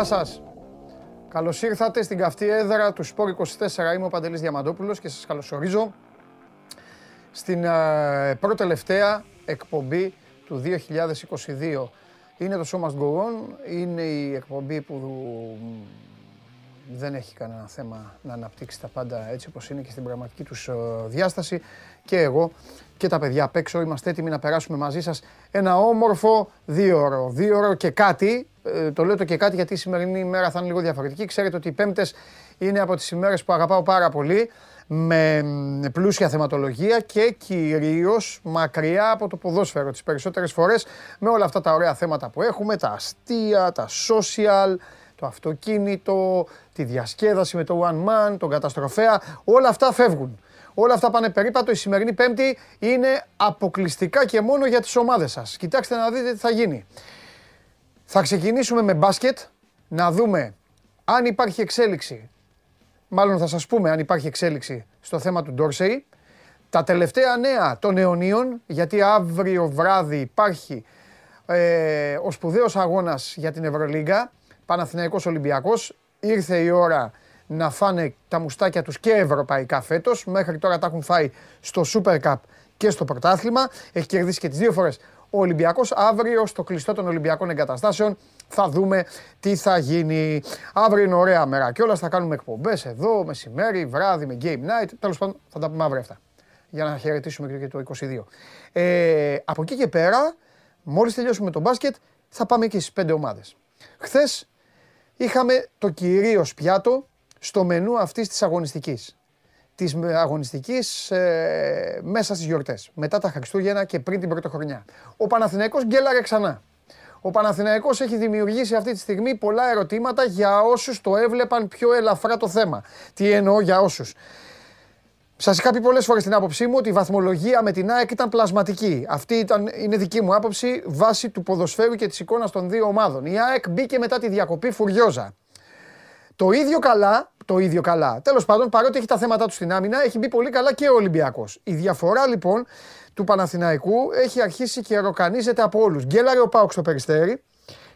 Γεια σας. Καλώς ήρθατε στην καυτή έδρα του Σπόρ 24. Είμαι ο Παντελής Διαμαντόπουλος και σας καλωσορίζω στην ε, πρώτη τελευταία εκπομπή του 2022. Είναι το Show Must Go On, είναι η εκπομπή που δεν έχει κανένα θέμα να αναπτύξει τα πάντα έτσι όπως είναι και στην πραγματική τους ε, διάσταση και εγώ και τα παιδιά απ' έξω. Είμαστε έτοιμοι να περάσουμε μαζί σας ένα όμορφο δύο ώρο, δύο ώρο και κάτι, ε, το λέω το και κάτι γιατί η σημερινή ημέρα θα είναι λίγο διαφορετική, ξέρετε ότι οι πέμπτες είναι από τις ημέρες που αγαπάω πάρα πολύ, με πλούσια θεματολογία και κυρίως μακριά από το ποδόσφαιρο. Τις περισσότερες φορές με όλα αυτά τα ωραία θέματα που έχουμε, τα αστεία, τα social, το αυτοκίνητο, τη διασκέδαση με το one man, τον καταστροφέα, όλα αυτά φεύγουν. Όλα αυτά πάνε περίπατο. Η σημερινή Πέμπτη είναι αποκλειστικά και μόνο για τις ομάδες σας. Κοιτάξτε να δείτε τι θα γίνει. Θα ξεκινήσουμε με μπάσκετ, να δούμε αν υπάρχει εξέλιξη. Μάλλον θα σας πούμε αν υπάρχει εξέλιξη στο θέμα του Ντόρσεϊ. Τα τελευταία νέα των αιωνίων, γιατί αύριο βράδυ υπάρχει ε, ο σπουδαίος αγώνας για την Ευρωλίγκα, Παναθηναϊκός Ολυμπιακός. Ήρθε η ώρα να φάνε τα μουστάκια τους και ευρωπαϊκά φέτος. Μέχρι τώρα τα έχουν φάει στο Super Cup και στο πρωτάθλημα. Έχει κερδίσει και τις δύο φορές ο Ολυμπιακός. Αύριο στο κλειστό των Ολυμπιακών Εγκαταστάσεων θα δούμε τι θα γίνει. Αύριο είναι ωραία μέρα και όλα θα κάνουμε εκπομπές εδώ, μεσημέρι, βράδυ με game night. Τέλος πάντων θα τα πούμε αύριο αυτά για να χαιρετήσουμε και το 22. Ε, από εκεί και πέρα, μόλις τελειώσουμε το μπάσκετ, θα πάμε και στις πέντε ομάδες. Χθες είχαμε το κυρίως πιάτο στο μενού αυτής της αγωνιστικής. Της αγωνιστικής ε, μέσα στις γιορτές. Μετά τα Χριστούγεννα και πριν την Πρωτοχρονιά. Ο Παναθηναϊκός γκέλαρε ξανά. Ο Παναθηναϊκός έχει δημιουργήσει αυτή τη στιγμή πολλά ερωτήματα για όσους το έβλεπαν πιο ελαφρά το θέμα. Τι εννοώ για όσους; Σας είχα πει πολλές φορές την άποψή μου ότι η βαθμολογία με την ΑΕΚ ήταν πλασματική. Αυτή ήταν, είναι δική μου άποψη βάσει του ποδοσφαίρου και της εικόνας των δύο ομάδων. Η ΑΕΚ μπήκε μετά τη διακοπή φουριόζα. Το ίδιο καλά, το ίδιο καλά. Τέλος πάντων, παρότι έχει τα θέματα του στην άμυνα, έχει μπει πολύ καλά και ο Ολυμπιακός. Η διαφορά λοιπόν του Παναθηναϊκού έχει αρχίσει και ροκανίζεται από όλους. Γκέλαρε ο Πάουξ στο περιστέρι.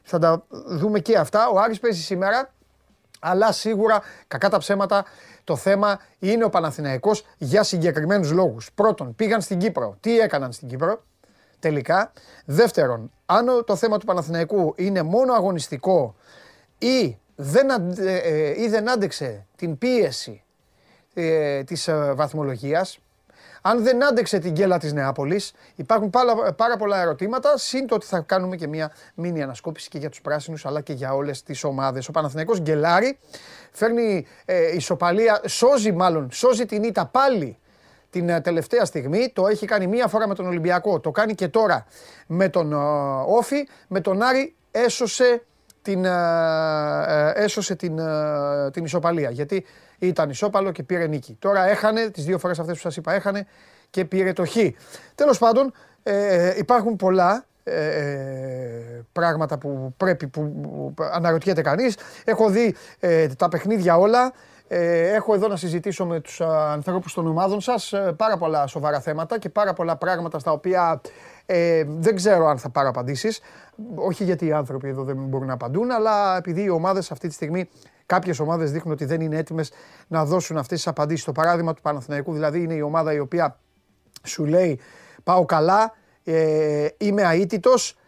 Θα τα δούμε και αυτά. Ο Άρης παίζει σήμερα. Αλλά σίγουρα, κακά τα ψέματα, το θέμα είναι ο Παναθηναϊκός για συγκεκριμένους λόγους. Πρώτον, πήγαν στην Κύπρο. Τι έκαναν στην Κύπρο, τελικά. Δεύτερον, αν το θέμα του Παναθηναϊκού είναι μόνο αγωνιστικό ή δεν, ε, ε, ή δεν άντεξε την πίεση ε, της ε, βαθμολογίας, αν δεν άντεξε την γκέλα της Νεάπολης, υπάρχουν πάρα, πάρα πολλά ερωτήματα, σύν το ότι θα κάνουμε και μια μίνι ανασκόπηση και για τους πράσινους, αλλά και για όλες τις ομάδες. Ο Παναθηναϊκός γκελάρει, φέρνει ε, ισοπαλία, σώζει μάλλον, σώζει την ήττα πάλι την ε, τελευταία στιγμή. Το έχει κάνει μία φορά με τον Ολυμπιακό, το κάνει και τώρα με τον ε, Όφη. Με τον Άρη έσωσε την, ε, έσωσε την, την ισοπαλία. Γιατί ήταν ισόπαλο και πήρε νίκη. Τώρα έχανε, τις δύο φορές αυτές που σας είπα έχανε και πήρε το χ. Τέλος πάντων, ε, υπάρχουν πολλά ε, ε, πράγματα που πρέπει, που, που αναρωτιέται κανείς. Έχω δει ε, τα παιχνίδια όλα. Ε, έχω εδώ να συζητήσω με τους ανθρώπους των ομάδων σας πάρα πολλά σοβαρά θέματα και πάρα πολλά πράγματα στα οποία δεν ξέρω αν θα πάρω απαντήσεις. Όχι γιατί οι άνθρωποι εδώ δεν μπορούν να απαντούν, αλλά επειδή οι ομάδες αυτή τη στιγμή Κάποιες ομάδες δείχνουν ότι δεν είναι έτοιμες να δώσουν αυτές τις απαντήσεις. Το παράδειγμα του Παναθηναϊκού δηλαδή είναι η ομάδα η οποία σου λέει πάω καλά, ε, είμαι αίτητος,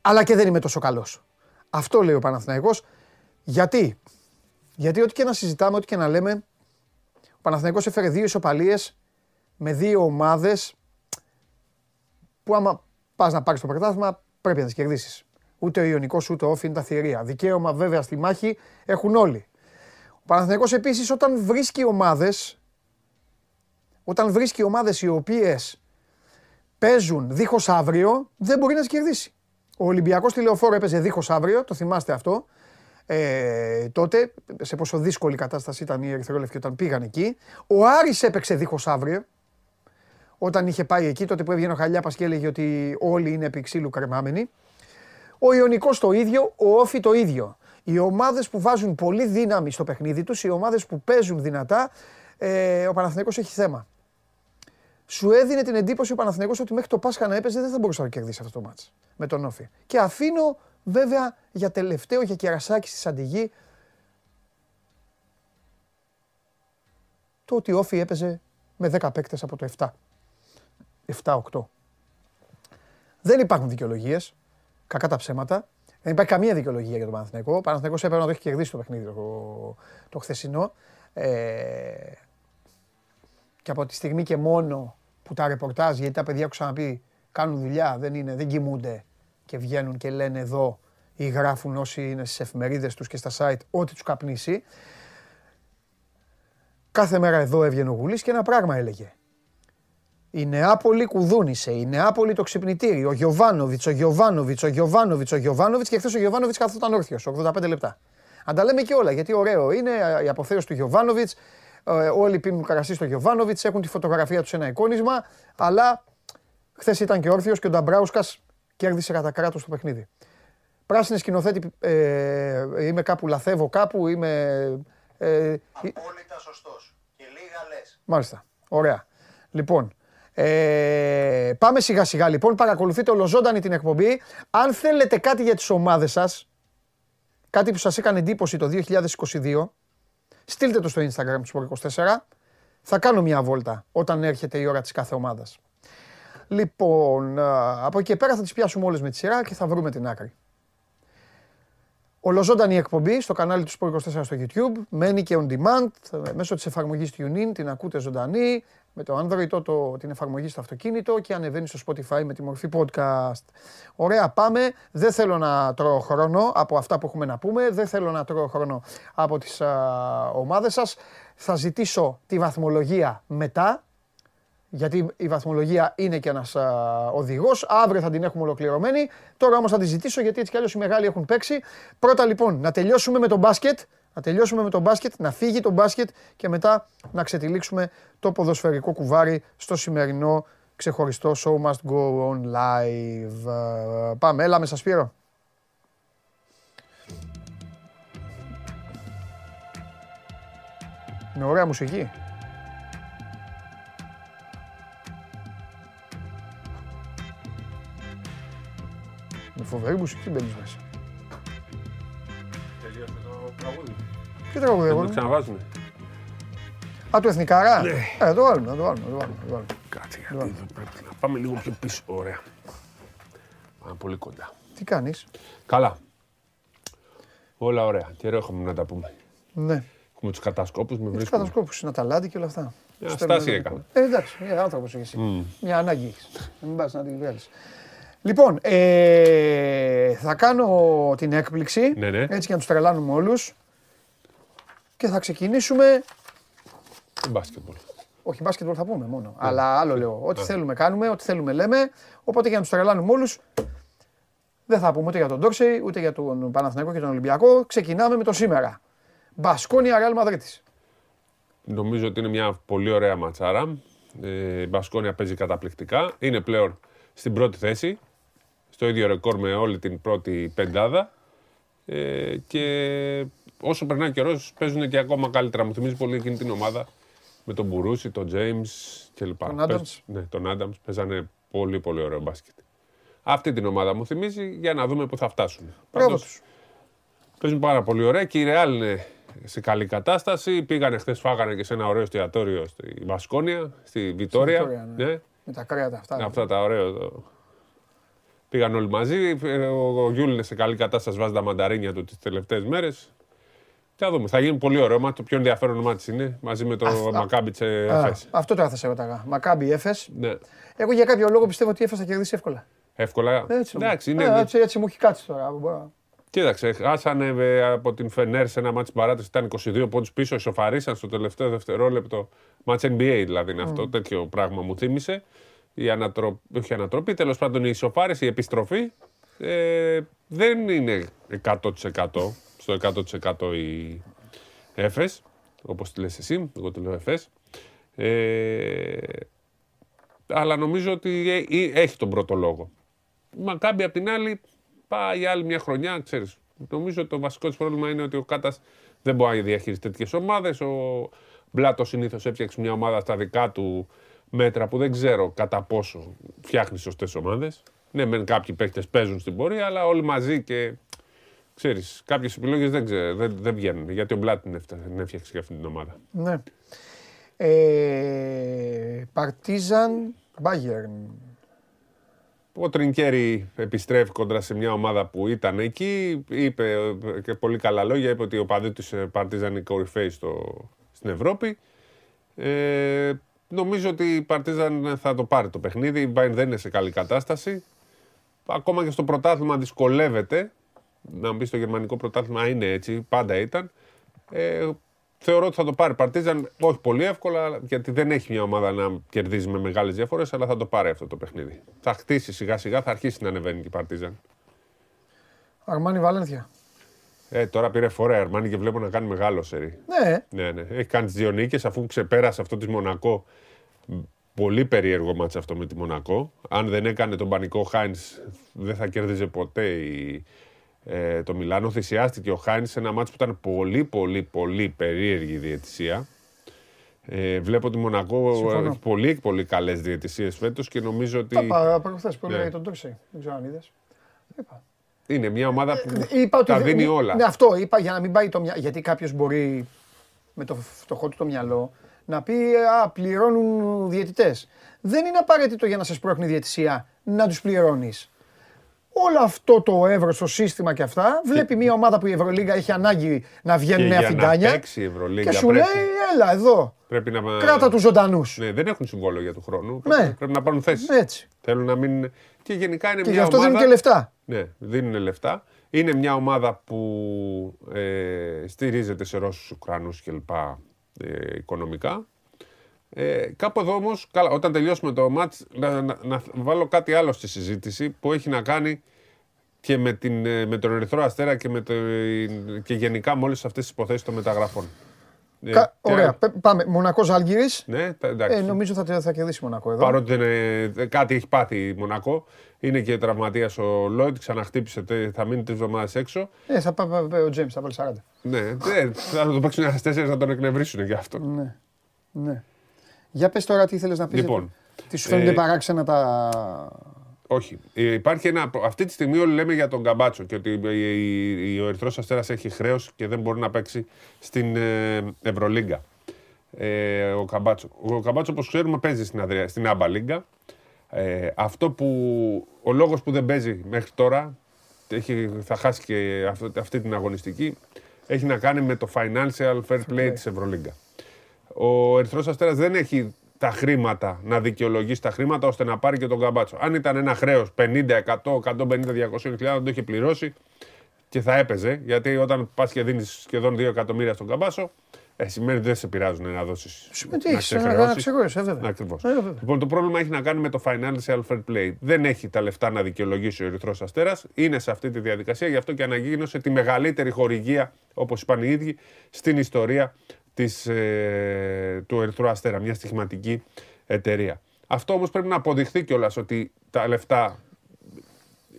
αλλά και δεν είμαι τόσο καλός. Αυτό λέει ο Παναθηναϊκός. Γιατί, γιατί ό,τι και να συζητάμε, ό,τι και να λέμε, ο Παναθηναϊκός έφερε δύο ισοπαλίες με δύο ομάδες που άμα πας να πάρεις το πρωτάθλημα πρέπει να τις κερδίσεις. Ούτε ο Ιωνικός ούτε ο Όφη είναι τα θηρία. Δικαίωμα βέβαια στη μάχη έχουν όλοι. Ο Παναθηναϊκός επίσης όταν βρίσκει ομάδες, όταν βρίσκει ομάδες οι οποίες παίζουν δίχως αύριο, δεν μπορεί να τις κερδίσει. Ο Ολυμπιακός τηλεοφόρο έπαιζε δίχως αύριο, το θυμάστε αυτό. Ε, τότε, σε πόσο δύσκολη κατάσταση ήταν η Ερυθρόλευκη όταν πήγαν εκεί. Ο Άρης έπαιξε δίχως αύριο. Όταν είχε πάει εκεί, τότε που έβγαινε ο Χαλιάπας και έλεγε ότι όλοι είναι επί ξύλου κρεμάμενοι. Ο Ιωνικός το ίδιο, ο Όφη το ίδιο. Οι ομάδες που βάζουν πολύ δύναμη στο παιχνίδι τους, οι ομάδες που παίζουν δυνατά, ε, ο Παναθηναϊκός έχει θέμα. Σου έδινε την εντύπωση ο Παναθηναϊκός ότι μέχρι το Πάσχα να έπαιζε δεν θα μπορούσε να κερδίσει αυτό το μάτς με τον Όφη. Και αφήνω Βέβαια για τελευταίο για κερασάκι στη Σαντιγή το ότι όφη έπαιζε με 10 παίκτες από το 7. 7-8. Δεν υπάρχουν δικαιολογίες. Κακά τα ψέματα. Δεν υπάρχει καμία δικαιολογία για τον Παναθηναϊκό. Ο Παναθηναϊκός έπρεπε να το έχει κερδίσει το παιχνίδι το, το χθεσινό. Ε, και από τη στιγμή και μόνο που τα ρεπορτάζ, γιατί τα παιδιά έχω ξαναπεί, κάνουν δουλειά, δεν, είναι, δεν κοιμούνται και βγαίνουν και λένε εδώ ή γράφουν όσοι είναι στις εφημερίδες τους και στα site ό,τι τους καπνίσει. Κάθε μέρα εδώ έβγαινε ο Γουλής και ένα πράγμα έλεγε. Η Νεάπολη κουδούνισε. Η Νεάπολη το ξυπνητήρι. Ο Γιωβάνοβιτς, ο Γιωβάνοβιτς, ο Γιωβάνοβιτς, ο Γιωβάνοβιτς και χθες ο Γιωβάνοβιτς καθόταν όρθιος 85 λεπτά. Αν τα λέμε και όλα, γιατί ωραίο είναι η αποθέωση του Γιωβάνοβιτς. Ε, όλοι πίνουν καρασί στο Γιωβάνοβιτς, έχουν τη φωτογραφία τους σε ένα εικόνισμα. Αλλά χθες ήταν και όρθιος και ο Νταμπράουσκας κέρδισε κατά κράτος το παιχνίδι. Πράσινη σκηνοθέτη, ε, είμαι κάπου, λαθεύω κάπου, είμαι. Ε, Απόλυτα σωστός. Και λίγα λες. Μάλιστα. Ωραία. Λοιπόν, ε, πάμε σιγά σιγά λοιπόν, παρακολουθείτε ολοζώντανη την εκπομπή. Αν θέλετε κάτι για τις ομάδες σας, κάτι που σας έκανε εντύπωση το 2022, στείλτε το στο Instagram του 24 Θα κάνω μια βόλτα όταν έρχεται η ώρα της κάθε ομάδας. Λοιπόν, από εκεί και πέρα θα τις πιάσουμε όλες με τη σειρά και θα βρούμε την άκρη. Ολοζώντανη εκπομπή στο κανάλι του Sport 24 στο YouTube. Μένει και on demand μέσω της εφαρμογής TuneIn. Την ακούτε ζωντανή με το Android το, την εφαρμογή στο αυτοκίνητο και ανεβαίνει στο Spotify με τη μορφή podcast. Ωραία, πάμε. Δεν θέλω να τρώω χρόνο από αυτά που έχουμε να πούμε. Δεν θέλω να τρώω χρόνο από τις α, ομάδες σας. Θα ζητήσω τη βαθμολογία μετά, γιατί η βαθμολογία είναι και ένας οδηγός. Αύριο θα την έχουμε ολοκληρωμένη. Τώρα όμως θα τη ζητήσω γιατί έτσι κι άλλως οι μεγάλοι έχουν παίξει. Πρώτα λοιπόν να τελειώσουμε με το μπάσκετ να τελειώσουμε με το μπάσκετ, να φύγει το μπάσκετ και μετά να ξετυλίξουμε το ποδοσφαιρικό κουβάρι στο σημερινό ξεχωριστό Show Must Go On Live. Πάμε, έλα με σας Σπύρο. Με ωραία μουσική. Φοβερή μουσική μπαίνεις μέσα. Ποιο τραγούδι εγώ. Το ξαναβάζουμε. Α, του Εθνικάρα. Ναι. Ε, το βάλουμε, το βάλουμε, το βάλουμε. Κάτσε, γιατί εδώ πρέπει να πάμε λίγο πιο πίσω. Ωραία. Πάμε πολύ κοντά. Τι κάνεις; Καλά. Όλα ωραία. Καιρό έχουμε να τα πούμε. Ναι. Έχουμε τους κατασκόπους με βρίσκουν. Του κατασκόπους, είναι Αταλάντη και όλα αυτά. Μια στάση έκανα. Ε, εντάξει, μια άνθρωπος έχεις εσύ. Mm. Μια ανάγκη έχεις. Μην πας να την βγάλεις. Λοιπόν, ε, θα κάνω την έκπληξη. Ναι, ναι. Έτσι και να τους τρελάνουμε όλους και θα ξεκινήσουμε. Μπάσκετμπολ. Όχι, μπάσκετμπολ θα πούμε μόνο. Ναι. Αλλά άλλο λέω. Ό,τι θέλουμε κάνουμε, ό,τι θέλουμε λέμε. Οπότε για να τους τρελάνουμε όλους, δεν θα πούμε ούτε για τον Ντόρσεϊ, ούτε για τον Παναθηναϊκό και τον Ολυμπιακό. Ξεκινάμε με το σήμερα. Μπασκόνια Ρεάλ Μαδρίτη. Νομίζω ότι είναι μια πολύ ωραία ματσάρα. Ε, η Μπασκόνια παίζει καταπληκτικά. Είναι πλέον στην πρώτη θέση. Στο ίδιο ρεκόρ με όλη την πρώτη πεντάδα. Ε, και όσο περνάει καιρός, παίζουν και ακόμα καλύτερα. Μου θυμίζει πολύ εκείνη την ομάδα με τον Μπουρούση, τον Τζέιμς κλπ. Τον Άνταμς. Ναι, τον Άνταμς. Παίζανε πολύ πολύ ωραίο μπάσκετ. Αυτή την ομάδα μου θυμίζει για να δούμε πού θα φτάσουν. Πάντως, παίζουν πάρα πολύ ωραία και η Ρεάλ είναι σε καλή κατάσταση. Πήγανε χθες, φάγανε και σε ένα ωραίο εστιατόριο στη Βασκόνια, στη Βιτόρια. Ναι. ναι. Με τα κρέατα αυτά. Αυτά τα ωραία. Πήγαν όλοι μαζί. Ο Γιούλ είναι σε καλή κατάσταση, βάζει τα μανταρίνια του τις τελευταίες μέρες. Θα δούμε. Θα γίνει πολύ ωραίο. Το πιο ενδιαφέρον ματς είναι μαζί με το Μακάμπι Εφέ. Αυτό τώρα θα σε ρωτάγα. Μακάμπι Εφέ. Ναι. Εγώ για κάποιο λόγο πιστεύω ότι η Εφέ θα κερδίσει εύκολα. Εύκολα. Έτσι, Εντάξει, είναι... έτσι, έτσι μου έχει κάτσει τώρα. Κοίταξε, χάσανε από την Φενέρ σε ένα μάτι παράταση, ήταν 22 πόντους πίσω, ισοφαρίσαν στο τελευταίο δευτερόλεπτο. Μάτς NBA δηλαδή είναι αυτό, mm. τέτοιο πράγμα μου θύμισε. Η ανατροπή, όχι ανατροπή, τέλος πάντων η ισοφάριση, η επιστροφή ε, δεν είναι 100% στο 100% η ΕΦΕΣ, όπως τη λες εσύ, εγώ τη λέω ΕΦΕΣ. Ε, αλλά νομίζω ότι ε, ε, έχει τον πρώτο λόγο. Μα Μακάμπι απ' την άλλη πάει άλλη μια χρονιά, ξέρεις. Νομίζω ότι το βασικό της πρόβλημα είναι ότι ο Κάτας δεν μπορεί να διαχειριστεί τέτοιες ομάδες. Ο Μπλάτος συνήθως έφτιαξε μια ομάδα στα δικά του μέτρα που δεν ξέρω κατά πόσο φτιάχνεις σωστές ομάδες. Ναι, μεν κάποιοι παίχτε παίζουν στην πορεία, αλλά όλοι μαζί και. Ξέρεις, κάποιες επιλογές δεν, ξέρω, δεν, δεν βγαίνουν. Γιατί ο Μπλάτ την έφτα- την έφτιαξε για αυτή την ομάδα. Ναι. Ε, Παρτίζαν, Μπάγερν. Ο Τρινκέρι επιστρέφει κοντά σε μια ομάδα που ήταν εκεί. Είπε ε, και πολύ καλά λόγια. Είπε ότι ο παδί του Παρτίζαν είναι κορυφαίοι στο, στην Ευρώπη. Ε, νομίζω ότι η Παρτίζαν θα το πάρει το παιχνίδι. Η Μπάιν δεν είναι σε καλή κατάσταση. Ακόμα και στο πρωτάθλημα δυσκολεύεται. Να μου πει στο γερμανικό πρωτάθλημα είναι έτσι, πάντα ήταν. Ε, θεωρώ ότι θα το πάρει η Παρτίζαν, όχι πολύ εύκολα, γιατί δεν έχει μια ομάδα να κερδίζει με μεγάλες διαφορές, αλλά θα το πάρει αυτό το παιχνίδι. Θα χτίσει σιγά σιγά, θα αρχίσει να ανεβαίνει και η Παρτίζαν. Αρμάνι Βαλένθια. Ε, τώρα πήρε φορά η Αρμάνι και βλέπω να κάνει μεγάλο σερί. Ναι, Ναι, ναι. Έχει κάνει τις δύο νίκες αφού ξεπέρασε αυτό της Μονακό. Πολύ περίεργο μάτς αυτό με τη Μονακό. Αν δεν έκανε τον πανικό Χάινς, δεν θα κέρδιζε ποτέ η, ε, το Μιλάνο. Θυσιάστηκε ο Χάινς σε ένα μάτς που ήταν πολύ, πολύ, πολύ περίεργη η διαιτησία. Ε, βλέπω τη Μονακό Συμφωνώ. έχει πολύ, πολύ καλές διαιτησίες φέτος και νομίζω ότι τα είπα προχθές που Ναι. έλεγα για τον Τόρσεϊ. Δεν ξέρω αν είδες. Είπα. Είναι μια ομάδα που Ε, Είπα ότι τα δεν- δίνει όλα. Ναι, αυτό είπα για να μην πάει το μυαλό. Γιατί κάποιος μπορεί με το φτωχό του το μυαλό να πει Α, πληρώνουν διαιτητές. Δεν είναι απαραίτητο για να σε σπρώχνει η διαιτησία να τους πληρώνεις. Όλο αυτό το εύρος στο σύστημα και αυτά, βλέπει μια ομάδα που η Ευρωλίγα έχει ανάγκη να Και βγαίνουν νέα για να φιντάνια. παίξει η Ευρωλίγκα Και σου πρέπει, λέει, έλα εδώ, πρέπει να. κράτα τους ζωντανούς. Ναι, δεν έχουν συμβόλαιο για του χρόνου. Ναι. Πρέπει, πρέπει να πάρουν θέση. Έτσι. Θέλουν να μείνουν. Και γενικά είναι Και γι' μια αυτό ομάδα. δίνουν και λεφτά. Ναι, δίνουν λεφτά. Είναι μια ομάδα που ε, στηρίζεται σε Ρώσους, Ουκρανούς κλπ. Ε, οικονομικά. Ε, κάπου εδώ όμως, καλά, όταν τελειώσουμε το μάτς, να, να, να βάλω κάτι άλλο στη συζήτηση που έχει να κάνει και με, την, ε, με τον Ερυθρό Αστέρα και, με το, και γενικά με όλες αυτές τις υποθέσεις των μεταγραφών. Ε, Κα- και- Ωραία, πε- πάμε. Μονακός Ζάλγκυρη. Ναι, τα- εντάξει. Ε, νομίζω θα, θα κερδίσει Μονακό εδώ. Παρότι δεν είναι, κάτι έχει πάθει η Μονακό. Είναι και τραυματίας ο Λόιτ, ξαναχτύπησε, τε- θα μείνει τρεις εβδομάδες έξω. Ε, θα πάει πάει- ο Τζέιμς, θα βάλει 40. Ναι, ναι, θα το παίξουν ένα τέσσερις να τον εκνευρίσουν γι' αυτό. Ναι. ναι. Για πες τώρα τι ήθελες να πεις. Λοιπόν, τι σου φαίνονται ε, παράξενα τα... Όχι. Ε, Υπάρχει ένα. Αυτή τη στιγμή όλοι λέμε για τον Καμπάτσο και ότι η- η- η- ο Ερυθρός Αστέρας έχει χρέος και δεν μπορεί να παίξει στην ε, Ευρωλίγκα. Ε, ο Καμπάτσο. Ο Καμπάτσο, όπως ξέρουμε, παίζει στην, Αδρια, στην Άμπα Λίγκα. Ε, αυτό που. Ο λόγος που δεν παίζει μέχρι τώρα, έχει, θα χάσει και αυτό, αυτή την αγωνιστική, έχει να κάνει με το financial fair play της Ευρωλίγκα. Ο Ερυθρός Αστέρας δεν έχει τα χρήματα να δικαιολογήσει τα χρήματα ώστε να πάρει και τον καμπάτσο. Αν ήταν ένα χρέος 50, 100, 150, 200 χιλιάδων, το είχε πληρώσει και θα έπαιζε. Γιατί όταν πας και δίνεις σχεδόν 2 εκατομμύρια στον καμπάσο, ε, σημαίνει ότι δεν σε πειράζουν να δώσεις. Συμμετείχες, να- να ξεχρεώσεις, ε, βέβαια. Ακριβώς. Ε, βέβαια. Λοιπόν, το πρόβλημα έχει να κάνει με το financial fair play. Δεν έχει τα λεφτά να δικαιολογήσει ο Ερυθρός Αστέρας. Είναι σε αυτή τη διαδικασία, γι' αυτό και αναγίνωσε τη μεγαλύτερη χορηγία, όπως είπαν οι ίδιοι, στην ιστορία της, ε, του Ερυθρού Αστέρα. Μια στοιχηματική εταιρεία. Αυτό όμως πρέπει να αποδειχθεί κιόλας ότι τα λεφτά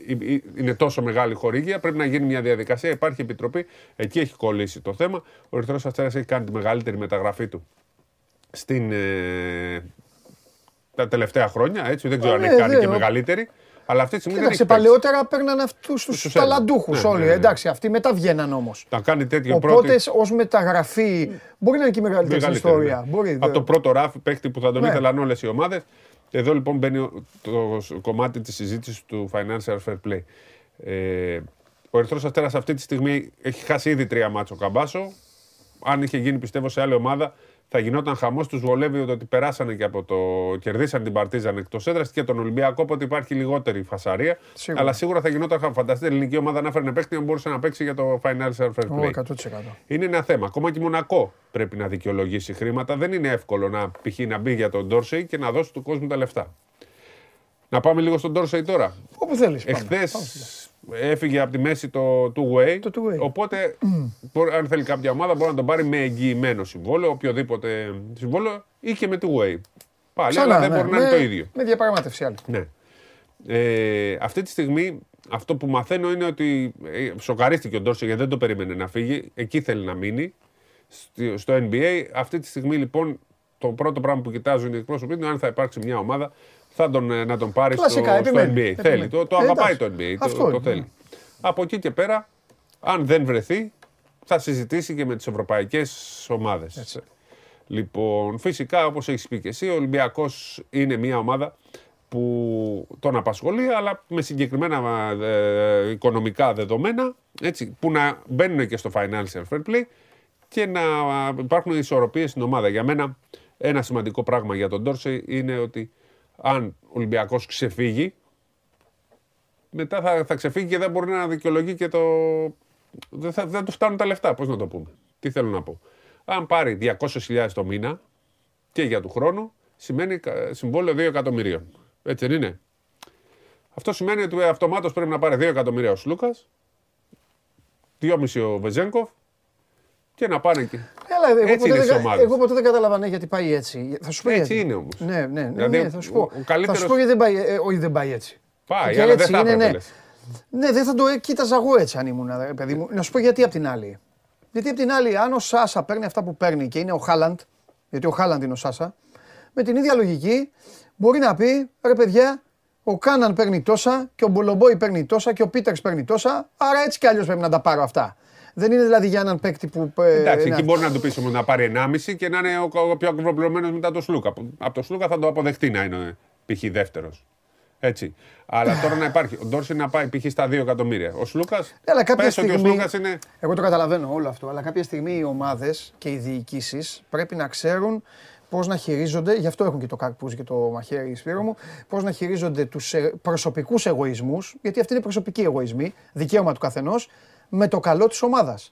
ε, ε, είναι τόσο μεγάλη χορήγια, πρέπει να γίνει μια διαδικασία. Υπάρχει επιτροπή, εκεί έχει κολλήσει το θέμα. Ο Ερυθρός Αστέρας έχει κάνει τη μεγαλύτερη μεταγραφή του στην, ε, τα τελευταία χρόνια. Έτσι, δεν ξέρω Α, αν ναι, έχει κάνει ναι, και ο- μεγαλύτερη. Αλλά αυτή τη στιγμή Κοίταξε, δεν έχει παίξει. παλαιότερα παίρναν αυτούς τους Τους ταλαντούχους έδινε. Ναι, όλοι. ναι, ναι. Εντάξει, αυτοί μετά βγαίναν όμως. Να κάνει τέτοιο Οπότε πρώτη. ως μεταγραφή μπορεί να είναι και η μεγαλύτερη στην μεγαλύτερη, ιστορία. ναι. Μπορεί, Από δε- το πρώτο ράφι παίχτη που θα τον Ναι. ήθελαν όλες οι ομάδες. Εδώ λοιπόν μπαίνει ο- το σ- κομμάτι της συζήτησης του financial fair play. Ε, ο Ερυθρός Αστέρας αυτή τη στιγμή έχει χάσει ήδη τρία μάτσο καμπάσο. Αν είχε γίνει πιστεύω σε άλλη ομάδα, θα γινόταν χαμός. Τους βολεύει ότι περάσανε και από το. κερδίσαν την Παρτίζαν εκτός έδρας και τον Ολυμπιακό, οπότε υπάρχει λιγότερη φασαρία. Σίγουρα. Αλλά σίγουρα θα γινόταν χαμός. Φανταστείτε, η ελληνική ομάδα να έφερνε παίχτη να μπορούσε να παίξει για το financial fair Ω, play. 100%. Είναι ένα θέμα. Ακόμα και η Μονακό πρέπει να δικαιολογήσει χρήματα. Δεν είναι εύκολο να π.χ. να μπει για τον Ντόρσεϊ και να δώσει του κόσμου τα λεφτά. Να πάμε λίγο στον Ντόρσεϊ τώρα. Όπου θέλεις. Εχθές έφυγε από τη μέση το two way. Το two-way. Οπότε, μπορεί- αν θέλει κάποια ομάδα, μπορεί να τον πάρει με εγγυημένο συμβόλαιο, οποιοδήποτε συμβόλαιο ή και με two way. Πάλι, αλλά δεν μπορεί να είναι το ίδιο. Με διαπραγμάτευση άλλη. Ναι. Ε, αυτή τη στιγμή αυτό που μαθαίνω είναι ότι ε, σοκαρίστηκε ο Ντόρσεϊ γιατί δεν το περίμενε να φύγει. Εκεί θέλει να μείνει. Στη- Στο NBA. Αυτή τη στιγμή λοιπόν το πρώτο πράγμα που κοιτάζουν οι εκπρόσωποι είναι αν θα υπάρξει μια ομάδα θα τον, ε, να τον πάρεις στο, Κλασικά, στο επιμένει, NBA. επιμένει. Θέλει, το, το Ε, αγαπάει εντάξει. το NBA. Αυτό το, το είναι. θέλει. Από εκεί και πέρα, αν δεν βρεθεί, θα συζητήσει και με τις ευρωπαϊκές ομάδες. Λοιπόν, φυσικά, όπως έχεις πει και εσύ, ο Ολυμπιακός είναι μια ομάδα που τον απασχολεί, αλλά με συγκεκριμένα ε, οικονομικά δεδομένα, έτσι, που να μπαίνουν και στο financial fair play και να υπάρχουν ισορροπίες στην ομάδα. Για μένα, ένα σημαντικό πράγμα για τον Ντόρσεϊ είναι ότι αν ο Ολυμπιακός ξεφύγει, μετά θα, θα ξεφύγει και δεν μπορεί να δικαιολογεί και το. Δεν, θα, δεν του φτάνουν τα λεφτά. Πώς να το πούμε. Τι θέλω να πω. Αν πάρει 200.000 το μήνα και για του χρόνου, σημαίνει κα- συμβόλαιο 2 εκατομμυρίων. Έτσι δεν είναι; Αυτό σημαίνει ότι αυτομάτως πρέπει να πάρει 2 εκατομμύρια ο Σλούκας, 2,5 ο Βεζέγκοφ και να πάνε και. Έλα, εγώ, Έτσι ποτέ είναι δεν, στις κα- ομάδες. εγώ ποτέ δεν κατάλαβα ναι, γιατί πάει έτσι. Θα σου πω Έτσι γιατί. είναι όμως. Ναι, ναι, ναι, Δηλαδή, ναι, θα σου ο- πω. ο Θα καλύτερος- σου πω γιατί δεν πάει, ε, όχι, δεν πάει έτσι. Πάει, Και αλλά δεν έτσι θα είναι, έπρεπε. ναι. λες. Ναι, δεν θα το ε, κοίταζα εγώ έτσι αν ήμουν, ρε παιδί μου. Να σου πω γιατί απ' την άλλη. Γιατί απ' την άλλη, αν ο Σάσα παίρνει αυτά που παίρνει και είναι ο Χάλαντ, γιατί ο Χάλαντ είναι ο Σάσα, με την ίδια λογική μπορεί να πει ρε παιδιά, ο Κάναν παίρνει τόσα και ο Μπολομπόη παίρνει τόσα και ο Πίτερς παίρνει τόσα, άρα έτσι κι αλλιώς πρέπει να τα πάρω αυτά. Δεν είναι δηλαδή για έναν παίκτη που. ε, Εντάξει, είναι εκεί μπορεί να του πεις όμως να πάρει 1,5 και να είναι ο, ο πιο ακριβοπληρωμένο μετά το Σλούκα. Από το Σλούκα θα το αποδεχτεί να είναι π.χ. δεύτερος. Έτσι. Αλλά τώρα να υπάρχει. Ο Ντόρση να πάει π.χ. στα 2 εκατομμύρια. Ο Σλούκας. Ναι, αλλά κάποια πες ότι ο στιγμή. Σλούκας είναι. Εγώ το καταλαβαίνω όλο αυτό, αλλά κάποια στιγμή οι ομάδες και οι διοικήσεις πρέπει να ξέρουν πώς να χειρίζονται, γι' αυτό έχουν και το καρπούζι και το μαχαίρι Σπύρο μου, πώς να χειρίζονται τους προσωπικούς εγωισμούς, γιατί αυτοί είναι προσωπικοί εγωισμοί, δικαίωμα του καθενός, με το καλό της ομάδας.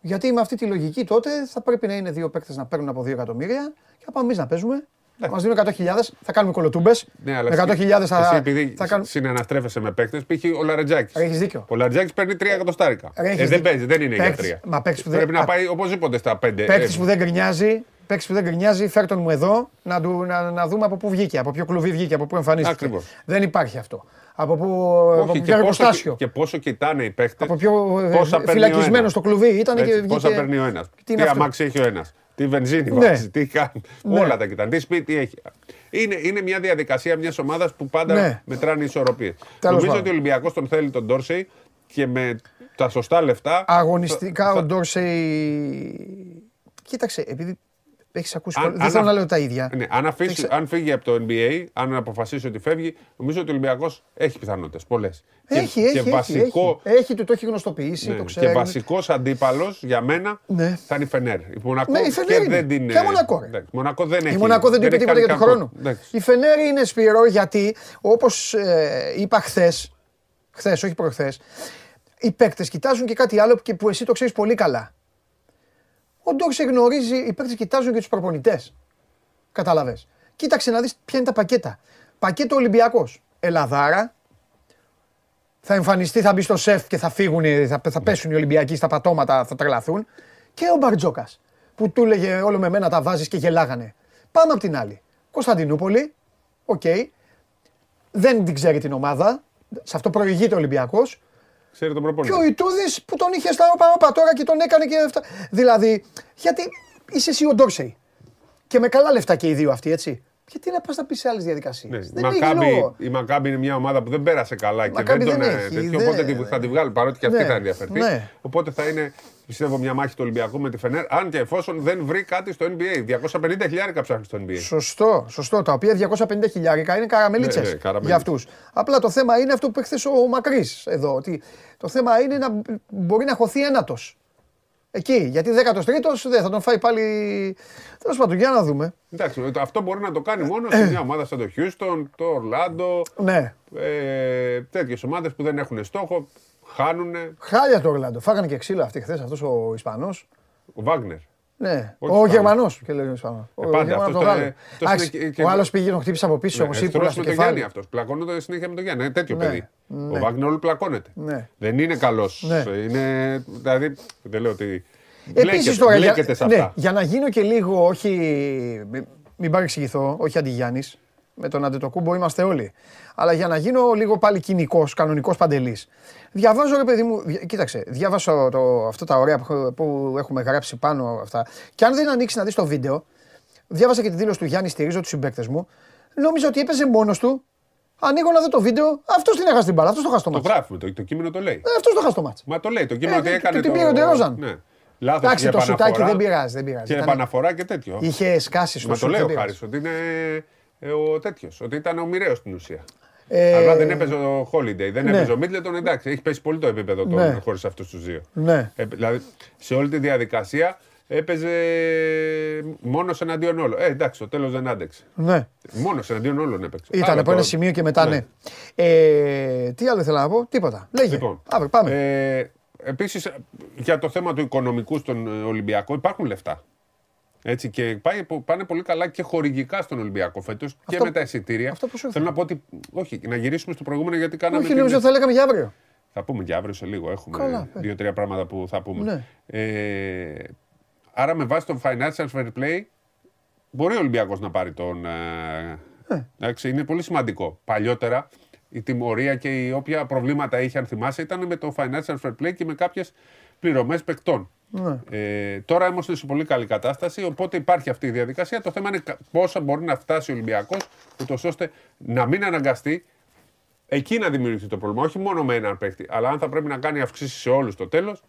Γιατί με αυτή τη λογική τότε θα πρέπει να είναι δύο παίκτες να παίρνουν από 2 εκατομμύρια και να πάμε εμείς να παίζουμε. Θα μας δίνουν 100.000, θα κάνουμε κολοτούμπες. Ναι, αλλά με 100.000 εσύ, θα, εσύ επειδή θα κάνουμε. συναναστρέφεσαι με παίκτες, π.χ. ο Λαρετζάκης. Έχεις δίκιο. Ο Λαρετζάκης παίρνει 3 εκατοστάρικα. Ρε, έχεις Ε, δεν δίκιο. παίζει, δεν είναι για Παίκτης- 3. μα παίκτης που δεν- Πρέπει να α- πάει οπωσδήποτε στα 5. Παίκτη που δεν γκρινιάζει, παίκτης που δεν γκρινιάζει, φέρ τον μου εδώ να, του, να, να δούμε από πού βγήκε, από ποιο κλουβί βγήκε, από πού εμφανίστηκε. Ακριβώς. Δεν υπάρχει αυτό. Από, πού, από Όχι, ποιο και πόσο, εργοστάσιο. και πόσο κοιτάνε οι παίκτες. Από ποιο ε, πόσα παίρνει ο φυλακισμένος ένας. στο κλουβί ήταν και Έτσι, βγήκε. Πόσα παίρνει ο ένας. Τι Τι, είναι αυτό; αμάξι έχει ο ένας. Τι βενζίνη Ναι. βάζει. Τι κάνει. Ναι. Όλα τα κοιτάνε. Τι σπίτι έχει. Είναι, είναι μια διαδικασία μιας ομάδας που πάντα Ναι. μετράνε ισορροπίες. Τέλος Νομίζω πάντων. ότι ο Ολυμπιακός τον θέλει τον Ντόρσεϊ και με τα σωστά λεφτά. Αγωνιστικά ο Ντόρσεϊ. Κοίταξε, επειδή έχεις ακούσει. Αν- πολλά- Δεν αν θέλω α- να λέω τα ίδια. Ναι, αν, αφήσει, Έχεις- αν φύγει από το NBA, αν αποφασίσει ότι φεύγει, νομίζω ότι ο Ολυμπιακός έχει πιθανότητες. Πολλές. Έχει, και, έχει, και έχει, βασικό, έχει. Έχει, του το έχει γνωστοποιήσει, ναι, το και ξέρει. βασικός αντίπαλος για μένα Ναι. θα είναι η Φενέρ. Η Μονακό Ναι, η Φενέρ και είναι. δεν την. Και η Μονακό, ρε. εντάξει, Μονακό δεν έχει. Η Μονακό δεν του είπε έχει τίποτα για κάνει τον κακό. χρόνο. Εντάξει. Η Φενέρη είναι Σπύρο γιατί όπως είπα χθες, χθες, όχι προχθές, οι παίκτες κοιτάζουν και κάτι άλλο και που εσύ το ξέρεις πολύ καλά. Ο Ντόρσε γνωρίζει, οι παίκτες κοιτάζουν και τους προπονητές. Κατάλαβε. Κοίταξε να δεις ποια είναι τα πακέτα. Πακέτο Ολυμπιακός. Ελαδάρα. Θα εμφανιστεί, θα μπει στο σεφ και θα φύγουν, θα, θα πέσουν οι Ολυμπιακοί στα πατώματα, θα τρελαθούν. Και ο Μπαρτζόκας. Που του έλεγε όλο με μένα τα βάζεις και γελάγανε. Πάμε απ' την άλλη. Κωνσταντινούπολη. Οκ. Δεν την ξέρει την ομάδα. Σε αυτό προηγείται ο Ολυμπιακός. Ξέρει τον Και προπονητή. ο Ιτούδης που τον είχε στα όπα όπα τώρα και τον έκανε και αυτά. Δηλαδή, γιατί είσαι εσύ ο Ντόρσεϊ. Και με καλά λεφτά και οι δύο αυτοί, έτσι. Γιατί να πας να πεις σε άλλες διαδικασίες. Ναι, Δεν η έχει Μακάμπι- λόγο. η Μακάμπι είναι μια ομάδα που δεν πέρασε καλά και Μακάμπι δεν τον δεν ε, έχει, τέτοιο, δεν- οπότε τη- θα τη βγάλει παρότι και αυτή Ναι, θα ενδιαφερθεί. ναι. Οπότε θα είναι, πιστεύω, μια μάχη του Ολυμπιακού με τη Φενέρ. Αν και εφόσον δεν βρει κάτι στο NBA. 250 χιλιάρικα ψάχνει στο NBA. Σωστό, σωστό. Τα οποία 250 χιλιάρικα είναι καραμελίτσες Ναι, ναι, καραμέλες. για αυτούς. Απλά το θέμα είναι αυτό που είπε χθε ο Μακρύ εδώ. Ότι το θέμα είναι να μπορεί να χωθεί ένατος. Εκεί. Γιατί 13ο δεν θα τον φάει πάλι. Τέλος πάντων, για να δούμε. Εντάξει, το- αυτό μπορεί να το κάνει μόνος σε μια ομάδα σαν το Houston, το Orlando, Ναι. ε, τέτοιες ομάδες που δεν έχουν στόχο, χάνουν. Χάλια το Ορλάντο. Φάγανε και ξύλο αυτή χθες αυτός ο Ισπανός. Ο Βάγνερ. Ναι, Όχι ο Ισπανός. Γερμανός. Και λέει ο Ισπανός. Ο Ε, πάντα, Γερμανός αυτός τον το- Γάλλο. αυτός Εντάξει, είναι και- και- Ο άλλος πήγε τον χτύπησε από πίσω όμω. Ναι, Ύπουλα εχθρός στο με τον Γιάννη κεφάλι. αυτός. Πλακώνονται συνέχεια με τον Γιάννη. Είναι τέτοιο Ναι, παιδί. ναι. Ο Βάγνερ όλο πλακώνεται. Ναι. Δεν είναι καλός. Ναι. Είναι, δηλαδή, δεν λέω ότι. Επίσης μπλέκεται- τώρα, για, μπλέκεται σε ναι, αυτά. για να γίνω και λίγο, όχι. Μην, μην παρεξηγηθώ, όχι αντιγιάννης. Με τον Αντετοκούμπο είμαστε όλοι. Αλλά για να γίνω λίγο πάλι κοινικός, κανονικός παντελής. Διαβάζω, ρε παιδί μου, δια- κοίταξε, διάβασα το, αυτά τα ωραία που, έχω- που έχουμε γράψει πάνω αυτά. Και αν δεν ανοίξεις να δεις το βίντεο, διάβασα και τη δήλωση του Γιάννη, στηρίζω τους συμπαίκτες μου. νόμιζα ότι έπαιζε μόνος του. Ανοίγω να δω το βίντεο. Αυτός την έχασε την μπάλα. Αυτός το χάσει το Το μάτς. γράφουμε, το, το κείμενο το λέει. Αυτός το χάσει το μάτς. Μα το λέει, το κείμενο Ε, ότι και- έκανε. και την το... πήρε ο Ντερόζαν. Ναι. Λάθος Εντάξει, και το σουτάκι επαναφορά. δεν πειράζει. Δεν πειράζει. Και Ήταν- επαναφορά και τέτοιο. Είχε σκάσεις στο Μα το σουτ, λέει δεν ο πειράζει. Χάρης ότι είναι ε, ο τέτοιος. Ότι ήταν ο μοιραίο στην ουσία. Ε, Αλλά δεν έπαιζε ο Holiday, δεν ναι. έπαιζε ο Μίτλετον. Εντάξει, έχει πέσει πολύ το επίπεδο Ναι. των χωρίς αυτούς τους δύο. Ναι. Ε, δηλαδή σε όλη τη διαδικασία έπαιζε μόνος εναντίον όλων. Ε, εντάξει, στο τέλος δεν άντεξε. Ναι. Μόνος εναντίον όλων έπαιξε. Ήταν Άλλο από ένα τώρα. σημείο και μετά ναι. Ε, τι άλλο ήθελα να πω, τίποτα. Λέγε. Λοιπόν, Αύριο πάμε. Ε, Επίσης, για το θέμα του οικονομικού στον ε, Ολυμπιακό υπάρχουν λεφτά. Έτσι, και πάει, πάνε πολύ καλά και χορηγικά στον Ολυμπιακό φέτος και Αυτό- με τα εισιτήρια. αυτό που σου Θέλω να πω ότι. Όχι, να γυρίσουμε στο προηγούμενο γιατί κάναμε. Όχι, την- νομίζω ότι θα λέγαμε για αύριο. Θα πούμε και αύριο σε λίγο. Έχουμε Καλά, ε. δύο-τρία πράγματα που θα πούμε. Ναι. Ε, άρα, με βάση το financial fair play, μπορεί ο Ολυμπιακός να πάρει τον. Ε, εντάξει, είναι πολύ σημαντικό. Παλιότερα η τιμωρία και η όποια προβλήματα είχε, αν θυμάσαι, ήταν με το financial fair play και με κάποιες πληρωμές παικτών. Ναι. Ε, τώρα όμω είναι σε πολύ καλή κατάσταση, οπότε υπάρχει αυτή η διαδικασία. Το θέμα είναι κα- πόσα μπορεί να φτάσει ο Ολυμπιακός, ούτως ώστε να μην αναγκαστεί εκεί να δημιουργηθεί το πρόβλημα. Όχι μόνο με έναν παίκτη, αλλά αν θα πρέπει να κάνει αυξήσεις σε όλους στο τέλος,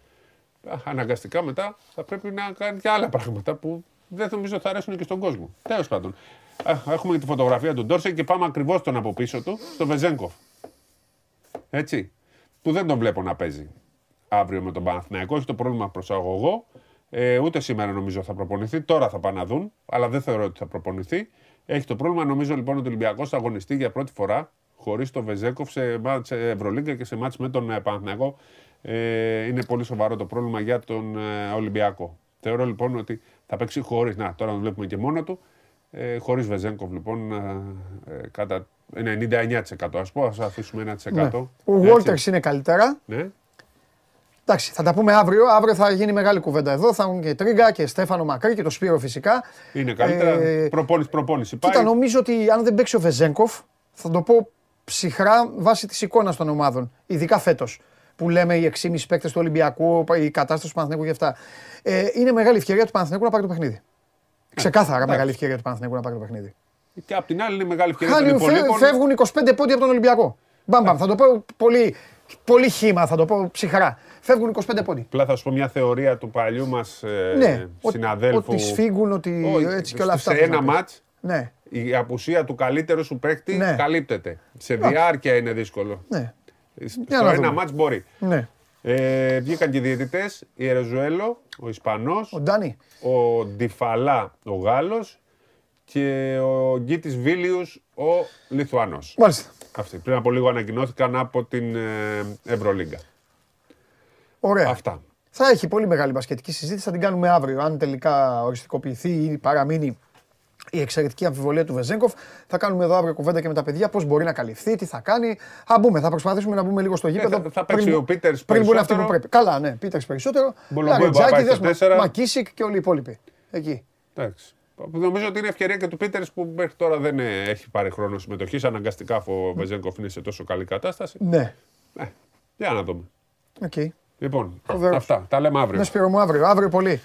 αναγκαστικά μετά θα πρέπει να κάνει και άλλα πράγματα που δεν νομίζω θα αρέσουν και στον κόσμο. Τέλος πάντων. Α, Έχουμε και τη φωτογραφία του Ντόρσε και πάμε ακριβώς τον από πίσω του, στο Βεζέγκοφ. Έτσι. Που δεν τον βλέπω να παίζει αύριο με τον Παναθηναϊκό. Έχει το πρόβλημα προσαγωγό. Ε, ούτε σήμερα νομίζω θα προπονηθεί. Τώρα θα πάνε να δουν, αλλά δεν θεωρώ ότι θα προπονηθεί. Έχει το πρόβλημα. Νομίζω λοιπόν ότι ο Ολυμπιακός θα αγωνιστεί για πρώτη φορά χωρίς τον Βεζέκοφ σε μάτς ε, Ευρωλίγκα και σε μάτς με τον ε, Παναθηναϊκό. Ε, είναι πολύ σοβαρό το πρόβλημα για τον ε, Ολυμπιακό. Θεωρώ λοιπόν ότι θα παίξει χωρίς. Να, τώρα τον βλέπουμε και μόνο του. Ε, χωρίς Βεζέγκοφ λοιπόν ε, ε, κατά 99% ας πω, ας αφήσουμε 1%. Ναι. Ο Έτσι. Βόλτερ είναι καλύτερα. Ναι. Εντάξει, θα τα πούμε αύριο. Αύριο θα γίνει μεγάλη κουβέντα εδώ. Θα έχουν και Τρίγκα και Στέφανο Μακρύ και το Σπύρο φυσικά. Είναι καλύτερα. Ε, προπόνηση, προπόνηση. Πάει. Κοίτα, νομίζω ότι αν δεν παίξει ο Βεζέγκοφ, θα το πω ψυχρά βάσει της εικόνας των ομάδων. Ειδικά φέτος. Που λέμε οι 6,5 παίκτες του Ολυμπιακού, η κατάσταση του Παναθηναϊκού και αυτά. Ε, είναι μεγάλη ευκαιρία του Παναθηναϊκού να πάρει το παιχνίδι. Ξεκάθαρα μεγάλη ευκαιρία του Παναθηναϊκού να πάρει το παιχνίδι. Και απ' την άλλη είναι μεγάλη ευκαιρία των Χάνει, φε- υπολείπων. φεύγουν 25 πόντια από τον Ολυμπιακό. Μπαμ, μπαμ. Θα το πω πολύ, πολύ χήμα, θα το πω ψυχρά. Φεύγουν 25 πόντια. Απλά θα σου πω μια θεωρία του παλιού μας ε, Ναι, ότι- συναδέλφου. ότι σφίγγουν, ότι Όχι, έτσι και όλα αυτά. Σε θες ένα να πεις. μάτς Ναι, η απουσία του καλύτερου σου παίκτη Ναι. καλύπτεται. Σε διάρκεια είναι δύσκολο. ναι, Στο Για να ένα δούμε. μάτς μπορεί. ναι. Ε, βγήκαν και οι διαιτητές, η Ερεζουέλο, ο Ισπανός, Ο Ντάνι. ο Ντιφαλά, ο Γάλλος και ο Γκίτης Βίλιους, ο Λιθουανό. Μάλιστα. Αυτοί πριν από λίγο ανακοινώθηκαν από την ε, Ευρωλίγκα. Ωραία. Αυτά. Θα έχει πολύ μεγάλη μπασκετική συζήτηση. Θα την κάνουμε αύριο. Αν τελικά οριστικοποιηθεί ή παραμείνει η εξαιρετική αμφιβολία του Βεζέγκοφ, θα κάνουμε εδώ αύριο κουβέντα και με τα παιδιά πώς μπορεί να καλυφθεί, τι θα κάνει. Θα μπούμε, θα προσπαθήσουμε να μπούμε λίγο στο γήπεδο. θα- θα παίξει πριν- ο Πίτερς Πριν μπουν αυτοί που περισσότερο. πρέπει. Καλά, ναι, Πίτερς περισσότερο. Μπολομπόι μπορεί να πάει Λαρετζάκηδες, στα τέσσερα. Μα- Μακίσικ και όλοι οι υπόλοιποι. Εκεί. Εντάξει. Νομίζω ότι είναι ευκαιρία και του Πίτερς που μέχρι τώρα δεν ε, έχει πάρει χρόνο συμμετοχής. Αναγκαστικά αφού ο Βεζένκοφ είναι σε τόσο καλή κατάσταση. Ναι. Ε, για να δούμε. Οκ. Λοιπόν, Φοβερός. αυτά. Τα λέμε αύριο. Ναι, Σπύρο μου, αύριο. Αύριο πολύ.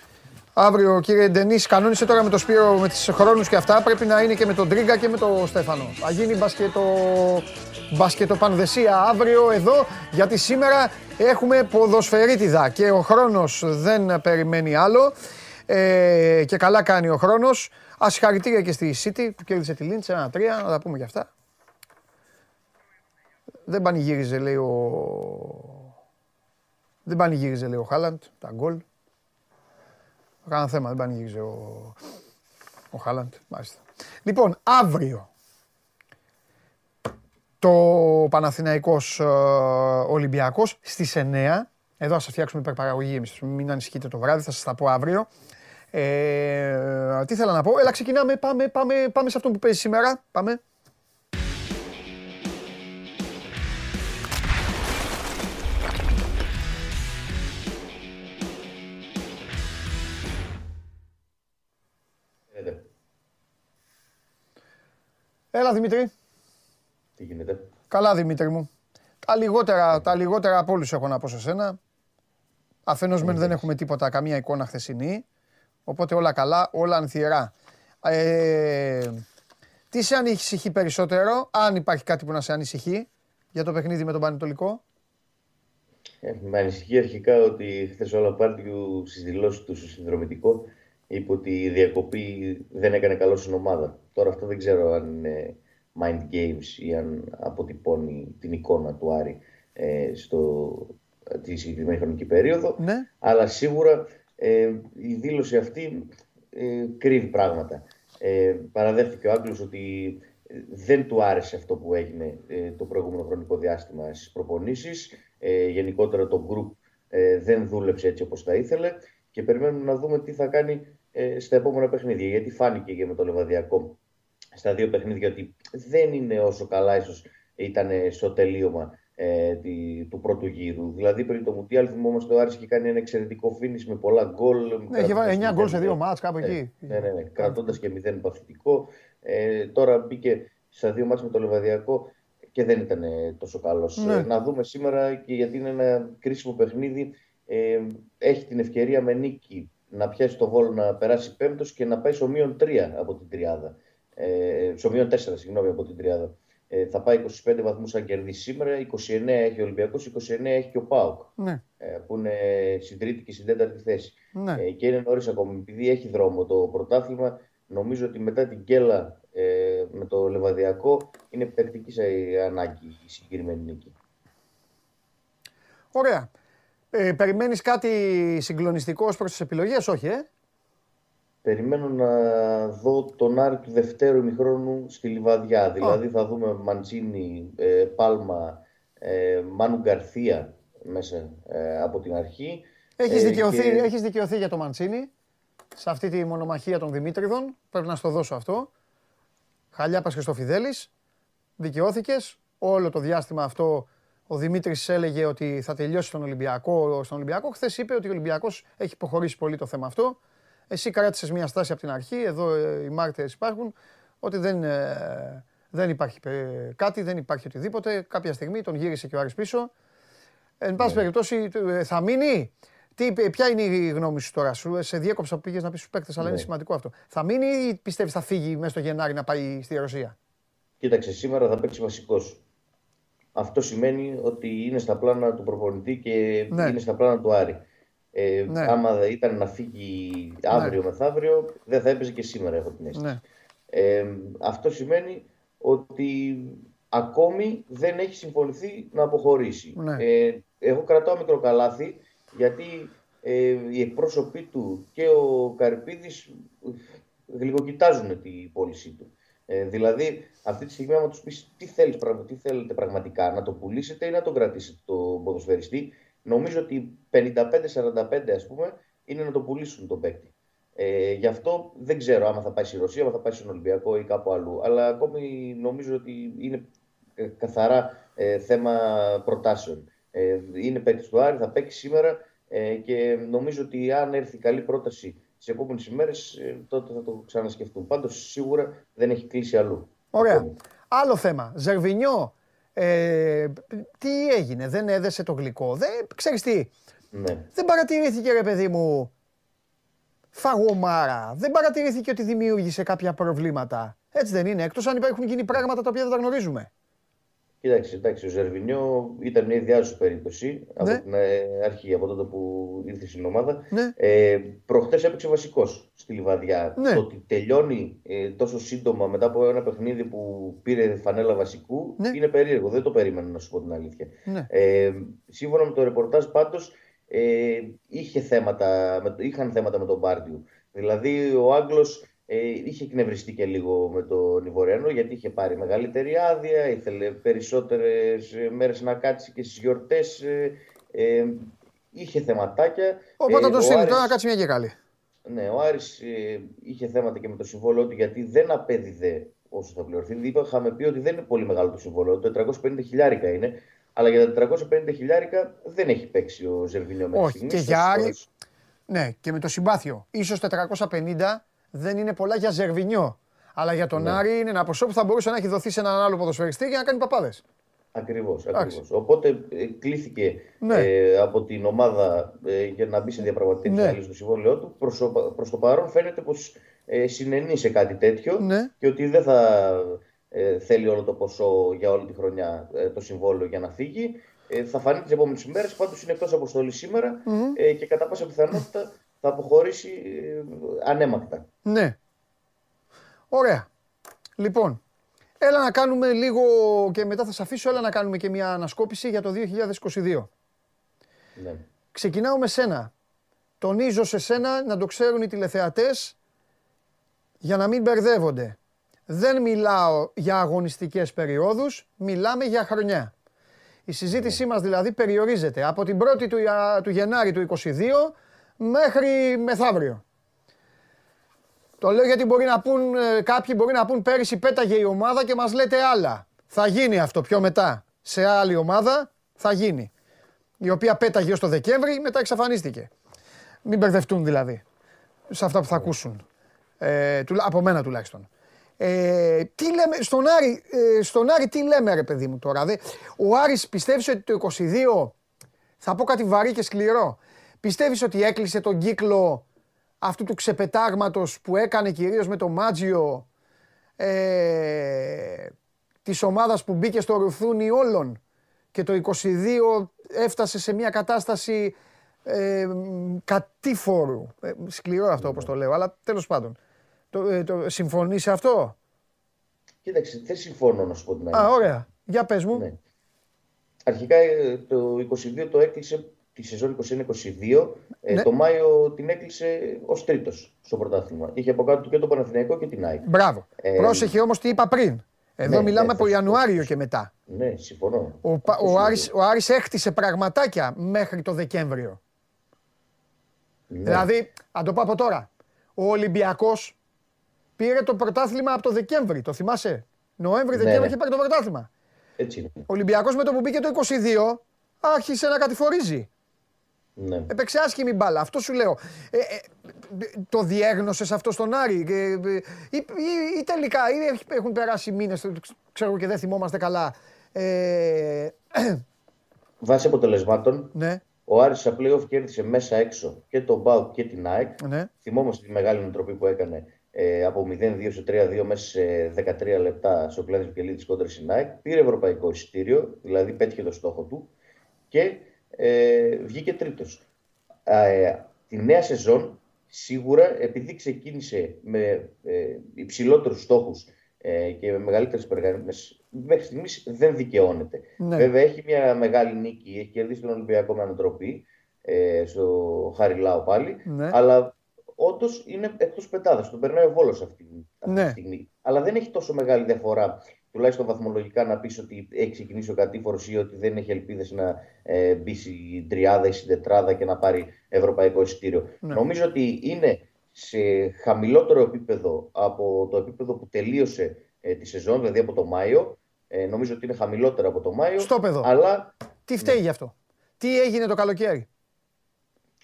Αύριο, κύριε Ντενή, κανόνισε τώρα με το Σπύρο με τις χρόνους και αυτά. Πρέπει να είναι και με τον Τρίγκα και με τον Στέφανο. Θα γίνει μπασκετο... μπασκετοπανδαισία αύριο εδώ, γιατί σήμερα έχουμε ποδοσφαιρίτιδα και ο χρόνος δεν περιμένει άλλο. Ε, και καλά κάνει ο χρόνος. Α συγχαρητήρια και στη City που κέρδισε τη Λίντς ένα τρία, να τα πούμε και αυτά. Δεν πανηγύριζε, λέει ο... Δεν πανηγύριζε, λέει ο Χάλαντ, τα γκολ. Κάνα θέμα, δεν πανηγύριζε ο, ο Χάλαντ. Μάλιστα. Λοιπόν, αύριο το Παναθηναϊκός ε, Ολυμπιακός στις 9. Εδώ θα σας φτιάξουμε υπερπαραγωγή εμείς, μην ανησυχείτε το βράδυ, θα σας τα πω αύριο. Ε, τι θέλω να πω, έλα ξεκινάμε, πάμε, πάμε, πάμε σε αυτό που παίζει σήμερα, πάμε. Έλα Δημήτρη. Τι γίνεται; Καλά Δημήτρη μου. Τα λιγότερα, τα λιγότερα από όλους έχω να πω σε σένα. Αφενός μεν δεν έχουμε τίποτα, καμία εικόνα χθεσινή. Οπότε όλα καλά, όλα ανθιερά. Ε, Τι σε ανησυχεί περισσότερο, αν υπάρχει κάτι που να σε ανησυχεί για το παιχνίδι με τον Πανετολικό; Ε, με ανησυχεί αρχικά ότι χθες ο Λαπάρτιου στις δηλώσεις του στο συνδρομητικό είπε ότι η διακοπή δεν έκανε καλό στην ομάδα. Τώρα αυτό δεν ξέρω αν είναι mind games ή αν αποτυπώνει την εικόνα του Άρη ε, στο, τη συγκεκριμένη χρονική περίοδο. Ναι. Αλλά σίγουρα ε, η δήλωση αυτή ε, κρύβει πράγματα. Ε, παραδέχτηκε ο Άγγλος ότι δεν του άρεσε αυτό που έγινε ε, το προηγούμενο χρονικό διάστημα στις προπονήσεις. Ε, γενικότερα το group ε, δεν δούλεψε έτσι όπως θα ήθελε και περιμένουμε να δούμε τι θα κάνει ε, στα επόμενα παιχνίδια. Γιατί φάνηκε και με το Λεβαδιακό στα δύο παιχνίδια ότι δεν είναι όσο καλά ίσως ήταν στο τελείωμα ε, τη, του πρώτου γύρου. Δηλαδή πριν το Μουτιάλ θυμόμαστε ο Άρης είχε κάνει ένα εξαιρετικό φίνις με πολλά γκολ. Ναι, είχε βάλει 9 γκολ σε δύο μάτς κάπου εκεί. Ναι, ναι, ναι, κρατώντας και μηδέν παθητικό. Ε, τώρα μπήκε στα δύο μάτς με το Λεβαδιακό και δεν ήταν ε, τόσο καλός. Ναι. Ε, να δούμε σήμερα και γιατί είναι ένα κρίσιμο παιχνίδι. Ε, έχει την ευκαιρία με νίκη να πιάσει το βόλο να περάσει πέμπτος και να πάει στο μείον 3 από την τριάδα. Ε, στο μείον 4, συγγνώμη, από την τριάδα. Ε, θα πάει 25 βαθμούς αν κερδίσει σήμερα, 29 έχει ο Ολυμπιακός, 29 έχει και ο ΠΑΟΚ, Ναι, ε, που είναι στην τρίτη και στην τέταρτη θέση. ναι. Ε, και είναι νωρίς ακόμη, επειδή έχει δρόμο το πρωτάθλημα, νομίζω ότι μετά την Κέλα ε, με το Λεβαδιακό είναι παικτική σε ανάγκη η συγκεκριμένη νίκη. Ωραία. Ε, περιμένεις κάτι συγκλονιστικό ως προς τις επιλογές, όχι ε; Περιμένω να δω τον Άρη του δευτέρου ημιχρόνου στη Λιβαδιά. Δηλαδή θα δούμε Μαντσίνη, ε, Πάλμα, ε, Μάνου Γκαρθία μέσα ε, από την αρχή. Έχεις, Ε, δικαιωθεί, και- έχεις δικαιωθεί για το Μαντσίνη σε αυτή τη μονομαχία των Δημήτριδων. Πρέπει να στο δώσω αυτό. Χαλιάπας και στο Φιδέλης. Δικαιώθηκες. Όλο το διάστημα αυτό ο Δημήτρης έλεγε ότι θα τελειώσει τον Ολυμπιακό. Στον Ολυμπιακό. Χθες είπε ότι ο Ολυμπιακός έχει υποχωρήσει πολύ το θέμα αυτό. Εσύ κράτησες μια στάση από την αρχή. Εδώ ε, οι μάρτυρες υπάρχουν. Ότι δεν, ε, δεν υπάρχει ε, κάτι, δεν υπάρχει οτιδήποτε. Κάποια στιγμή τον γύρισε και ο Άρης πίσω. Εν πάση περιπτώσει, ε, θα μείνει; Τι, ποια είναι η γνώμη σου τώρα, σου, σε διέκοψα που πήγες να πεις στους παίκτες, αλλά είναι Ναι. σημαντικό αυτό. Θα μείνει ή πιστεύεις θα φύγει μέσα στο Γενάρη να πάει στη Ρωσία; Κοίταξε, σήμερα θα παίξει βασικός. Αυτό σημαίνει ότι είναι στα πλάνα του προπονητή και Ναι. είναι στα πλάνα του Άρη. Ε, Ναι. Άμα δεν ήταν να φύγει αύριο μεθαύριο, δεν θα έπαιζε και σήμερα, έχω την αίσθηση. Ναι. Ε, αυτό σημαίνει ότι ακόμη δεν έχει συμφωνηθεί να αποχωρήσει. Ναι. Ε, εγώ κρατάω μικρό καλάθι γιατί ε, οι εκπρόσωποι του και ο Καρυπίδης γλυκοκοιτάζουν την πώλησή του. Ε, δηλαδή, αυτή τη στιγμή, άμα τους πεις τι, θέλεις, πραγμα- τι θέλετε πραγματικά, να το πουλήσετε ή να τον κρατήσετε το ποδοσφαιριστή, νομίζω ότι 55-45 ας πούμε είναι να το πουλήσουν τον παίκτη. Ε, γι' αυτό δεν ξέρω άμα θα πάει στη Ρωσία, άμα θα πάει στον Ολυμπιακό ή κάπου αλλού. Αλλά ακόμη νομίζω ότι είναι ε, καθαρά ε, θέμα προτάσεων. Ε, είναι παίκτης του Άρη, θα παίξει σήμερα ε, και νομίζω ότι αν έρθει καλή πρόταση τις επόμενες ημέρες, τότε θα το ξανασκεφτούν. Πάντως σίγουρα δεν έχει κλείσει αλλού. Ωραία. Ακόμη. Άλλο θέμα. Ζερβινιό. Ε, τι έγινε, δεν έδεσε το γλυκό. Δεν, ξέρεις τι, Ναι. δεν παρατηρήθηκε ρε παιδί μου φαγωμάρα. Δεν παρατηρήθηκε ότι δημιούργησε κάποια προβλήματα. Έτσι δεν είναι, εκτός αν υπάρχουν γίνει πράγματα τα οποία δεν τα γνωρίζουμε. Κοίταξε, εντάξει, ο Ζερβινιό ήταν μια ιδιάζουσα περίπτωση Ναι. από την ε, αρχή, από τότε που ήρθε στην ομάδα. Ναι. Ε, Προχτές έπαιξε βασικός στη Λιβαδιά. Ναι. Το ότι τελειώνει ε, τόσο σύντομα μετά από ένα παιχνίδι που πήρε φανέλα βασικού Ναι. είναι περίεργο. Δεν το περίμενα να σου πω την αλήθεια. Ναι. Ε, σύμφωνα με το ρεπορτάζ πάντως ε, είχε θέματα, με, το- είχαν θέματα με τον Μπάρντιου. Δηλαδή ο Άγγλος ε, είχε εκνευριστεί και λίγο με τον Ιβορεανό γιατί είχε πάρει μεγαλύτερη άδεια, ήθελε περισσότερες ε, μέρες να κάτσει και στις γιορτές. Ε, ε, είχε θεματάκια. Οπότε Ε, τον ο στείλει Άρης- τώρα να κάτσει μια και καλή. ναι, ο Άρης ε, είχε θέματα και με το συμβόλαιο του γιατί δεν απέδιδε όσο θα πληρωθεί. Είπα, είχαμε πει ότι δεν είναι πολύ μεγάλο το συμβόλαιο, το 450 χιλιάρικα είναι. Αλλά για τα 450 χιλιάρικα δεν έχει παίξει ο Ζερβινιό μέχρι Όχι, στιγμής. και Όσες για Άρη- φορές- Ναι, και με το συμπάθειο. Ίσως 450 δεν είναι πολλά για Ζερβινιό. Αλλά για τον Ναι. Άρη είναι ένα ποσό που θα μπορούσε να έχει δοθεί σε έναν άλλο ποδοσφαιριστή για να κάνει παπάδες. Ακριβώς, Εντάξει. ακριβώς. Οπότε ε, κλήθηκε Ναι. ε, από την ομάδα ε, για να μπει σε διαπραγματεύσεις Ναι. να λύσει το συμβόλαιό του. Προς, το- προς το παρόν φαίνεται πως ε, συνενεί σε κάτι τέτοιο Ναι. και ότι δεν θα ε, θέλει όλο το ποσό για όλη τη χρονιά ε, το συμβόλαιο για να φύγει. Ε, θα φανεί τις επόμενες ημέρες. Πάντως είναι εκτός αποστολής σήμερα ε, και κατά πάσα πιθανότητα θα αποχωρήσει ε, ανέμακτα. Ναι. Ωραία. Λοιπόν, έλα να κάνουμε λίγο και μετά θα σε αφήσω, έλα να κάνουμε και μια ανασκόπηση για το 2022. Ναι. Ξεκινάω με σένα. Τονίζω σε σένα να το ξέρουν οι τηλεθεατές για να μην μπερδεύονται. Δεν μιλάω για αγωνιστικές περιόδους, μιλάμε για χρονιά. Η συζήτησή μας δηλαδή περιορίζεται από την 1η του, Ια- του Γενάρη του 22 μέχρι μεθαύριο. Το λέω γιατί μπορεί να πούν, ε, κάποιοι μπορεί να πούν πέρυσι πέταγε η ομάδα και μας λέτε άλλα. Θα γίνει αυτό πιο μετά. Σε άλλη ομάδα θα γίνει. Η οποία πέταγε ως το Δεκέμβρη, μετά εξαφανίστηκε. Μην μπερδευτούν δηλαδή. Σε αυτά που θα ακούσουν. Ε, τουλά- από μένα τουλάχιστον. Ε, τι λέμε, στον Άρη, ε, στον Άρη τι λέμε ρε παιδί μου τώρα. Δε, ο Άρης πιστεύεις ότι το 22, θα πω κάτι βαρύ και σκληρό. Πιστεύεις ότι έκλεισε τον κύκλο αυτού του ξεπετάγματος που έκανε κυρίως με το Μάτζιο ε, της ομάδας που μπήκε στο ρουθούνι όλων και το 22 έφτασε σε μια κατάσταση ε, μ, κατήφορου. Ε, σκληρό αυτό όπως το λέω, αλλά τέλος πάντων. Το, ε, το, συμφωνείς σε αυτό; Κοίταξε, δεν συμφωνώ να σου πω την Α, αλήθεια. ωραία. Για πες μου. Ναι. Αρχικά ε, το 22 το έκλεισε τη σεζόν 21-22. Ε, Ναι. Το Μάιο την έκλεισε ως τρίτος στο πρωτάθλημα. Είχε από κάτω του και το Παναθηναϊκό και την ΑΕΚ. Μπράβο. Ε, Πρόσεχε όμως τι είπα πριν. Εδώ ναι, μιλάμε ναι, από θα σου πω. Ιανουάριο και μετά. Ναι, συμφωνώ. Ο, Πα- Αυτό ο, σου Άρης, λέω. ο Άρης έκτισε πραγματάκια μέχρι το Δεκέμβριο. Ναι. Δηλαδή, αν το πω από τώρα, ο Ολυμπιακός πήρε το πρωτάθλημα από το Δεκέμβρη. Το θυμάσαι; Νοέμβρη, Ναι, Δεκέμβρη ναι. είχε πάρει το πρωτάθλημα. Έτσι είναι. Ο Ολυμπιακός με το που μπήκε το 22 άρχισε να κατηφορίζει. Ναι. Έπαιξε άσχημη μπάλα. Αυτό σου λέω. Ε, ε, το διέγνωσες αυτό στον Άρη. Ε, ε, ή, ή- ή τελικά ή έχ- έχουν περάσει μήνες, ξέρω και δεν θυμόμαστε καλά. Ε, Βάσει αποτελεσμάτων, ναι, ο Άρης στα playoff κέρδισε μέσα έξω και τον Μπάουκ και την ΑΕΚ. ναι. Θυμόμαστε τη μεγάλη νοοτροπή που έκανε ε, από 0-2 σε 3-2 μέσα σε 13 λεπτά στο κλάδι Βικελίδη κόντρα στην ΑΕΚ. Πήρε ευρωπαϊκό εισιτήριο, δηλαδή πέτυχε το στόχο του και ε, βγήκε τρίτος. Ε, τη νέα σεζόν, σίγουρα επειδή ξεκίνησε με ε, υψηλότερους στόχους ε, και με μεγαλύτερες υπεργαμίε, μέχρι στιγμής δεν δικαιώνεται. Ναι. Βέβαια έχει μια μεγάλη νίκη, έχει κερδίσει τον Ολυμπιακό με ανατροπή ε, στο Χαριλάο πάλι. Ναι. Αλλά όντως είναι εκτός πεντάδα. Τον περνάει ο Βόλος αυτή, αυτή Ναι. τη στιγμή. Αλλά δεν έχει τόσο μεγάλη διαφορά, τουλάχιστον βαθμολογικά, να πεις ότι έχει ξεκινήσει ο κατήφορος ή ότι δεν έχει ελπίδες να ε, μπει στην τριάδα ή στην τετράδα και να πάρει ευρωπαϊκό εισιτήριο. Ναι. Νομίζω ότι είναι σε χαμηλότερο επίπεδο από το επίπεδο που τελείωσε ε, τη σεζόν, δηλαδή από το Μάιο. Ε, νομίζω ότι είναι χαμηλότερο από το Μάιο. Στο παιδό. Αλλά Τι φταίει γι' αυτό; Τι έγινε το καλοκαίρι;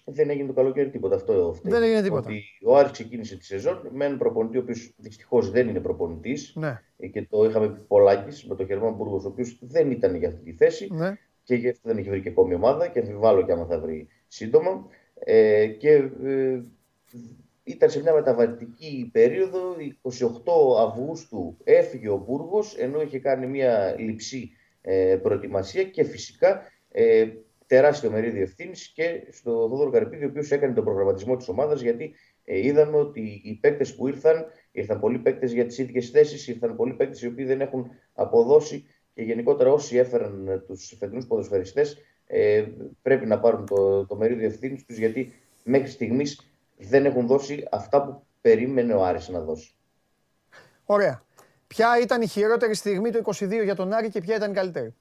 Δεν έγινε το καλοκαίρι τίποτα. Αυτό φταίει. Δεν έγινε τίποτα. Ότι ο Άρης ξεκίνησε τη σεζόν με έναν προπονητή ο οποίος δυστυχώς δεν είναι προπονητής. Ναι, Και το είχαμε πει πολλάκι με τον Γερμαν Μπούργος, ο οποίος δεν ήταν για αυτή τη θέση ναι. και γι' αυτό δεν έχει βρει και ακόμη ομάδα και αμφιβάλλω και άμα θα βρει σύντομα. Ε, και ε, ήταν σε μια μεταβατική περίοδο, 28 Αυγούστου έφυγε ο Μπούργος, ενώ είχε κάνει μια λειψή ε, προετοιμασία και φυσικά ε, τεράστιο μερίδιο ευθύνης και στο Θόδωρο Καρυπίδη, ο οποίος έκανε τον προγραμματισμό της ομάδας, γιατί ε, είδαμε ότι οι παίκτες που ήρθαν, ήρθαν πολλοί παίκτες για τις ίδιες θέσεις, ήρθαν πολλοί παίκτες οι οποίοι δεν έχουν αποδώσει και γενικότερα όσοι έφεραν τους φετινούς ποδοσφαιριστές ε, πρέπει να πάρουν το, το μερίδιο ευθύνης τους, γιατί μέχρι στιγμής δεν έχουν δώσει αυτά που περίμενε ο Άρης να δώσει. Ωραία. Ποια ήταν η χειρότερη στιγμή του 22 για τον Άρη και ποια ήταν η καλύτερη;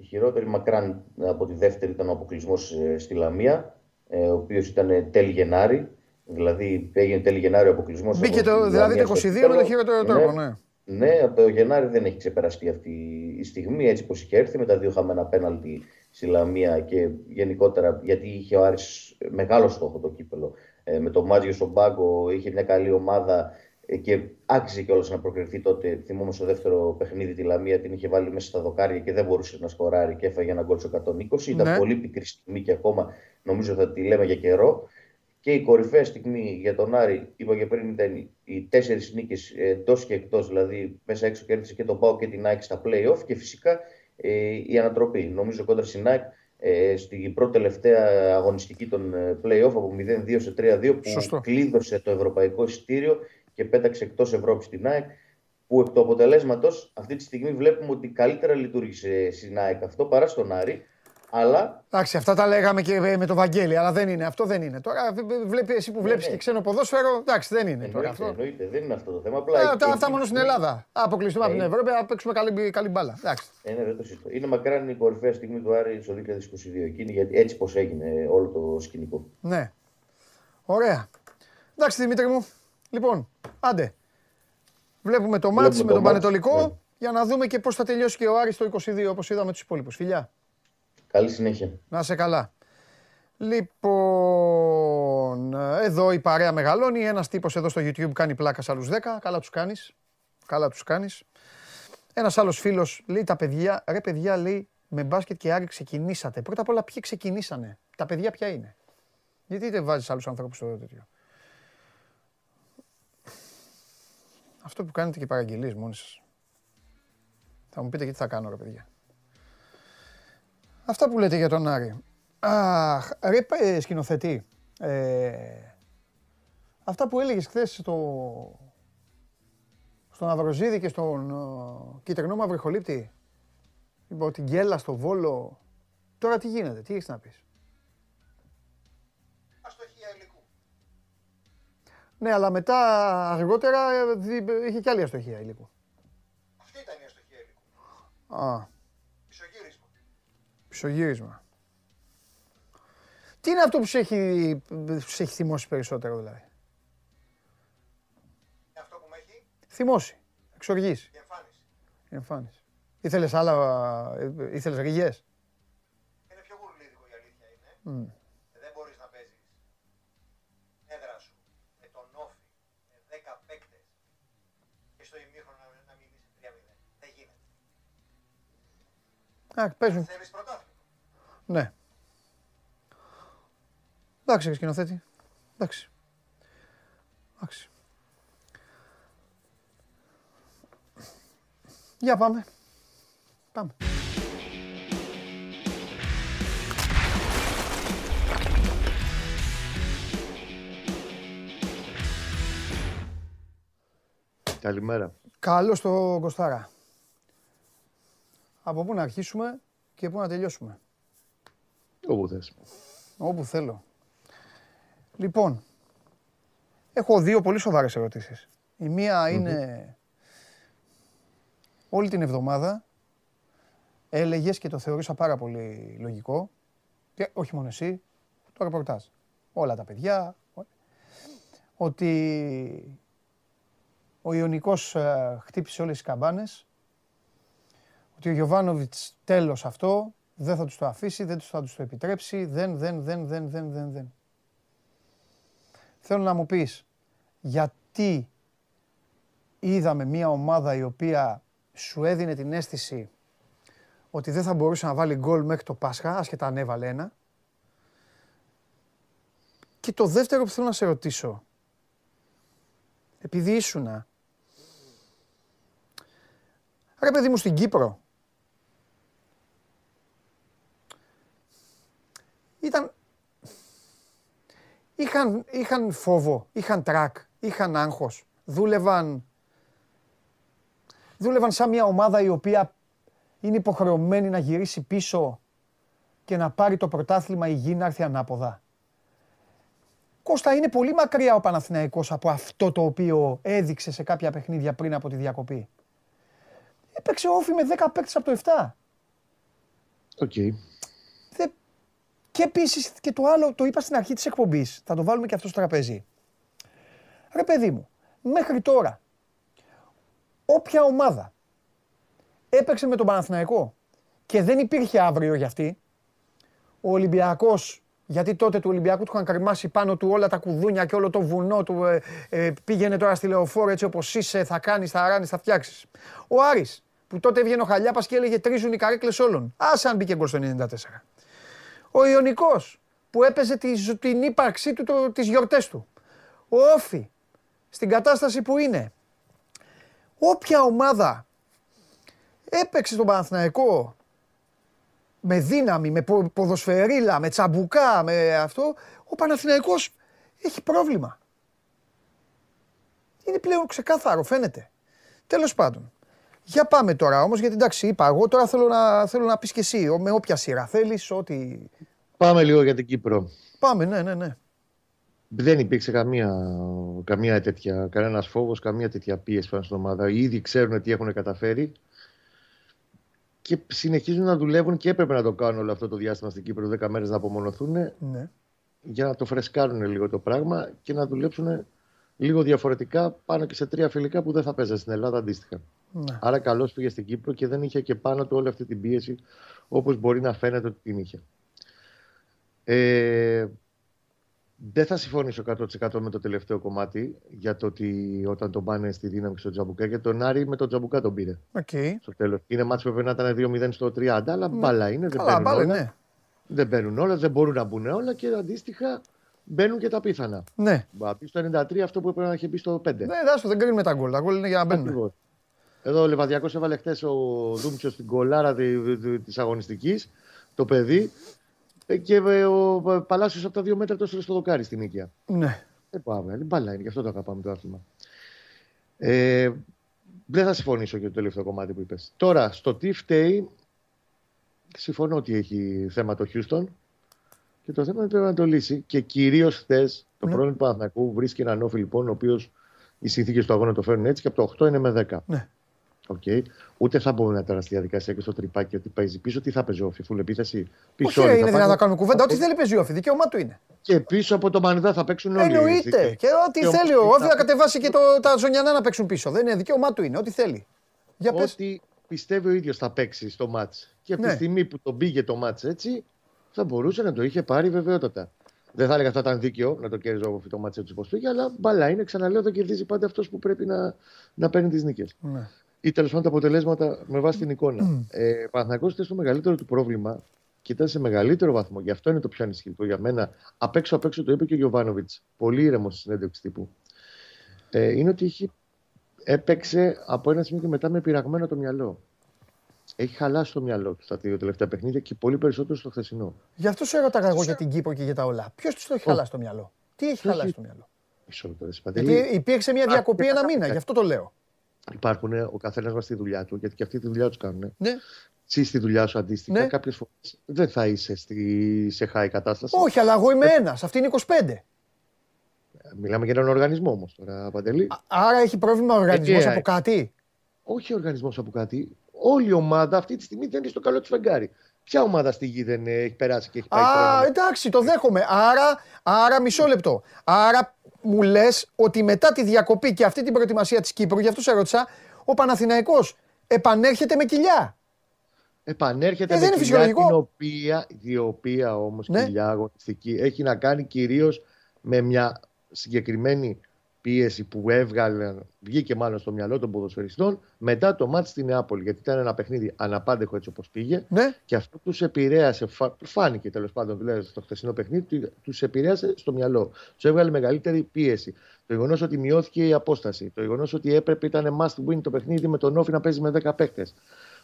Η χειρότερη μακράν από τη δεύτερη ήταν ο αποκλεισμός στη Λαμία, ε, ο οποίος ήταν τέλη Γενάρη. Δηλαδή έγινε τέλη Γενάρη ο αποκλεισμός. Μπήκε το, δηλαδή το 22 με το χειρότερο τρόπο, ναι. Ναι, από το Γενάρη δεν έχει ξεπεραστεί αυτή η στιγμή, έτσι πως είχε έρθει με τα δύο χαμένα πέναλτι στη Λαμία και γενικότερα γιατί είχε ο Άρης μεγάλο στόχο το κύπελο. Ε, με το Μάτζιο στον πάγκο είχε μια καλή ομάδα ε, και άξιζε κιόλας να προκριθεί τότε. Θυμόμαι στο δεύτερο παιχνίδι τη Λαμία την είχε βάλει μέσα στα δοκάρια και δεν μπορούσε να σκοράρει και έφαγε ένα γκολ στο 120. Ήταν Ναι. πολύ πικρή στιγμή και ακόμα νομίζω θα τη λέμε για καιρό. και η κορυφαία στιγμή για τον Άρη, είπα και πριν, ήταν οι τέσσερις νίκες εντός και εκτός, δηλαδή μέσα έξω κέρδισε και τον Πάο και την Άκη στα playoff και φυσικά ε, η ανατροπή. Νομίζω κόντρα στην Άκη ε, στην πρώτη τελευταία αγωνιστική των ε, playoff από 0-2 σε 3-2 που Σωστό. κλείδωσε το ευρωπαϊκό εισιτήριο και πέταξε εκτός Ευρώπης την ΑΕΚ. Που εκ του αποτελέσματος αυτή τη στιγμή βλέπουμε ότι καλύτερα λειτουργήσε στην ΑΕΚ αυτό παρά στον Άρη. Αλλά Εντάξει, αυτά τα λέγαμε και με το Βαγγέλη, αλλά δεν είναι. Αυτό δεν είναι. Τώρα βλέπει εσύ που βλέπεις ναι. και ξένο ποδόσφαιρο, εντάξει, δεν είναι τώρα εννοείται, αυτό. εννοείται, δεν είναι αυτό το θέμα. Απλά Ε, εκεί- αυτά, αυτά εκεί- μόνο στην Ελλάδα. Α, αποκλειστούμε από την Ναι. Ευρώπη, να παίξουμε καλή, καλή μπάλα. Εντάξει. Ε, ναι, δεν το συζητώ. Είναι μακράν η κορυφαία στιγμή του Άρη στο 2022 εκείνη, γιατί έτσι πώ έγινε όλο το σκηνικό. Ναι. Ωραία. Εντάξει, Δημήτρη μου. Λοιπόν, άντε. Βλέπουμε το μάτς με το τον μάτς, Πανετολικό ναι. για να δούμε και πώς θα τελειώσει και ο Άρης το 22, όπως είδαμε τους υπόλοιπους. Φιλιά. Καλή συνέχεια. Να σε καλά. Λοιπόν, εδώ η παρέα μεγαλώνει. Ένας τύπος εδώ στο YouTube κάνει πλάκα σε άλλους 10. Καλά τους κάνεις. Καλά τους κάνεις. Ένας άλλος φίλος λέει τα παιδιά, ρε παιδιά λέει με μπάσκετ και Άρη ξεκινήσατε. Πρώτα απ' όλα ποιοι ξεκινήσανε; Τα παιδιά ποια είναι; Γιατί δεν βάζεις άλλους ανθρώπους στο τέτοιο. Αυτό που κάνετε και παραγγελίες μόνοι σας. Θα μου πείτε και τι θα κάνω ρε παιδιά. Αυτά που λέτε για τον Άρη. Αχ, ρε ε, σκηνοθετή. Ε, αυτά που έλεγες χθες στο, στον Αυροζίδη και στον ε, κυτρινό μαυροχολύπτη. Λοιπόν, την Γκέλα στο Βόλο. Τώρα τι γίνεται, τι έχεις να πεις; Ναι, αλλά μετά αργότερα ε, δι- είχε κι άλλη αστοχία υλικού. Αυτή ήταν η αστοχία υλικού. Α, Πισωγύρισμα. πισωγύρισμα. Τι είναι αυτό που σε έχει, που σε έχει θυμώσει περισσότερο δηλαδή; Είναι αυτό που με έχει; Θυμώσει, εξοργήσει. η εμφάνιση. Η εμφάνιση. Ήθελες άλλα, ε, ήθελες ρηγές. Είναι πιο γουρλίδικο η αλήθεια είναι. Μμ. Δεν μπορείς να παίζεις έδρα σου με τον Όφη, με 10 παίκτες και στο ημίχρονο να, να μην είσαι 3-0. Δεν γίνεται. Α, παίζουν. Θέλεις πρωτάθλημα. Ναι. Εντάξει, ρε σκηνοθέτη. Εντάξει. Εντάξει. Για πάμε. Πάμε. Καλημέρα. Καλώς το Κωστάρα. Από πού να αρχίσουμε και πού να τελειώσουμε; Όπου θες. Όπου θέλω. Λοιπόν, έχω δύο πολύ σοβαρές ερωτήσεις. Η μία είναι όλη την εβδομάδα έλεγες και το θεωρήσα πάρα πολύ λογικό και όχι μόνο εσύ, το ρεπορτάζ. Όλα τα παιδιά, ό- ότι ο Ιωνικός ε, χτύπησε όλες τις καμπάνες, ότι ο Γιωβάνοβιτς τέλος αυτό, δεν θα τους το αφήσει, δεν τους θα τους το επιτρέψει, δεν, δεν, δεν, δεν, δεν, δεν, δεν. Θέλω να μου πεις, γιατί είδαμε μια ομάδα η οποία σου έδινε την αίσθηση ότι δεν θα μπορούσε να βάλει γκολ μέχρι το Πάσχα, άσχετα αν έβαλε ένα; Και το δεύτερο που θέλω να σε ρωτήσω, επειδή ήσουνα, ρε παιδί μου στην Κύπρο, ήταν, είχαν, είχαν φόβο, είχαν τρακ, είχαν άγχος, δούλευαν, δούλευαν σαν μια ομάδα η οποία είναι υποχρεωμένη να γυρίσει πίσω και να πάρει το πρωτάθλημα η γη να έρθει ανάποδα. Κώστα, είναι πολύ μακριά ο Παναθηναϊκός από αυτό το οποίο έδειξε σε κάποια παιχνίδια πριν από τη διακοπή. Έπαιξε ΟΦΗ με 10 παίκτες από το 7. Οκ. Δε... Και επίσης και το άλλο, το είπα στην αρχή της εκπομπής. Θα το βάλουμε και αυτό στο τραπέζι. Ρε παιδί μου, μέχρι τώρα, όποια ομάδα έπαιξε με τον Παναθηναϊκό και δεν υπήρχε αύριο για αυτή, ο Ολυμπιακός, γιατί τότε του Ολυμπιακού του είχαν καρμάσει πάνω του όλα τα κουδούνια και όλο το βουνό του, ε, ε, πήγαινε τώρα στη λεωφόρο έτσι όπως είσαι, θα κάνεις, θα ράνεις, θα φτιάξεις. Ο Άρης, που τότε έβγαινε ο Χαλιάπας και έλεγε τρίζουν οι καρέκλες όλων. Άσε αν μπήκε γκολ στο 94. Ο Ιωνικός που έπαιζε τη, ζω- την ύπαρξή του το, τις γιορτές του. Ο Όφη, στην κατάσταση που είναι, όποια ομάδα έπαιξε στον Παναθηναϊκό με δύναμη, με πο- ποδοσφαιρίλα, με τσαμπουκά, με αυτό, ο Παναθηναϊκός έχει πρόβλημα. Είναι πλέον ξεκάθαρο, φαίνεται. Τέλος πάντων. Για πάμε τώρα όμως, γιατί εντάξει, είπα εγώ τώρα θέλω να, θέλω να πεις και εσύ, ο- με όποια σειρά θέλεις, ό,τι... Πάμε λίγο για την Κύπρο. Πάμε, ναι, ναι, ναι. Δεν υπήρξε καμία, καμία τέτοια, κανένας φόβος, καμία τέτοια πίεση πάνω στην ομάδα. Ήδη ξέρουν τι έχουν καταφέρει και συνεχίζουν να δουλεύουν και έπρεπε να το κάνουν όλο αυτό το διάστημα στην Κύπρο, 10 μέρες να απομονωθούν ναι. για να το φρεσκάρουν λίγο το πράγμα και να δουλέψουν λίγο διαφορετικά πάνω και σε τρία φιλικά που δεν θα παίζανε στην Ελλάδα αντίστοιχα. Ναι. Άρα καλώς πήγε στην Κύπρο και δεν είχε και πάνω του όλη αυτή την πίεση όπως μπορεί να φαίνεται ότι την είχε. Ε, δεν θα συμφωνήσω 100% με το τελευταίο κομμάτι για το ότι όταν τον πάνε στη δύναμη και στο τσαμπουκά γιατί τον Άρη με τον τσαμπουκά τον πήρε Οκ. στο τέλος. Είναι μάτς που έπρεπε να ήταν 2-0 στο 30 αλλά μπάλα είναι, δεν Καλά, μπαίνουν, πάλι, όλα, ναι. δεν μπαίνουν όλα, δεν μπορούν να μπουν όλα και αντίστοιχα μπαίνουν και τα απίθανα. Ναι. Μπαίνει στο 93 αυτό που έπρεπε να είχε μπει στο 5. Ναι, εντάξει, δεν κρίνουμε τα γκολ. Τα γκολ είναι για να μπαίνουν. Ακριβώς. Εδώ ο Λεβαδιακός έβαλε χθες ο Δούμτσο στην κολάρα τη αγωνιστικής, το παιδί. ε, Και ε, ο Παλάσιος από τα δύο μέτρα το έστειλε στο δοκάρι στην οίκια. Ναι. Δεν πάμε, είναι μπάλα είναι, γι' αυτό το αγαπάμε το άθλημα. Ε, δεν θα συμφωνήσω για το τελευταίο κομμάτι που είπες. Τώρα, στο τι φταίει, συμφωνώ ότι έχει θέμα το Houston και το θέμα είναι πρέπει να το λύσει. Και κυρίως χθες το Ναι. πρόβλημα του Παναθηναϊκού βρίσκει έναν όφη λοιπόν, ο οποίος οι συνθήκε του αγώνα το φέρνουν έτσι και από το 8 είναι με 10. Ναι. Οκ. Ούτε θα μπορούμε να τώρα στη διαδικασία και στο τρυπάκι ότι παίζει πίσω. Τι θα παίζει ο Όφη, full επίθεση. Πίσω Όχι, όλοι είναι θα δυνατόν πάνε. να κάνουμε κουβέντα. Ό,τι θέλει παίζει ο Όφη. Δικαίωμά του είναι. Και πίσω από το Μανιδά θα παίξουν όλοι. Εννοείται. Και ό,τι Και ο θέλει ο Όφης Όφη θα θα κατεβάσει και το, τα ζωνιανά να παίξουν πίσω. Δεν είναι δικαίωμά του είναι. Ό,τι θέλει. Για πες. Ό,τι πιστεύει ο ίδιος θα παίξει στο μάτς. Και από Ναι. τη στιγμή που τον πήγε το μάτς έτσι, θα μπορούσε να το είχε πάρει βεβαιότατα. Δεν θα έλεγα αυτό ήταν δίκαιο να το κέρδιζε ο Όφη το μάτς έτσι όπως πήγε, αλλά μπαλά είναι. Ξαναλέω, το κερδίζει πάντα αυτός που πρέπει να, να παίρνει τις νίκες. Ναι. Ή τέλος πάντων τα αποτελέσματα με βάση την εικόνα. Ε, Παναθηναϊκός ήταν στο μεγαλύτερο του πρόβλημα και ήταν σε μεγαλύτερο βαθμό. Γι' αυτό είναι το πιο ανησυχητικό για μένα. Απ' έξω απ' έξω το είπε και ο Γιωβάνοβιτς. Πολύ ήρεμο στη συνέντευξη τύπου. Ε, είναι ότι έχει, έπαιξε από ένα σημείο και μετά με πειραγμένο το μυαλό. Έχει χαλάσει το μυαλό του στα δύο τελευταία παιχνίδια και πολύ περισσότερο στο χθεσινό. Γι' αυτό σε έρωταγα εγώ για την Κύπρο και για τα όλα. Ποιος του το έχει χαλάσει το μυαλό; Τι έχει Ποιος χαλάσει έχει- το μυαλό; Μισό λεπτό, ρε Παντελή. Γιατί υπήρξε μια διακοπή ένα μήνα, γι' αυτό το λέω. Υπάρχουν ο καθένας μα στη δουλειά του, γιατί και αυτοί τη δουλειά τους κάνουν. Ναι. Εσύ στη δουλειά σου αντίστοιχα, Ναι. κάποιες φορές δεν θα είσαι στη, σε high κατάσταση. Όχι, αλλά εγώ είμαι ένας. Αυτή είναι 25. Μιλάμε για έναν οργανισμό όμως τώρα, Παντελή. Α- Άρα έχει πρόβλημα ο οργανισμός Εκεί, από ε. κάτι; Όχι ο οργανισμός από κάτι. Όλη η ομάδα αυτή τη στιγμή δεν είναι στο καλό του φεγγάρι. Ποια ομάδα στη γη δεν ε, έχει περάσει και έχει πάει Α, χρόνο. εντάξει, το δέχομαι. Άρα, άρα μισό λεπτό. Άρα μου λες ότι μετά τη διακοπή και αυτή την προετοιμασία της Κύπρου, γι' αυτό σε ρώτησα, ο Παναθηναϊκός επανέρχεται με κοιλιά. Επανέρχεται Ε, με δεν είναι κοιλιά φυσιολογικό. την οποία, η οποία όμως Ναι. κοιλιά αγωνιστική έχει να κάνει κυρίως με μια συγκεκριμένη πίεση που έβγαλε, βγήκε μάλλον στο μυαλό των ποδοσφαιριστών μετά το μάτς στη Νεάπολη. Γιατί ήταν ένα παιχνίδι αναπάντεχο έτσι όπως πήγε Ναι. και αυτό τους επηρέασε, φα- φάνηκε τέλος πάντων δηλαδή στο χθεσινό παιχνίδι, του επηρέασε στο μυαλό. Τους έβγαλε μεγαλύτερη πίεση. Το γεγονός ότι μειώθηκε η απόσταση. Το γεγονός ότι έπρεπε ήταν must win το παιχνίδι με τον Όφη να παίζει με 10 παίκτες.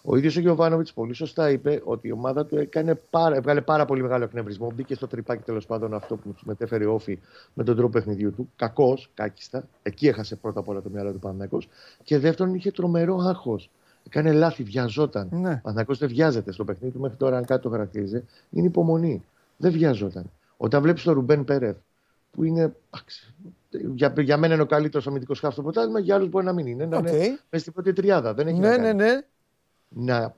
Ο ίδιος ο Γιωβάνοβιτς πολύ σωστά είπε ότι η ομάδα του έκανε πάρα, έβγαλε πάρα πολύ μεγάλο εκνευρισμό. Μπήκε στο τρυπάκι τέλος πάντων αυτό που τους μετέφερε ο Όφη με τον τρόπο παιχνιδιού του. Κακός, κάκιστα. Εκεί έχασε πρώτα απ' όλα το μυαλό του Παναγιώ. Και δεύτερον είχε τρομερό άγχος. Έκανε λάθη, βιαζόταν. Ναι. Ο Παναθηναϊκός δεν βιάζεται στο παιχνίδι του μέχρι τώρα, αν κάτι το χαρακτηρίζει, είναι υπομονή. Δεν βιαζόταν. Όταν βλέπεις τον Ρουμπέν Πέρεθ, που είναι. εντάξει, Για, για μένα είναι ο καλύτερος αμυντικός χάφ στο πρωτάθλημα, για άλλους μπορεί να μην είναι. Να Οκ. είναι μέσα στην πρώτη τριάδα. Δεν έχει να Ναι, κάνει. ναι, ναι. Να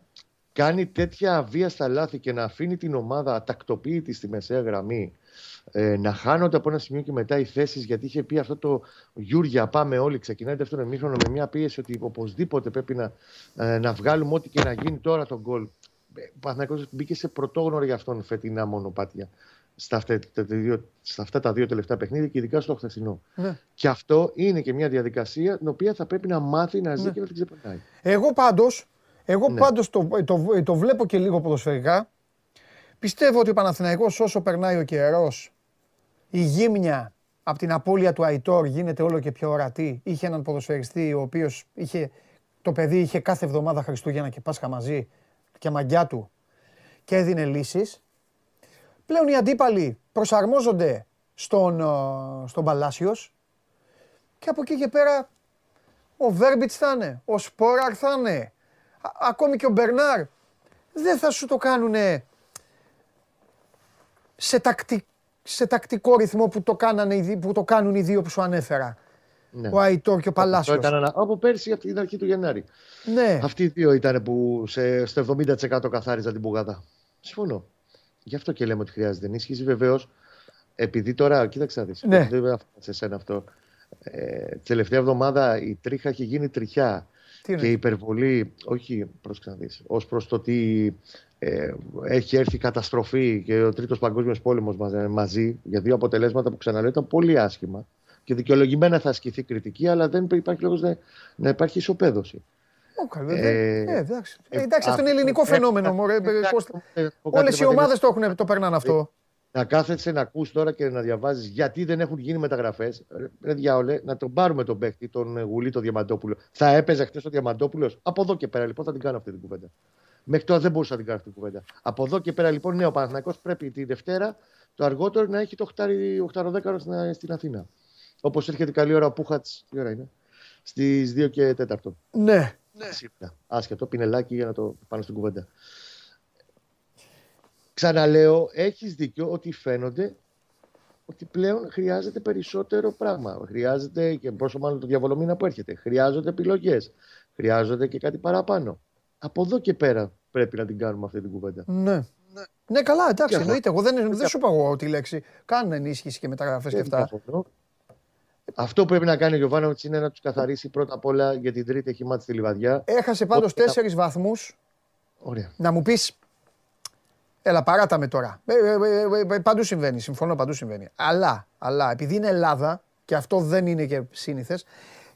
κάνει τέτοια αβίαστα λάθη και να αφήνει την ομάδα ατακτοποίητη στη μεσαία γραμμή. Ε, να χάνονται από ένα σημείο και μετά οι θέσεις, γιατί είχε πει αυτό το γιούρια, πάμε όλοι. Ξεκινάει δεύτερο ημίχρονο με μια πίεση ότι οπωσδήποτε πρέπει να, ε, να βγάλουμε ό,τι και να γίνει τώρα τον γκολ. Ε, Ο Παναθηναϊκός μπήκε σε πρωτόγνωρο για αυτόν φετινά μονοπάτια στα αυτά, τα δύο, στα αυτά τα δύο τελευταία παιχνίδια και ειδικά στο χθεσινό. ναι. Και αυτό είναι και μια διαδικασία την οποία θα πρέπει να μάθει να ζει Ναι. και να την ξεπερνάει. Εγώ πάντως, εγώ Ναι. πάντως το, το, το βλέπω και λίγο ποδοσφαιρικά. Πιστεύω ότι ο Παναθηναϊκός όσο περνάει ο καιρός, η γύμνια από την απώλεια του Αϊτόρ γίνεται όλο και πιο ορατή. Είχε έναν ποδοσφαιριστή ο οποίος είχε, το παιδί είχε κάθε εβδομάδα Χριστούγεννα και Πάσχα μαζί και μαγκιά του και έδινε λύσεις. Πλέον οι αντίπαλοι προσαρμόζονται στον, ε, στον Παλάσιος και από εκεί και πέρα ο Βέρμπιτς θα είναι, ο Σπόραρ θα είναι, α- ακόμη και ο Μπερνάρ. Δεν θα σου το κάνουνε σε, τακτι- σε τακτικό ρυθμό που το, κάνανε, οι δι- που το κάνουν οι δύο που σου ανέφερα. Ναι. Ο Αϊτόρ και ο Αυτό Παλάσιος. ήταν ανα- Από πέρσι από την αρχή του Γενάρη. Ναι, Αυτοί οι δύο ήταν που σε, στο 70% καθάριζαν την πουγάδα. Συμφωνώ. Γι' αυτό και λέμε ότι χρειάζεται ενίσχυση. Βεβαίως, επειδή τώρα, κοίταξε να δεις, Ναι. δεν αφορά σε σένα αυτό. Ε, την τελευταία εβδομάδα η τρίχα έχει γίνει τριχιά. Τι είναι. και η υπερβολή, όχι προς να δεις, ως προς το ότι ε, έχει έρθει η καταστροφή και ο τρίτος παγκόσμιος πόλεμος μαζ- μαζί για δύο αποτελέσματα που ξαναλέω ήταν πολύ άσχημα και δικαιολογημένα θα ασκηθεί κριτική αλλά δεν υπάρχει λόγος να, να υπάρχει ισοπαίδωση. Ω, καλά, βέβαια. Ε, Ε, εντάξει. Ε, ε, εντάξει, αυτό είναι αυτό ελληνικό πρέπει φαινόμενο. να- μωρέ. Ε, εντάξει, Κώστα. ε, πω κάτι, Όλες οι Παντελή. ομάδες το, έχουν, το περνάνε αυτό. Να κάθεσαι να ακούς τώρα και να διαβάζεις γιατί δεν έχουν γίνει μεταγραφές. Ρε, Ρε διάολε, να τον πάρουμε τον παίχτη, τον ε, Γουλή, τον Διαμαντόπουλο. Θα έπαιζε χθες ο Διαμαντόπουλος; Από εδώ και πέρα λοιπόν θα την κάνω αυτή την κουβέντα. Μέχρι τώρα δεν μπορούσα να την κάνω αυτή την κουβέντα. Από εδώ και πέρα λοιπόν, ναι, ο Παναθηναϊκός πρέπει τη Δευτέρα το αργότερο να έχει το οχτάρι- οχταροδέκαρο στην, στην Αθήνα. Όπως έρχεται καλή ώρα ο Πούχατς. Τι ώρα είναι; Στις 2 και 4. Ναι. Σίγουρα. Άσχετο, πινελάκι για να το πάνω στην κουβέντα. Ξαναλέω, έχεις δίκιο ότι φαίνονται ότι πλέον χρειάζεται περισσότερο πράγμα. Χρειάζεται και πόσο μάλλον το διαβολομήνα που έρχεται. Χρειάζονται επιλογές. Χρειάζονται και κάτι παραπάνω. Από εδώ και πέρα πρέπει να την κάνουμε αυτή την κουβέντα. Ναι. Ναι, καλά, εντάξει, Για εννοείται. Εγώ δεν, δεν σου είπα εγώ τη λέξη. Κάνουν ενίσχυση και μεταγραφές και Δεν αυτά. διαφωνώ. Αυτό που πρέπει να κάνει ο Γιωβάνοβιτς είναι να τους καθαρίσει πρώτα απ' όλα για την τρίτη έχει μάθει στη λιβαδιά. Έχασε πάντως Ό,τι θα- τέσσερις βαθμούς. Ωραία. Να μου πεις. Έλα, παράτα με τώρα. Ε, ε, ε, ε, παντού συμβαίνει, συμφωνώ, παντού συμβαίνει. Αλλά, αλλά επειδή είναι Ελλάδα και αυτό δεν είναι και σύνηθες,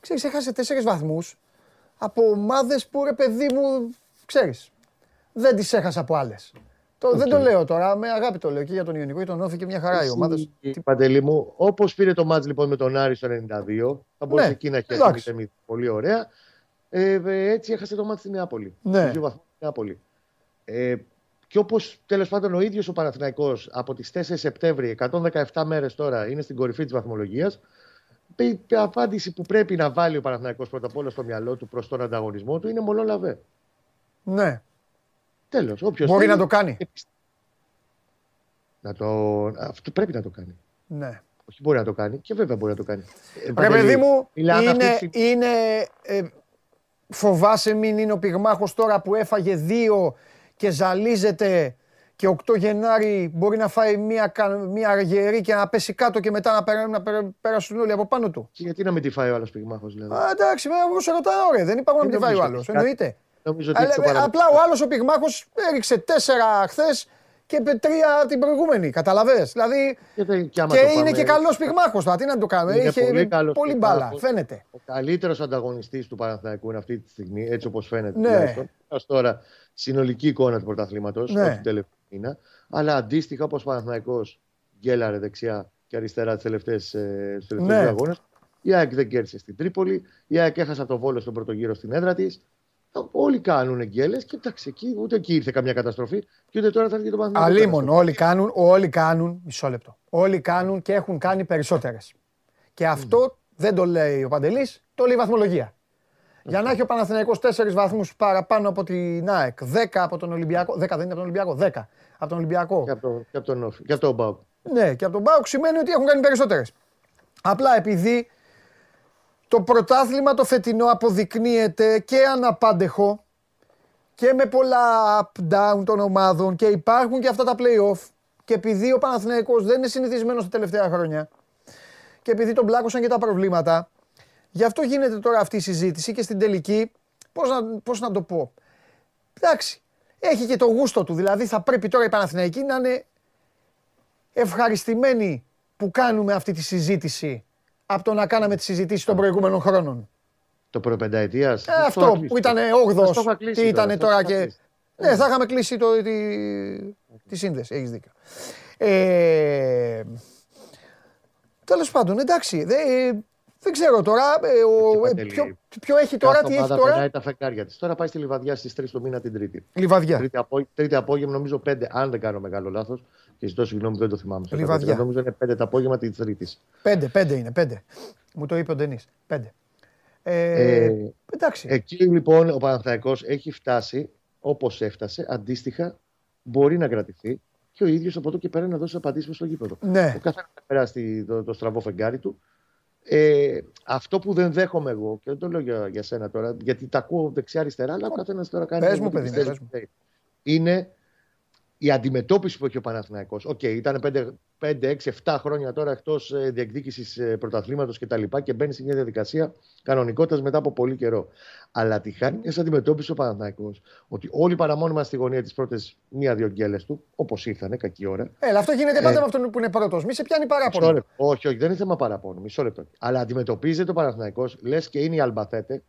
ξέρεις, έχασε τέσσερις βαθμούς από ομάδες που ρε παιδί μου, ξέρεις, δεν τις έχασε από άλλες. Το, Δεν το λέω τώρα, με αγάπη το λέω και για τον Ιωνικό και τον Όφη και μια χαρά οι ομάδε. Εσύ, Παντελή μου, όπως πήρε το μάτς λοιπόν με τον Άρη στο 92, θα μπορούσε Ναι, εκεί να έχει εντάξει. αρχίσει πολύ ωραία. Ε, ε, έτσι έχασε το μάτς στη Νεάπολη. Ναι. Με δύο βαθμούς στη Νεάπολη. Ε, και όπως τέλος πάντων ο ίδιος ο Παναθηναϊκός από τις 4 Σεπτέμβρη, 117 μέρες τώρα, είναι στην κορυφή της βαθμολογίας. Η απάντηση που πρέπει να βάλει ο Παναθηναϊκός πρώτα απ' όλα στο μυαλό του προς τον ανταγωνισμό του είναι μολό λαβέ. Ναι, Τέλος. μπορεί να το κάνει. Να το... Αυτό πρέπει να το κάνει. Ναι. Όχι μπορεί να το κάνει και βέβαια μπορεί να το κάνει. Ε, Ρε Παντελή, παιδί μου, μιλάμε αυτή είναι, τη στιγμή- είναι ε, φοβάσαι μην είναι ο πυγμάχος τώρα που έφαγε δύο και ζαλίζεται και 8 Γενάρη μπορεί να φάει μία, κα- μία γερή και να πέσει κάτω και μετά να, περα, να περα- περάσουν όλοι από πάνω του. Και γιατί να μην τη φάει ο άλλος πυγμάχος, δηλαδή; Α, εντάξει, βέβαια, εγώ σε ρωτάω, ωραία, δεν υπάρχουν να Δεν μην τη φάει ο νομίζω άλλος, ότι κάτι- εννοείται. Νομίζω ότι Αλλά, έτσι ο ε, παρα- απλά ο άλλος ο πυγμάχος έριξε τέσσερα χθες και πε- τρία την προηγούμενη, καταλαβες; Δηλαδή, Και, δεν- και άμα και το είναι πάμε- και καλός πυγμάχος τώρα, τι να το κάνουμε. Είναι Είχε πολύ καλός πολύ μπάλα, πυγμάχος. φαίνεται. Ο καλύτερος ανταγωνιστής του Παναθηναϊκού είναι αυτή τη στιγμή, έτσι όπως φαίνεται. Ναι. Τουλάχιστον. Ως τώρα, συνολική εικόνα του πρωταθλήματος, Ναι. όχι του τελευταίου μήνα. Αλλά αντίστοιχα όπως ο Παναθηναϊκός γκέλαρε δεξιά και αριστερά του τελευταίους Ναι. αγώνες. Η ΑΕΚ δεν κέρδισε στην Τρίπολη. Η ΑΕΚ έχασε από το βόλο στον πρώτο γύρο στην έδρα της. Όλοι κάνουν γκέλες και εντάξει, εκεί, ούτε εκεί ήρθε καμιά καταστροφή και ούτε τώρα θα έρθει και το Παναθηναϊκό. Αλίμον, όλοι κάνουν, όλοι κάνουν, μισό λεπτό. Όλοι κάνουν και έχουν κάνει περισσότερες. Και αυτό δεν το λέει ο Παντελής, το λέει η βαθμολογία. Για να έχει ο Παναθηναϊκός 4 βαθμούς παραπάνω από την ΑΕΚ, 10 από τον Ολυμπιακό, 10 δεν είναι από τον Ολυμπιακό, 10 από τον Ολυμπιακό. Και από, το, και από τον Όφη. Και από τον Μπάουκ. Ναι, και από τον Πάουκ σημαίνει ότι έχουν κάνει περισσότερες. Απλά επειδή το πρωτάθλημα το φετινό αποδεικνύεται και αναπάντεχο και με πολλά up-down των ομάδων και υπάρχουν και αυτά τα play-off και επειδή ο Παναθηναϊκός δεν είναι συνηθισμένος τα τελευταία χρόνια και επειδή τον μπλάκωσαν και τα προβλήματα, γι' αυτό γίνεται τώρα αυτή η συζήτηση και στην τελική, πώς να, πώς να το πω, εντάξει, έχει και το γούστο του, δηλαδή θα πρέπει τώρα η Παναθηναϊκή να είναι ευχαριστημένοι που κάνουμε αυτή τη συζήτηση από το να κάναμε τη συζήτηση των προηγούμενων χρόνων. Το προπενταετία. Ε, αυτό που ήταν 8 τι ήταν τώρα και. Ναι, θα είχαμε κλείσει το, τη, Τη σύνδεση, έχεις δίκιο. Ε, Τέλος πάντων, εντάξει. Δε, ε, δεν ξέρω τώρα. Ε, ο, ε, ποιο, ποιο έχει τώρα, Κάθε τι έχει ομάδα τώρα. περνάει τα φεγγάρια της. Τώρα πάει στη Λιβαδιά στις 3 το μήνα την Τρίτη. Λιβαδιά. Τρίτη, από... τρίτη απόγευμα, νομίζω 5, αν δεν κάνω μεγάλο λάθος. Και ζητώ συγγνώμη, δεν το θυμάμαι. στο Λιβαδιά. κατώτερα. Νομίζω είναι 5 το απόγευμα της Τρίτης. Πέντε, πέντε είναι, πέντε. Μου το είπε ο Ντενής. Πέντε. Ε, Ε, εντάξει. Εκεί λοιπόν ο Παναθηναϊκός έχει φτάσει όπως έφτασε. Αντίστοιχα, μπορεί να κρατηθεί και ο ίδιος από εδώ και πέρα να δώσει απαντήσεις στο γήπεδο. ναι. Ο καθένας θα περάσει το, το στραβό φεγγάρι του. Ε, αυτό που δεν δέχομαι εγώ, και δεν το λέω για, για σένα τώρα, γιατί τα ακούω δεξιά-αριστερά, αλλά ο καθένας τώρα κάνει. Πες μου, ό,τι παιδί μου, πιστεύει πες μου. ότι θέλει. Είναι η αντιμετώπιση που έχει ο Παναθηναϊκός. Οκ, ήταν 5, 6, 7 χρόνια τώρα εκτός διεκδίκησης πρωταθλήματος κτλ. Και, τα λοιπά και μπαίνει σε μια διαδικασία κανονικότητας μετά από πολύ καιρό. Αλλά τη χάνει μιας αντιμετώπισης ο Παναθηναϊκός ότι όλοι παραμονεύουμε στη γωνία τις πρώτες μία-δύο γκέλες του, όπως ήρθανε, κακή ώρα, Έλα, αυτό γίνεται Ε, πάντα με αυτόν που είναι πρώτος. Μη σε πιάνει Μισό παράπονο. λεπτό. Όχι, όχι, δεν είναι θέμα παραπώνου. Μισό λεπτό. Αλλά αντιμετωπίζεται ο Παναθηναϊκός, λες και είναι η Αλμπαθέτε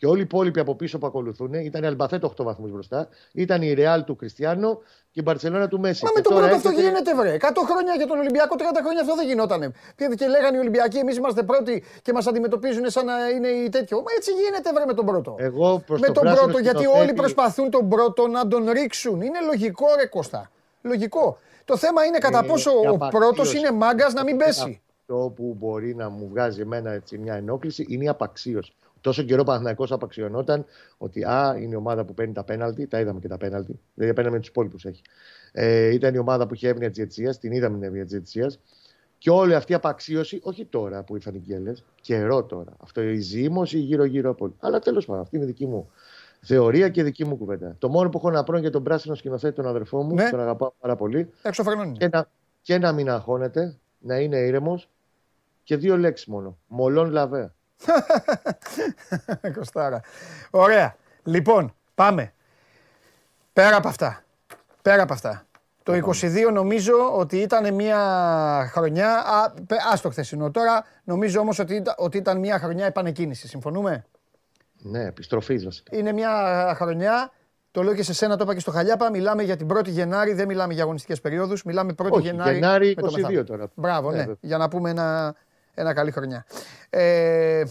και όλοι οι υπόλοιποι από πίσω που ακολουθούν ήταν η Αλμπαθέτε 8 βαθμούς μπροστά, ήταν η Ρεάλ του Κριστιανό και η Μπαρσελόνα του Μέση. Μα Και με τον τώρα πρώτο αυτό έρχεται- γίνεται, βρε. 100 χρόνια για τον Ολυμπιακό, 30 χρόνια αυτό δεν γινότανε. Πήγαινε και λέγανε οι Ολυμπιακοί, εμείς είμαστε πρώτοι και μας αντιμετωπίζουν σαν να είναι η τέτοιο. Μα έτσι γίνεται, βρε με τον πρώτο. Εγώ προς με το τον πράσινο πρώτο, γιατί σκηνοθέτη- όλοι προσπαθούν τον πρώτο να τον ρίξουν. Είναι λογικό, ρε Κώστα. Λογικό. Το θέμα είναι κατά Ε, πόσο η ο απαξίωση. πρώτος είναι μάγκας να μην πέσει. Αυτό που μπορεί να μου βγάζει εμένα έτσι, μια ενόχληση είναι η απαξίωση. Τόσο καιρό ο Παναθηναϊκός απαξιωνόταν ότι α, είναι η ομάδα που παίρνει τα πέναλτι, τα είδαμε και τα πέναλτι, δηλαδή παίρναμε τους υπόλοιπους έχει. Ε, ήταν η ομάδα που είχε εύνοια τη διαιτησία, την είδαμε την εύνοια τη διαιτησία. Και όλη αυτή η απαξίωση, όχι τώρα που ήρθαν οι γκέλες, καιρό τώρα. Αυτό η ζήμωση γύρω-γύρω από. Αλλά τέλος πάντων, αυτή είναι η δική μου θεωρία και δική μου κουβέντα. Το μόνο που έχω να πω για τον πράσινο σκηνοθέτη, τον αδερφό μου, Ναι. τον αγαπάω πάρα πολύ, Έξω φρενών και να, και να μην αγχώνεται, να είναι ήρεμος και δύο λέξεις μόνο. Μολόν λαβέ. Κοστάρα. Ωραία. Λοιπόν, πάμε. Πέρα από αυτά. Πέρα από αυτά. Το 22 νομίζω ότι ήταν μια χρονιά. Α, πε- ας το χθεσινό τώρα. Νομίζω όμως ότι, ήταν- ότι ήταν μια χρονιά επανεκκίνησης. Συμφωνούμε; Ναι, επιστροφής βασικά. Είναι μια χρονιά. Το λέω και σε σένα, το είπα και στο Χαλιάπα. Μιλάμε για την 1η Γενάρη, δεν μιλάμε για αγωνιστικές περιόδους. Μιλάμε 1η Όχι, Γενάρη. Γενάρη με το 22 μεθαύριο. τώρα. Μπράβο, Ναι, ναι, βέβαια. για να πούμε ένα, ένα καλή χρονιά. Ε,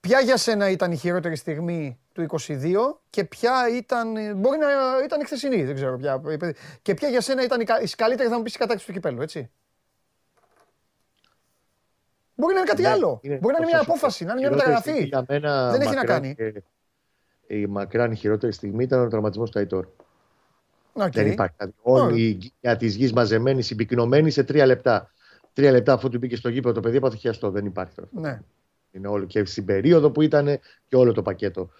ποια για σένα ήταν η χειρότερη στιγμή του 22 και ποια ήταν. Μπορεί να ήταν η χθεσινή, δεν ξέρω ποια. Και ποια για σένα ήταν η, κα- η καλύτερη, θα μου πεις, η κατάκτηση του κυπέλλου, έτσι. Μπορεί να είναι κάτι Ναι, άλλο. είναι Μπορεί να είναι τόσο μια σωστό. απόφαση, να είναι μια Χειρότερη μεταγραφή. στιγμή Για μένα, Δεν έχει να μακράν κάνει. και- Η μακράν χειρότερη στιγμή ήταν ο τραυματισμός του Αϊτόρ. Οκ. Δεν υπάρχει κάτι. Όλη η γκίνια τη γης μαζεμένη, συμπυκνωμένη σε τρία λεπτά. Τρία λεπτά αφού του μπήκε στο γήπεδο το παιδί, έπαθε χιαστό. Δεν υπάρχει τώρα. Ναι. Είναι όλο και στην περίοδο που ήταν και όλο το πακέτο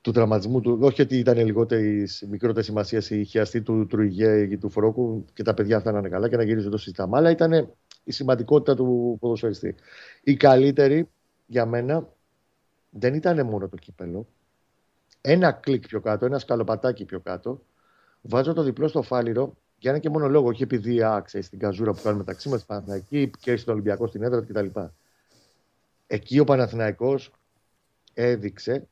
του τραυματισμού του. Όχι ότι ήταν λιγότερη, μικρότερη σημασία η χιαστή του Τρουιγέ ή του Φρόκου και τα παιδιά αυτά να είναι καλά και να γυρίζουν το συζητάμε. Αλλά ήταν η σημαντικότητα του ποδοσφαιριστή. Η καλύτερη για μένα δεν ήταν μόνο το κύπελο. Ένα κλικ πιο κάτω, ένα σκαλοπατάκι πιο κάτω. Βάζω το διπλό στο φάληρο για ένα και μόνο λόγο. Όχι επειδή άξε στην καζούρα που κάνουμε μεταξύ μας, Παναθηναϊκή και στον Ολυμπιακός στην έδρα του κτλ. Εκεί ο Παναθηναϊκός έδειξε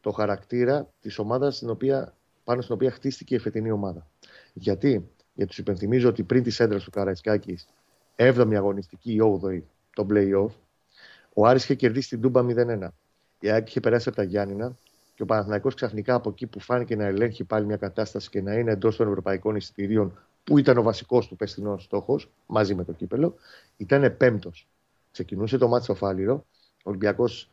το χαρακτήρα της ομάδας στην οποία, πάνω στην οποία χτίστηκε η φετινή ομάδα. Γιατί, γιατί τους υπενθυμίζω ότι πριν τη έντρα του Καραϊσκάκης, 7η αγωνιστική ή 8η, το play-off, ο Άρης είχε κερδίσει την Τούμπα 0-1. Η ΑΕΚ είχε περάσει από τα Γιάννηνα και ο Παναθηναϊκός ξαφνικά από εκεί που φάνηκε να ελέγχει πάλι μια κατάσταση και να είναι εντός των ευρωπαϊκών εισιτηρίων, που ήταν ο βασικός του πεστινός στόχος, μαζί με το κύπελο, ήταν πέμπτος. Ξεκινούσε το μάτι στο Φάληρο. Ο Ολυμπιακός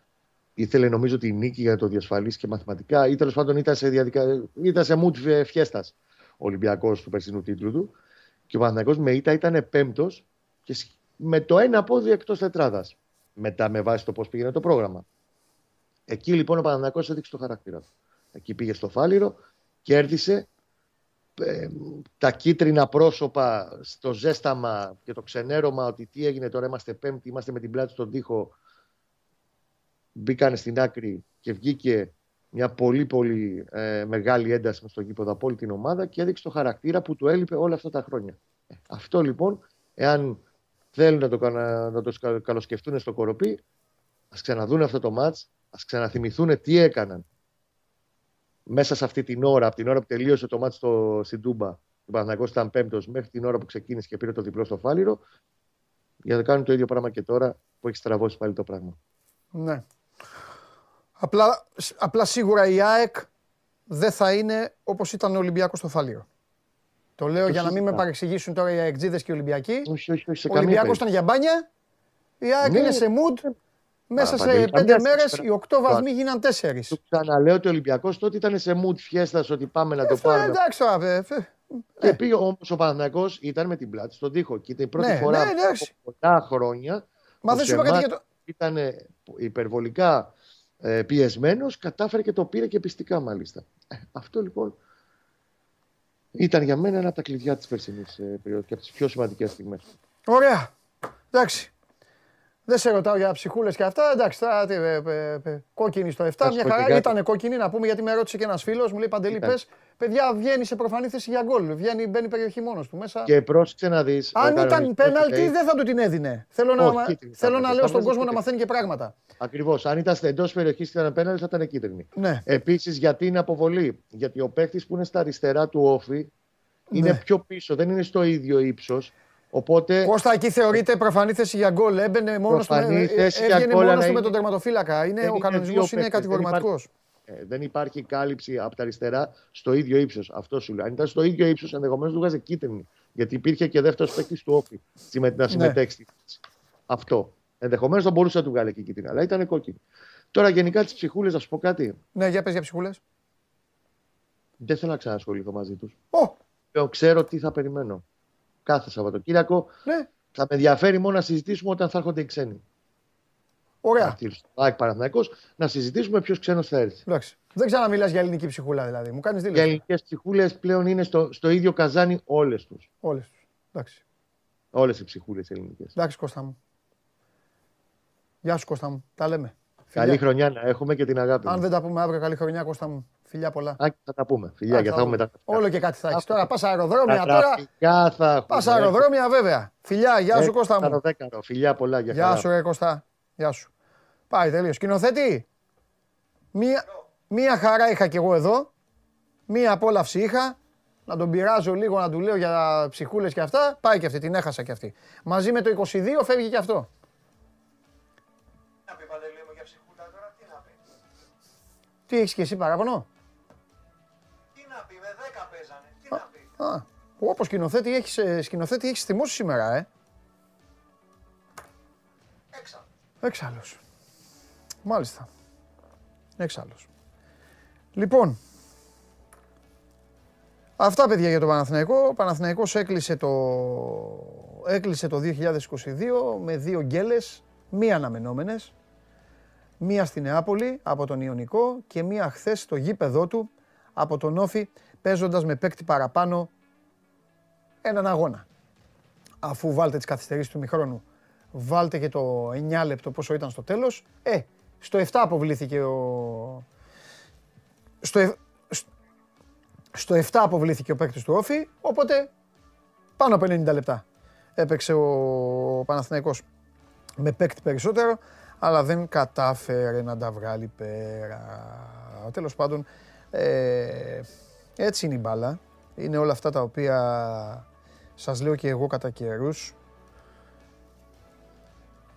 ήθελε νομίζω τη νίκη για να το διασφαλίσει και μαθηματικά, ή τέλος πάντων ήταν σε, διαδικα... ήταν σε mood φιέστας ο Ολυμπιακός του περσινού τίτλου του. Και ο Παναθηναϊκός με ήττα ήταν πέμπτος και σ- με το ένα πόδι εκτός τετράδας. Μετά με βάση το πώς πήγαινε το πρόγραμμα. Εκεί λοιπόν ο Παναθηναϊκός έδειξε το χαρακτήρα του. Εκεί πήγε στο Φάληρο, κέρδισε ε, τα κίτρινα πρόσωπα στο ζέσταμα και το ξενέρωμα ότι τι έγινε τώρα, είμαστε πέμπτη, είμαστε με την πλάτη στον τοίχο. Μπήκαν στην άκρη και βγήκε μια πολύ πολύ ε, μεγάλη ένταση μες στο γήπεδο από όλη την ομάδα και έδειξε το χαρακτήρα που του έλειπε όλα αυτά τα χρόνια. Ε, Αυτό λοιπόν, εάν θέλουν να το, κανα- να το σκα- καλοσκεφτούν στο κοροπή, ας ξαναδούν αυτό το μάτς, ας ξαναθυμηθούν τι έκαναν μέσα σε αυτή την ώρα, από την ώρα που τελείωσε το μάτς στο, στην Τούμπα, Ο Παναθυναϊκό ήταν πέμπτος μέχρι την ώρα που ξεκίνησε και πήρε το διπλό στο Φάληρο. Για να κάνουν το ίδιο πράγμα και τώρα που έχει στραβώσει πάλι το πράγμα. Ναι. Απλά, απλά σίγουρα η ΑΕΚ δεν θα είναι όπως ήταν ο Ολυμπιακός στο Φάληρο. Το λέω για να μην με συζητάω. παρεξηγήσουν τώρα οι αεκτζίδε και οι Ολυμπιακοί. Όχι, όχι, όχι σε Ο καμία Ολυμπιακός περίπτωση. ήταν για μπάνια. Η ΑΕΚ Ναι. είναι σε mood. Μέσα σε Παντελή, πέντε καμία μέρες σχέση. οι οκτώ βαθμοί γίναν τέσσερις. Του ξαναλέω ότι ο Ολυμπιακός τότε ήταν σε mood φιέστας ότι πάμε να το Αυτό πάρουμε. εντάξει τώρα, βε, βε. Και πήγε όμως ο Παναθυναϊκό ήταν με την πλάτη στον τοίχο. Και ήταν η πρώτη Ναι, φορά ναι, εντάξει. από πολλά χρόνια Μα που δεν σου σε είπα κάτι εμάς για το. ήταν υπερβολικά ε, πιεσμένος, κατάφερε και το πήρε και πιστικά μάλιστα. Ε, αυτό λοιπόν ήταν για μένα ένα από τα κλειδιά της περσινής ε, περίοδου και από τις πιο σημαντικές στιγμές. Ωραία. Εντάξει. Δεν σε ρωτάω για ψυχούλες και αυτά. Εντάξει, τώρα, τι, ε, ε, ε, κόκκινη στο 7. Θα σου Μια πω και χαρά κάτι. ήταν κόκκινη να πούμε γιατί με ρώτησε και ένας φίλος. Μου λέει Παντελή, Ήταν. πες, παιδιά, βγαίνει σε προφανή θέση για γκολ. Βγαίνει, μπαίνει περιοχή μόνος του μέσα. Και πρόσεξε να δεις. Αν ήταν πέναλτι, δεν θα του την έδινε. Θέλω να, Όχι, κίτρινη θα θέλω ήταν. να Θα λέω στον βάζει κόσμο να κίτρινη. μαθαίνει και πράγματα. Ακριβώς. Αν ήταν εντός περιοχής και ήταν πέναλτι, θα ήταν κίτρινη. Ναι. Επίσης, γιατί είναι αποβολή; Γιατί ο παίκτης που είναι στα αριστερά του όφη είναι Ναι. πιο πίσω, δεν είναι στο ίδιο ύψος. Οπότε Κώστα, εκεί θεωρείται προφανή θέση για γκολ. Έμπαινε μόνος του, Προφανή ε, θέση για έβγαινε γκολ, μόνος αλλά του με είναι- τον τερματοφύλακα. Είναι, δεν ο είναι κανονισμός δύο είναι παίκτες, δεν κατηγορηματικός. Ε, δεν υπάρχει κάλυψη από τα αριστερά στο ίδιο ύψος. Αυτό σου λέω. Αν ήταν στο ίδιο ύψος, ενδεχομένως του βγάζει κίτρινη. Γιατί υπήρχε και δεύτερος παίκτης του όφη συμμε- Ναι. να συμμετέχει. στη φάση. Αυτό. Ενδεχομένως θα μπορούσε να του βγάλει και κίτρινη, αλλά ήταν κόκκινη. Τώρα γενικά τις ψυχούλες, να σου πω κάτι. Ναι, για πες για ψυχούλες. Δεν θέλω να ξανασχοληθώ μαζί τους. Ω, Ξέρω τι θα περιμένω. Κάθε Σαββατοκύριακο ναι, θα με ενδιαφέρει μόνο να συζητήσουμε όταν θα έρχονται οι ξένοι. ωραία. Αρτήρ, ΑΕΚ Παναθηναϊκός, να συζητήσουμε ποιος ξένος θα έρθει. Εντάξει. Δεν ξαναμιλάς για ελληνική ψυχούλα δηλαδή. Μου κάνεις Οι δήλωση. ελληνικές ψυχούλες πλέον είναι στο, στο ίδιο καζάνι όλες τους. Όλες τους. Εντάξει. Όλες οι ψυχούλες ελληνικές. Εντάξει, Κώστα μου. Γεια σου, Κώστα μου. Τα λέμε. Καλή Φιλιά. χρονιά να έχουμε και την αγάπη. Αν μας. δεν τα πούμε αύριο, καλή χρονιά, Κώστα μου. Φιλιά πολλά. Άκη, θα τα πούμε. Φιλιά, Α, και θα θα έχουμε δούμε. τα. Όλο και κάτι θα έχεις. Αυτό. Τώρα πας αεροδρόμια Τα τώρα. γραφικά θα έχουμε. Πα αεροδρόμια βέβαια. Φιλιά, γεια σου, Κώστα μου. Δέκαρο. Φιλιά πολλά για Γεια χαρά. σου, ρε Κώστα. Γεια σου. Πάει τελείω. Σκηνοθέτη. Μία, μία χαρά είχα κι εγώ εδώ. Μία απόλαυση είχα. Να τον πειράζω λίγο να του λέω για ψυχούλες και αυτά. Πάει και αυτή, την έχασα και αυτή. Μαζί με το 22 φεύγει και αυτό. Να πει Παντελή μου για ψυχούλα τώρα, τι να πει. Τι έχεις και εσύ παράπονο; Α, όπως σκηνοθέτη έχεις, ε, σκηνοθέτη έχεις θυμώσει σήμερα, ε; Έξα. Έξαλλος. Μάλιστα. Έξαλλος. Λοιπόν, αυτά παιδιά για το Παναθηναϊκό. Ο Παναθηναϊκός έκλεισε το, έκλεισε το 2022 με δύο γκέλες, μία αναμενόμενες. Μία στη Νεάπολη από τον Ιωνικό και μία χθες στο γήπεδό του από τον Όφη παίζοντας με παίκτη παραπάνω έναν αγώνα. Αφού βάλτε τις καθυστερήσεις του μηχρόνου βάλτε και το 9 λεπτό πόσο ήταν στο τέλος. Ε, στο 7 αποβλήθηκε ο... Στο, ε- σ- στο 7 αποβλήθηκε ο παίκτης του Όφη, οπότε πάνω από 90 λεπτά έπαιξε ο Παναθηναϊκός με παίκτη περισσότερο, αλλά δεν κατάφερε να τα βγάλει πέρα. Τέλος πάντων, ε, έτσι είναι η μπάλα. Είναι όλα αυτά τα οποία σας λέω και εγώ κατά καιρούς.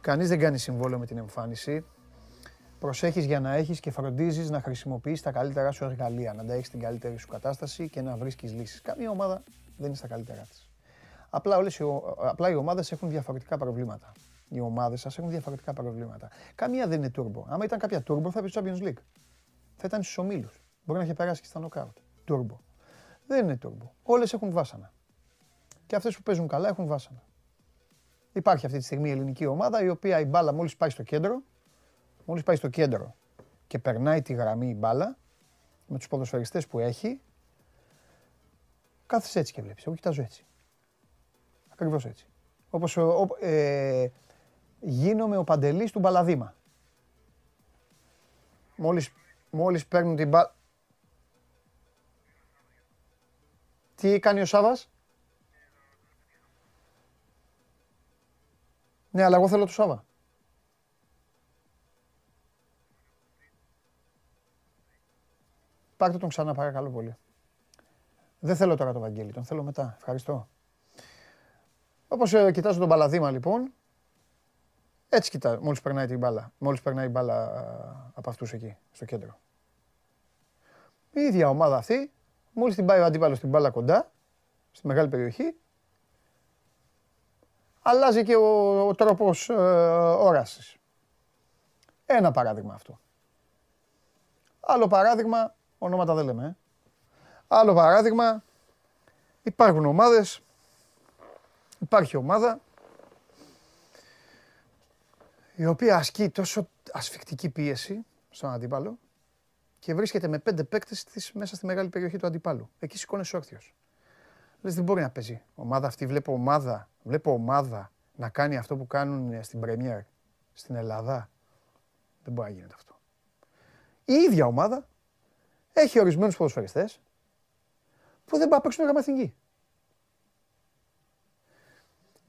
Κανείς δεν κάνει συμβόλαιο με την εμφάνιση. Προσέχεις για να έχεις και φροντίζεις να χρησιμοποιείς τα καλύτερά σου εργαλεία, να τα έχεις στην καλύτερη σου κατάσταση και να βρίσκεις λύσεις. Καμία ομάδα δεν είναι στα καλύτερά της. Απλά, όλες οι, ο- απλά οι ομάδες έχουν διαφορετικά προβλήματα. Οι ομάδες σας έχουν διαφορετικά προβλήματα. Καμία δεν είναι turbo. Άμα ήταν κάποια turbo θα έπαιζε στο Champions League. Θα ήταν στους ομίλους. Μπορεί να είχε περάσει και στα knockout. Turbo. Δεν είναι turbo. Όλες έχουν βάσανα. Και αυτές που παίζουν καλά έχουν βάσανα. Υπάρχει αυτή τη στιγμή η ελληνική ομάδα η οποία η μπάλα μόλις πάει στο κέντρο, μόλις πάει στο κέντρο και περνάει τη γραμμή η μπάλα με τους ποδοσφαιριστές που έχει, κάθεσαι έτσι και βλέπεις. Εγώ κοιτάζω έτσι. Ακριβώς έτσι. Όπως ο, ο- ε, γίνομαι ο Παντελής του Μπαλαδήμα. Μόλις, μόλις παίρνουν την μπάλα... Τι κάνει ο Σάβας; Ναι, αλλά εγώ θέλω το Σάβα. Πάρτε τον ξανά, παρακαλώ πολύ. Δεν θέλω τώρα το Βαγγέλη, τον θέλω μετά. Ευχαριστώ. Όπως ε, κοιτάζω τον Παλαδήμα λοιπόν, έτσι κοιτά, μόλις περνάει την μπάλα. Μόλις περνάει η μπάλα α, από αυτούς εκεί, στο κέντρο. Η ίδια ομάδα αυτή, μόλις την πάει ο αντίπαλος στην μπάλα κοντά, στη μεγάλη περιοχή, αλλάζει και ο, ο τρόπος ε, όρασης. Ένα παράδειγμα αυτό. Άλλο παράδειγμα, ονόματα δεν λέμε. Ε. Άλλο παράδειγμα, υπάρχουν ομάδες, υπάρχει ομάδα η οποία ασκεί τόσο ασφικτική πίεση στον αντίπαλο και βρίσκεται με πέντε παίκτες της μέσα στη μεγάλη περιοχή του αντιπάλου. Εκεί σηκώνεσαι όρθιος. Λες δεν μπορεί να παίζει. Ομάδα αυτή, βλέπω ομάδα, βλέπω ομάδα να κάνει αυτό που κάνουν στην Πρεμιέρ, στην Ελλάδα. Δεν μπορεί να γίνεται αυτό. Η ίδια ομάδα έχει ορισμένους ποδοσφαιριστές που δεν πάει να παίξουν γραμμαθηνική.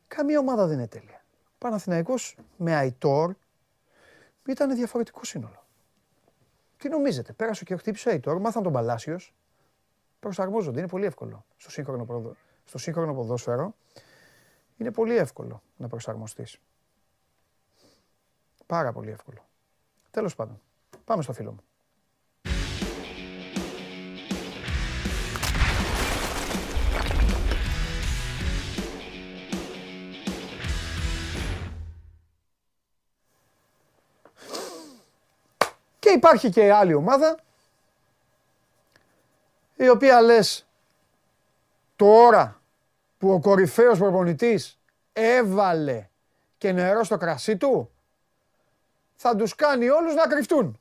Καμία ομάδα δεν είναι τέλεια. Παναθηναϊκός με Αϊτόρ ήταν διαφορετικό σύνολο. Τι νομίζετε, πέρασε και χτύπησε Αϊτόρ, μάθαν τον Παλάσιος. Προσαρμόζονται, είναι πολύ εύκολο στο σύγχρονο, προδο... στο σύγχρονο ποδόσφαιρο. Είναι πολύ εύκολο να προσαρμοστείς. Πάρα πολύ εύκολο. Τέλος πάντων, πάμε στο φίλο μου. Υπάρχει και άλλη ομάδα η οποία λες τώρα που ο κορυφαίος προπονητής έβαλε και νερό στο κρασί του θα τους κάνει όλους να κρυφτούν.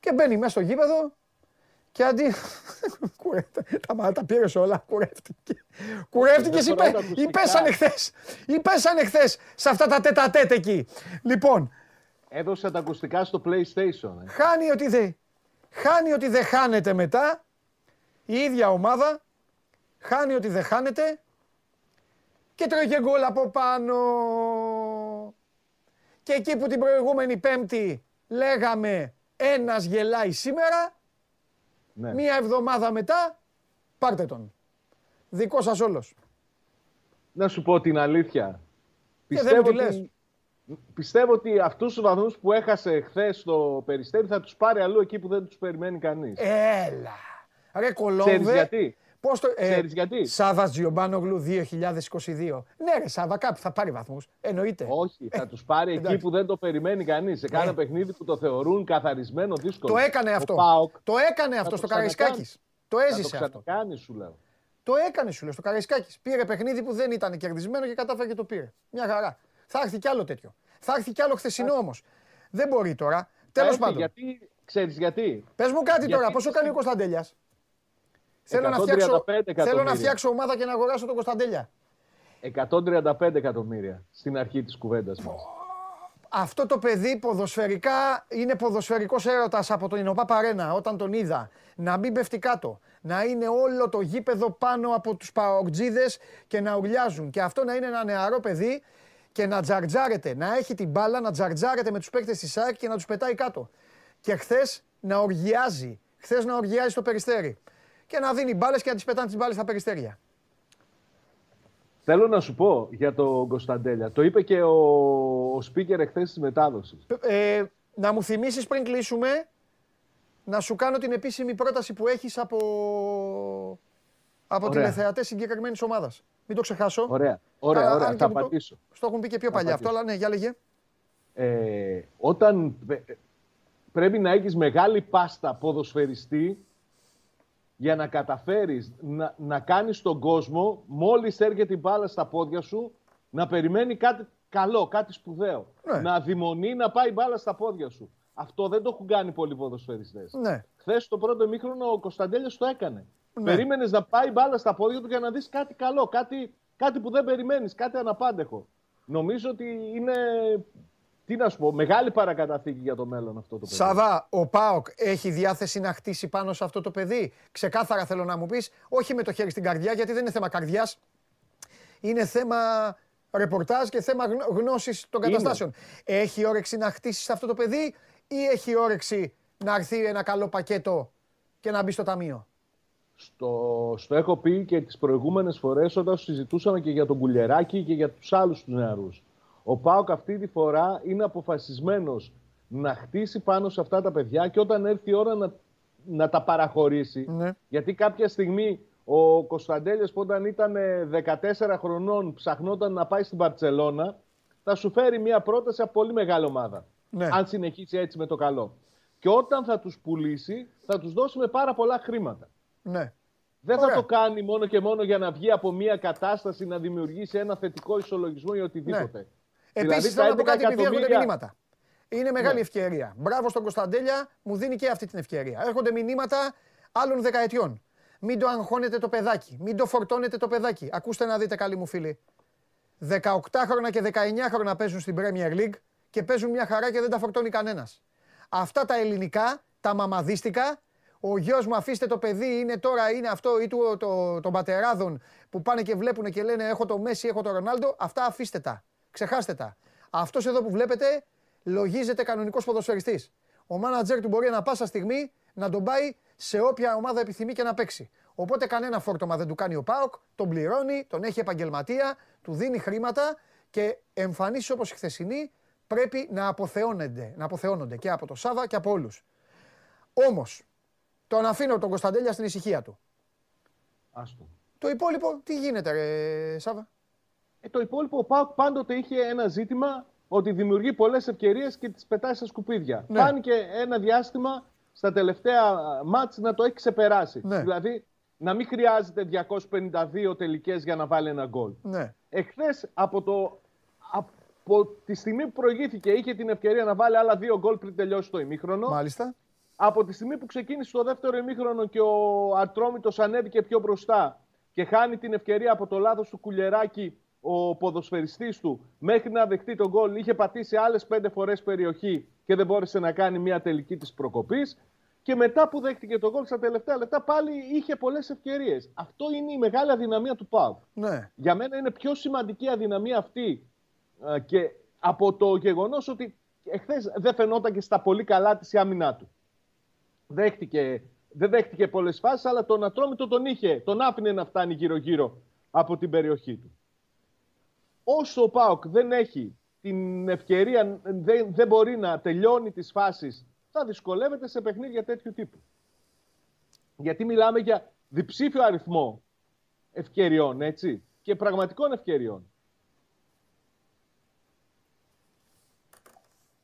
Και μπαίνει μέσα στο γήπεδο και αντί. τα, τα πήρες όλα, κουρεύτηκε. Κουρεύτηκε ή πέσανε χθε. Ή πέσανε χθε σε αυτά τα τέτα εκεί. Λοιπόν, Έδωσε τα ακουστικά στο PlayStation. Ε. Χάνει ότι δεν χάνει ότι δεν χάνεται μετά. Η ίδια ομάδα χάνει ότι δεν χάνεται και τρώει και γκολ από πάνω. Και εκεί που την προηγούμενη Πέμπτη λέγαμε ένας γελάει σήμερα, ναι. μία εβδομάδα μετά πάρτε τον. Δικός σας όλος. Να σου πω την αλήθεια. Πιστεύω ότι Πιστεύω ότι αυτούς τους βαθμούς που έχασε χθες στο περιστέρι θα τους πάρει αλλού εκεί που δεν τους περιμένει κανείς. Έλα. Ρε κολόμβε. Ξέρεις γιατί; Πώς το, ε, Ξέρεις γιατί; Σάβα Τζιομπάνογλου 2022. Ναι, ρε Σάβα, κάπου θα πάρει βαθμούς. Εννοείται. Όχι, θα τους πάρει εκεί που δεν το περιμένει κανείς. Σε κάνα ναι. παιχνίδι που το θεωρούν καθαρισμένο δύσκολο. Το έκανε αυτό. το έκανε αυτό στο Καραϊσκάκης. Το έζησε αυτό. Το κάνει, σου λέω. Το έκανε, σου λέω, στο Καραϊσκάκης. Πήρε παιχνίδι που δεν ήταν κερδισμένο και κατάφερε και το πήρε. Μια χαρά. Θα έρθει κι άλλο τέτοιο. Θα έρθει κι άλλο χθεσινό όμως. Δεν μπορεί τώρα. Τέλος πάντων. Γιατί, ξέρεις γιατί; Πες μου κάτι τώρα, πόσο κάνει ο Κωνσταντέλιας; Θέλω να, φτιάξω, θέλω να φτιάξω ομάδα και να αγοράσω τον Κωνσταντέλια. 135 εκατομμύρια στην αρχή της κουβέντας μας. Αυτό το παιδί ποδοσφαιρικά είναι ποδοσφαιρικός έρωτας από τον Ινωπά Παρένα όταν τον είδα. Να μην πέφτει κάτω. Να είναι όλο το γήπεδο πάνω από τους παοκτζίδες και να ουρλιάζουν. Και αυτό να είναι ένα νεαρό παιδί και να τζαρτζάρεται, να έχει την μπάλα, να τζαρτζάρεται με τους παίκτες της ΣΑΕΚ και να τους πετάει κάτω. Και χθες να οργιάζει, χθες να οργιάζει στο περιστέρι. Και να δίνει μπάλες και να τις πετάνε τις μπάλες στα περιστέρια. Θέλω να σου πω για τον Κωνσταντέλια. Το είπε και ο, ο speaker εχθές της μετάδοσης. Ε, να μου θυμίσεις πριν κλείσουμε, να σου κάνω την επίσημη πρόταση που έχεις από, από τηλεθεατές συγκεκριμένης ομάδας. Μην το ξεχάσω. Ωραία, ωραία, ωραία. θα απαντήσω. Στο έχουν πει και πιο παλιά αυτό, αλλά ναι, για λέγε. Ε, όταν πρέπει να έχεις μεγάλη πάστα ποδοσφαιριστή για να καταφέρεις να, να κάνεις τον κόσμο, μόλις έρχεται η μπάλα στα πόδια σου, να περιμένει κάτι καλό, κάτι σπουδαίο. Ναι. Να αδειμονεί να πάει μπάλα στα πόδια σου. Αυτό δεν το έχουν κάνει πολλοί ποδοσφαιριστές. Ναι. Χθες το πρώτο μήχρονο ο Κωνσταντέλιος το έκανε. Ναι. Περίμενες να πάει μπάλα στα πόδια του για να δεις κάτι καλό, κάτι, κάτι που δεν περιμένεις, κάτι αναπάντεχο. Νομίζω ότι είναι. Τι να σου πω, μεγάλη παρακαταθήκη για το μέλλον αυτό το παιδί. Σαβά, ο Πάοκ έχει διάθεση να χτίσει πάνω σε αυτό το παιδί; Ξεκάθαρα θέλω να μου πεις, όχι με το χέρι στην καρδιά, γιατί δεν είναι θέμα καρδιάς. Είναι θέμα ρεπορτάζ και θέμα γνώσης των καταστάσεων. Έχει όρεξη να χτίσει αυτό το παιδί ή έχει όρεξη να έρθει ένα καλό πακέτο και να μπει στο ταμείο; Στο, στο έχω πει και τις προηγούμενες φορές όταν συζητούσαμε και για τον Κουλιεράκη και για τους άλλους τους νεαρούς. Ο Πάοκ αυτή τη φορά είναι αποφασισμένος να χτίσει πάνω σε αυτά τα παιδιά και όταν έρθει η ώρα να, να τα παραχωρήσει. Ναι. Γιατί κάποια στιγμή ο Κωνσταντέλιας που όταν ήταν 14 χρονών ψαχνόταν να πάει στην Παρτσελώνα θα σου φέρει μια πρόταση από πολύ μεγάλη ομάδα. Ναι. Αν συνεχίσει έτσι με το καλό. Και όταν θα τους πουλήσει θα τους δώσει με πάρα πολλά χρήματα. Ναι. Δεν Ωραία. θα το κάνει μόνο και μόνο για να βγει από μια κατάσταση να δημιουργήσει ένα θετικό ισολογισμό ή οτιδήποτε. Δηλαδή, Επίσης, τα θέλω να πω 11 κάτι επειδή έρχονται εκατομμύρια- μηνύματα. Είναι μεγάλη Ναι. ευκαιρία. Μπράβο στον Κωνσταντέλια, μου δίνει και αυτή την ευκαιρία. Έρχονται μηνύματα άλλων δεκαετιών. Μην το αγχώνετε το παιδάκι. Μην το φορτώνετε το παιδάκι. Ακούστε να δείτε, καλοί μου φίλοι. 18χρονα και 19χρονα παίζουν στην Premier League και παίζουν μια χαρά και δεν τα φορτώνει κανένας. Αυτά τα ελληνικά, τα μαμαδίστικα, ο γιος μου αφήστε το παιδί, είναι τώρα, είναι αυτό ή του, το, των πατεράδων που πάνε και βλέπουν και λένε έχω το Μέση, έχω το Ρονάλντο, αυτά αφήστε τα. Ξεχάστε τα. Αυτός εδώ που βλέπετε λογίζεται κανονικός ποδοσφαιριστής. Ο μάνατζερ του μπορεί ανα πάσα στιγμή να τον πάει σε όποια ομάδα επιθυμεί και να παίξει. Οπότε κανένα φόρτωμα δεν του κάνει ο Πάοκ, τον πληρώνει, τον έχει επαγγελματία, του δίνει χρήματα και εμφανίσεις όπως η χθεσινή πρέπει να αποθεώνονται, να αποθεώνονται και από το Σάβα και από όλους. Όμως, τον αφήνω τον Κωνσταντέλια στην ησυχία του. Άστο. Το υπόλοιπο τι γίνεται, ρε Σάβα; Ε, το υπόλοιπο, ο Πάουκ πάντοτε είχε ένα ζήτημα ότι δημιουργεί πολλές ευκαιρίες και τις πετάει στα σκουπίδια. Ναι. Φάνηκε ένα διάστημα στα τελευταία μάτς να το έχει ξεπεράσει. Ναι. Δηλαδή να μην χρειάζεται 252 τελικές για να βάλει ένα γκολ. Ναι. Εχθές από, το, από τη στιγμή που προηγήθηκε είχε την ευκαιρία να βάλει άλλα δύο γκολ πριν τελειώσει το ημίχρονο. Μάλιστα. Από τη στιγμή που ξεκίνησε το δεύτερο ημίχρονο και ο Ατρόμητος ανέβηκε πιο μπροστά και χάνει την ευκαιρία από το λάθος του Κουλεράκη ο ποδοσφαιριστής του μέχρι να δεχτεί τον γκολ είχε πατήσει άλλες πέντε φορές περιοχή και δεν μπόρεσε να κάνει μια τελική της προκοπής και μετά που δέχτηκε τον γκολ στα τελευταία λεπτά πάλι είχε πολλές ευκαιρίες. Αυτό είναι η μεγάλη αδυναμία του ΠΑΟΚ. Ναι. Για μένα είναι πιο σημαντική αδυναμία αυτή ε, και από το γεγονός ότι εχθές δεν φαινόταν και στα πολύ καλά της η άμυνά του. Δέχτηκε, δεν δέχτηκε πολλές φάσεις, αλλά τον Ατρόμητο τον είχε, τον άφηνε να φτάνει γύρω-γύρω από την περιοχή του. Όσο ο Πάοκ δεν έχει την ευκαιρία, δεν, δεν μπορεί να τελειώνει τις φάσεις, θα δυσκολεύεται σε παιχνίδια τέτοιου τύπου. Γιατί μιλάμε για διψήφιο αριθμό ευκαιριών, έτσι, και πραγματικών ευκαιριών.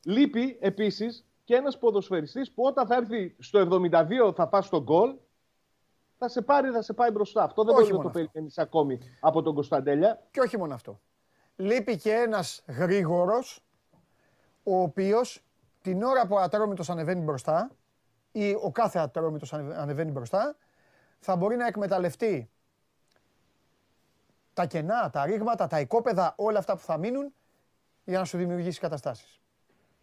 Λείπει επίσης και ένας ποδοσφαιριστής που όταν θα έρθει στο 72 θα πας στο γκολ, θα σε πάρει, θα σε πάει μπροστά. Αυτό δεν Όχι μπορεί να μόνο το αυτό. περιμένεις ακόμη από τον Κωνσταντέλια. Και όχι μόνο αυτό. Λείπει και ένας γρήγορος, ο οποίος την ώρα που ο ατρόμητος ανεβαίνει μπροστά ή ο κάθε ατρόμητος ανε- ανεβαίνει μπροστά, θα μπορεί να εκμεταλλευτεί τα κενά, τα ρήγματα, τα οικόπεδα, όλα αυτά που θα μείνουν για να σου δημιουργήσει καταστάσεις.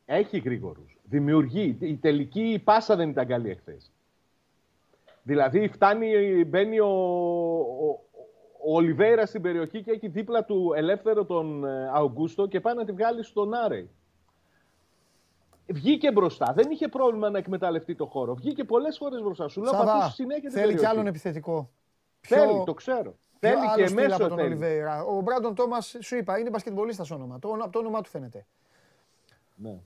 Έχει γρήγορους. Δημιουργεί. Η τελική πάσα δεν ήταν καλή εχθές. Δηλαδή φτάνει, μπαίνει ο, ο, ο Ολιβέηρα στην περιοχή και έχει δίπλα του ελεύθερο τον ε, Αουγκούστο και πάει να τη βγάλει στον Άρεϊ. Βγήκε μπροστά. Δεν είχε πρόβλημα να εκμεταλλευτεί το χώρο. Βγήκε πολλές φορές μπροστά. Σου λέω Σάβα, πατούσε συνέχεια την θέλει περιοχή. κι άλλον επιθετικό. Θέλει, το ξέρω. Πιο Θέλει άλλο και στυλ από μέσο τον θέλει. Ολιβέηρα. Ο Μπράντον Τόμας, σου είπα, είναι μπασκετμπολίστας όνομα. Το, από το όνομά του φαίνεται. Ναι.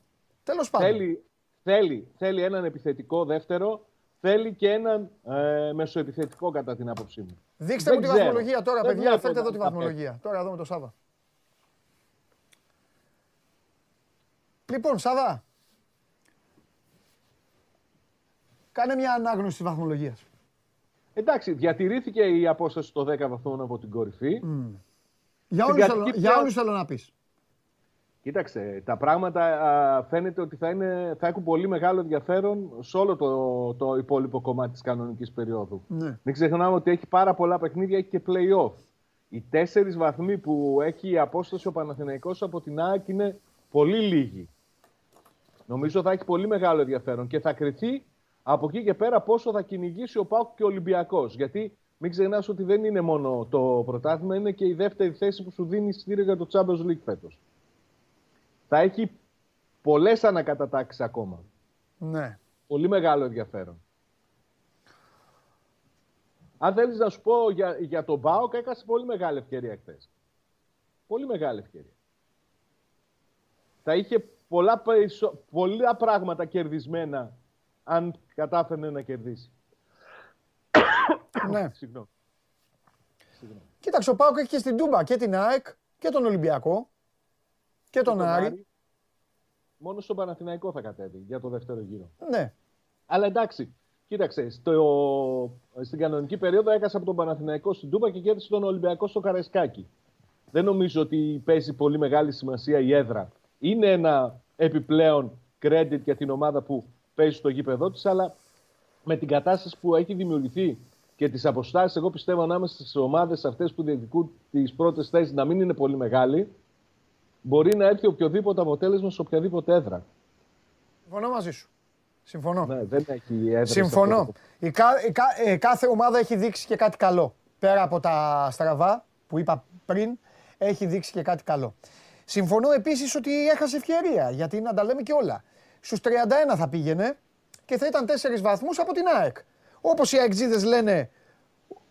Τέλος πάντων. Θέλει, θέλει, θέλει έναν επιθετικό δεύτερο. Θέλει και έναν ε, μεσοεπιθετικό κατά την άποψή μου. Δείξτε Δεν μου τη ξέρω. βαθμολογία τώρα, Δεν παιδιά. βλέπω Φέρτε εδώ να τη τα βαθμολογία. Τώρα εδώ με το Σάβα. Λοιπόν, Σάβα. Κάνε μια ανάγνωση της βαθμολογίας. Εντάξει, διατηρήθηκε η απόσταση των 10 βαθμών από την κορυφή. Για Στην όλους, κατοική θέλω, για πια- όλους θέλω να πεις. Κοίταξε, τα πράγματα α, φαίνεται ότι θα, είναι, θα έχουν πολύ μεγάλο ενδιαφέρον σε όλο το, το υπόλοιπο κομμάτι της κανονικής περίοδου. Ναι. Μην ξεχνάμε ότι έχει πάρα πολλά παιχνίδια, έχει και play-off. Οι τέσσερις βαθμοί που έχει η απόσταση ο Παναθηναϊκός από την ΑΕΚ είναι πολύ λίγοι. Νομίζω θα έχει πολύ μεγάλο ενδιαφέρον και θα κρυθεί από εκεί και πέρα πόσο θα κυνηγήσει ο ΠΑΟΚ και ο Ολυμπιακός. Γιατί μην ξεχνάς ότι δεν είναι μόνο το πρωτάθλημα, είναι και η δεύτερη θέση που σου δίνει εισιτήριο για το Champions League φέτος. Θα έχει πολλές ανακατατάξεις ακόμα. Ναι. Πολύ μεγάλο ενδιαφέρον. Αν θέλεις να σου πω για, για τον Μπάουκ, έκασε πολύ μεγάλη ευκαιρία χθες. Πολύ μεγάλη ευκαιρία. Θα είχε πολλά, περισσο- πολλά πράγματα κερδισμένα αν κατάφερνε να κερδίσει. Ναι. Συγγνώμη. Κοίταξε, ο Πάοκ έχει και στην Τούμπα και την ΑΕΚ και τον Ολυμπιακό και τον Τον Άρη. Άρη, Μόνο στον Παναθηναϊκό θα κατέβει για το δεύτερο γύρο. Ναι. Αλλά εντάξει, κοίταξε, στο, στην κανονική περίοδο έκασε από τον Παναθηναϊκό στην Τούμπα και κέρδισε τον Ολυμπιακό στο Καραϊσκάκι. Δεν νομίζω ότι παίζει πολύ μεγάλη σημασία η έδρα. Είναι ένα επιπλέον credit για την ομάδα που παίζει στο γήπεδό της, αλλά με την κατάσταση που έχει δημιουργηθεί και τις αποστάσεις, εγώ πιστεύω ανάμεσα στις ομάδες αυτές που διεκδικούν τις πρώτες θέσεις να μην είναι πολύ μεγάλη, μπορεί να έρθει οποιοδήποτε αποτέλεσμα σε οποιαδήποτε έδρα. Συμφωνώ μαζί σου. Συμφωνώ. Ναι, δεν έχει έδρα. σε Συμφωνώ. αυτό το- Η, κα- η κα- ε, κάθε ομάδα έχει δείξει και κάτι καλό. Πέρα από τα στραβά που είπα πριν, έχει δείξει και κάτι καλό. Συμφωνώ επίσης ότι έχασε ευκαιρία, γιατί να τα λέμε και όλα. Στους 31 θα πήγαινε και θα ήταν 4 βαθμούς από την ΑΕΚ. Όπως οι αεξίδες λένε,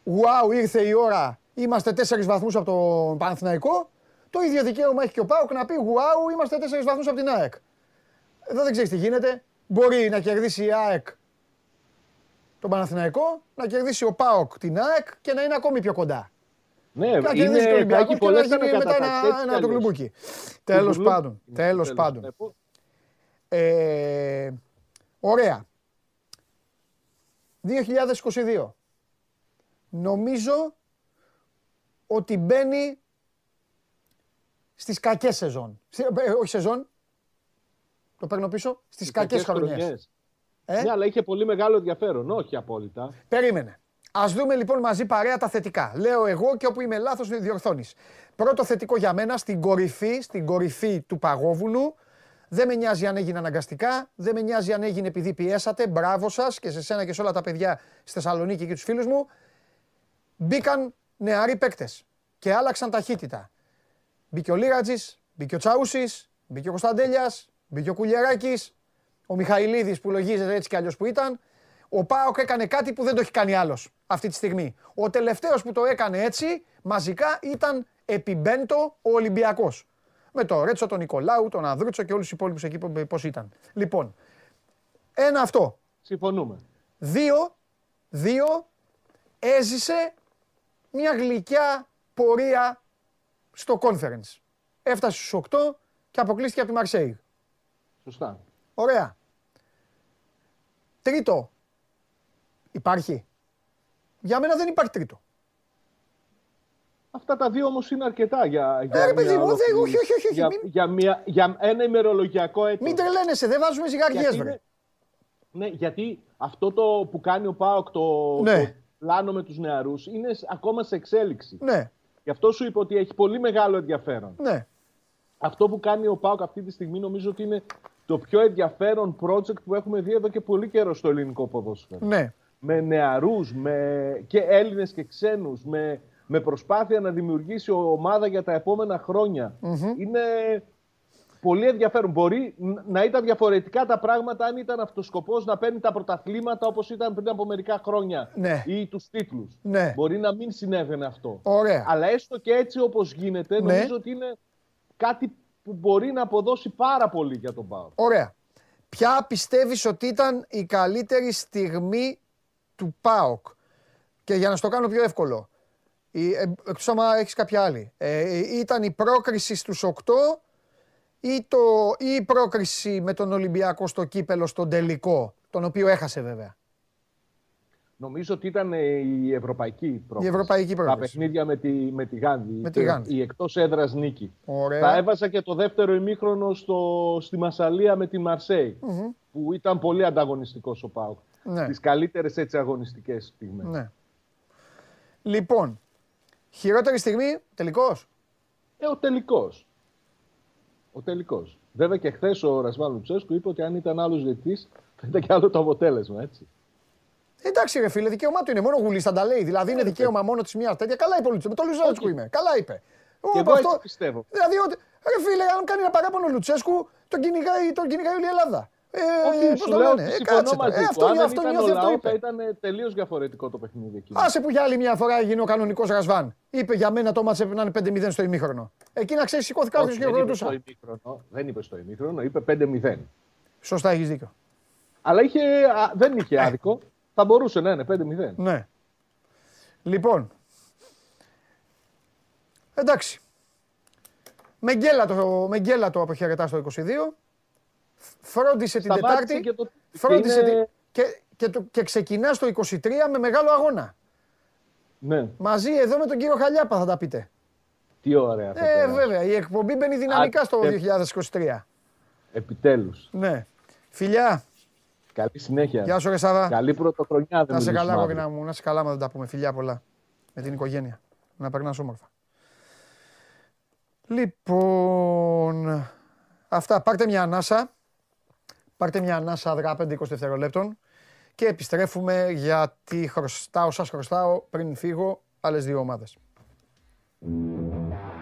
Wow, ήρθε η ώρα, είμαστε 4 βαθμούς από τον Παναθηναϊκό. Το ίδιο δικαίωμα έχει και ο Πάουκ να πει Wow, είμαστε 4 βαθμούς από την ΑΕΚ. Εδώ δεν ξέρεις τι γίνεται. Μπορεί να κερδίσει η ΑΕΚ τον Παναθηναϊκό, να κερδίσει ο ΠΑΟΚ την ΑΕΚ και να είναι ακόμη πιο κοντά. Ναι, Και να κερδίσει τον είναι, Ολυμπιακό έχει και να πολλές γίνει μετά ανακατατάξεις, ένα, έτσι ένα κι το αλλιώς. γλουμπούκι. Τέλος Κουμπουλού. πάντων, τέλος πάντων. Ναι, πού- Ε, ωραία. 2022. Νομίζω ότι μπαίνει στις κακές σεζόν. Στη- ε, όχι σεζόν, το παίρνω πίσω, στις κακές χρονιές. Ε; Ναι, αλλά είχε πολύ μεγάλο ενδιαφέρον, όχι απόλυτα. Περίμενε. Α δούμε λοιπόν μαζί παρέα τα θετικά. Λέω εγώ και όπου είμαι λάθος, διορθώνεις. Πρώτο θετικό για μένα στην κορυφή, στην κορυφή του παγόβουνου. Δεν με νοιάζει αν έγινε αναγκαστικά, δεν με νοιάζει αν έγινε επειδή πιέσατε. Μπράβο σας και σε σένα και σε όλα τα παιδιά στη Θεσσαλονίκη και τους φίλους μου. Μπήκαν νεαροί παίκτες και άλλαξαν ταχύτητα. Μπήκε ο Λίρατζη, μπήκε ο Τσαούσης, μπήκε ο Κωνσταντέλιας, μπήκε ο Κουλιεράκη, ο Μιχαηλίδης που λογίζεται έτσι κι αλλιώς που ήταν. Ο Πάοκ έκανε κάτι που δεν το έχει κάνει άλλος αυτή τη στιγμή. Ο τελευταίος που το έκανε έτσι μαζικά ήταν επιμπέντο ο Ολυμπιακός. Με τον Ρέτσο, τον Νικολάου, τον Ανδρούτσο και όλους τους υπόλοιπους εκεί πώς ήταν. Λοιπόν, ένα αυτό. Συμφωνούμε. Δύο, δύο, έζησε μια γλυκιά πορεία στο conference. Έφτασε στους 8 και αποκλείστηκε από τη Μαρσέη. Σωστά. Ωραία. Τρίτο. Υπάρχει. Για μένα δεν υπάρχει τρίτο. Αυτά τα δύο όμως είναι αρκετά για, για, Ε, ρε παιδί μια μου, δεν- ολόκληρη- όχι, όχι, όχι, όχι, για, μην- για, μια, για ένα ημερολογιακό έτος. Μην τρελαίνεσαι, δεν βάζουμε ζυγαριές, Γιατί βρε. είναι- Ναι, γιατί αυτό το που κάνει ο ΠΑΟΚ, το, Ναι. το πλάνο με τους νεαρούς, είναι σ- ακόμα σε εξέλιξη. Ναι, Γι' αυτό σου είπα ότι έχει πολύ μεγάλο ενδιαφέρον. ναι. Αυτό που κάνει ο ΠΑΟΚ αυτή τη στιγμή νομίζω ότι είναι το πιο ενδιαφέρον project που έχουμε δει εδώ και πολύ καιρό στο ελληνικό ποδόσφαιρο. Ναι. Με νεαρούς, με και Έλληνες και ξένους, με, με προσπάθεια να δημιουργήσει ομάδα για τα επόμενα χρόνια. Είναι πολύ ενδιαφέρον. Μπορεί ν- να ήταν διαφορετικά τα πράγματα αν ήταν αυτός σκοπός να παίρνει τα πρωταθλήματα όπως ήταν πριν από μερικά χρόνια Ναι. ή τους τίτλους. Ναι. Μπορεί να μην συνέβαινε αυτό. Ωραία. Αλλά έστω και έτσι όπως γίνεται, Ναι. νομίζω ότι είναι κάτι που μπορεί να αποδώσει πάρα πολύ για τον ΠΑΟΚ. Ωραία. Ποια πιστεύεις ότι ήταν η καλύτερη στιγμή του ΠΑΟΚ. Και για να στο κάνω πιο εύκολο, η, ε, εκτός άμα έχεις κάποια άλλη, ε, ήταν η πρόκριση στους 8 ή, το, ή η πρόκριση με τον Ολυμπιακό στο κύπελο στον τελικό, τον οποίο έχασε βέβαια. Νομίζω ότι ήταν ε, η ευρωπαϊκή πρόκληση. ευρωπαϊκή Τα πρόκληση. παιχνίδια με τη, με τη Γάνδη. Με τη Και Γάνδη. Η εκτός έδρας νίκη. Ωραία. Θα έβαζα και το δεύτερο ημίχρονο στο, στη Μασαλία με τη μαρσεη που ήταν πολύ ανταγωνιστικός ο ΠΑΟΚ. Ναι. Τις καλύτερες έτσι αγωνιστικές στιγμές. Ναι. Λοιπόν, χειρότερη στιγμή, τελικός; Ε, ο τελικός. Ο τελικός. Βέβαια και χθες ο Ρασβάν Λουτσέσκου είπε ότι αν ήταν άλλος διετής θα ήταν και άλλο το αποτέλεσμα, έτσι. Εντάξει, ρε φίλε, δικαίωμά του είναι. Μόνο γουλής θα τα λέει. Δηλαδή είναι δικαίωμα μόνο της μιας τέτοια. Καλά είπε ο Λουτσέσκου. Με το Λουτσέσκου είμαι. Καλά είπε. Και εγώ έτσι πιστεύω. Δηλαδή, ότι, ρε φίλε, αν κάνει ένα παράπονο ο Λουτσέσκου, τον κυνηγάει, τον κυνηγάει όλη η Ελλάδα. Ε, Όχι, πώς σου το λέω λένε, ότι ε, συμφωνώ κάτσε τώρα. μαζί Ε, του. αυτό, Αν δεν αυτό ήταν νιώθει, ο αυτό Λαό, είπε. θα ήταν τελείως διαφορετικό το παιχνίδι εκεί. Άσε που για άλλη μια φορά έγινε ο κανονικό Ρασβάν. Είπε για μένα το μάτσε έπρεπε να είναι 5-0 στο ημίχρονο. Εκεί να ξέρεις, σηκώθηκα Όχι, και δεν είπε στο χειροκροτούσα. ημίχρονο. Δεν είπε στο ημίχρονο, είπε 5-0. Σωστά, έχεις δίκιο. Αλλά είχε, α, δεν είχε άδικο. Θα μπορούσε να είναι 5-0. Ναι. Λοιπόν. Εντάξει. Μεγκέλα το, Μεγκέλα το αποχαιρετά στο 22. Φρόντισε την Σταμάτησε Τετάρτη. και το- Φρόντισε είναι- την... και, και, το- και ξεκινά το 23 με μεγάλο αγώνα. Ναι, Μαζί εδώ με τον κύριο Χαλιάπα θα τα πείτε. Τι ωραία. θα Ε, περάσει. βέβαια, η εκπομπή μπαίνει δυναμικά στο ε. 2023. Επιτέλους. Ναι. Φιλιά, Καλή συνέχεια. γεια σου ρε Σάβα. Καλή πρωτοχρονιά. δεν Να σε μιλήσουμε καλά, αύριο. γοργινά μου. Να σε καλά, μα δεν τα πούμε. Φιλιά πολλά. Με την οικογένεια. Να περνάς όμορφα. Λοιπόν, αυτά. Πάρτε μια ανάσα. Πάρτε μια ανάσα αργά 5-20 δευτερολέπτων και επιστρέφουμε γιατί χρωστάω, σας χρωστάω πριν φύγω άλλες δύο ομάδες.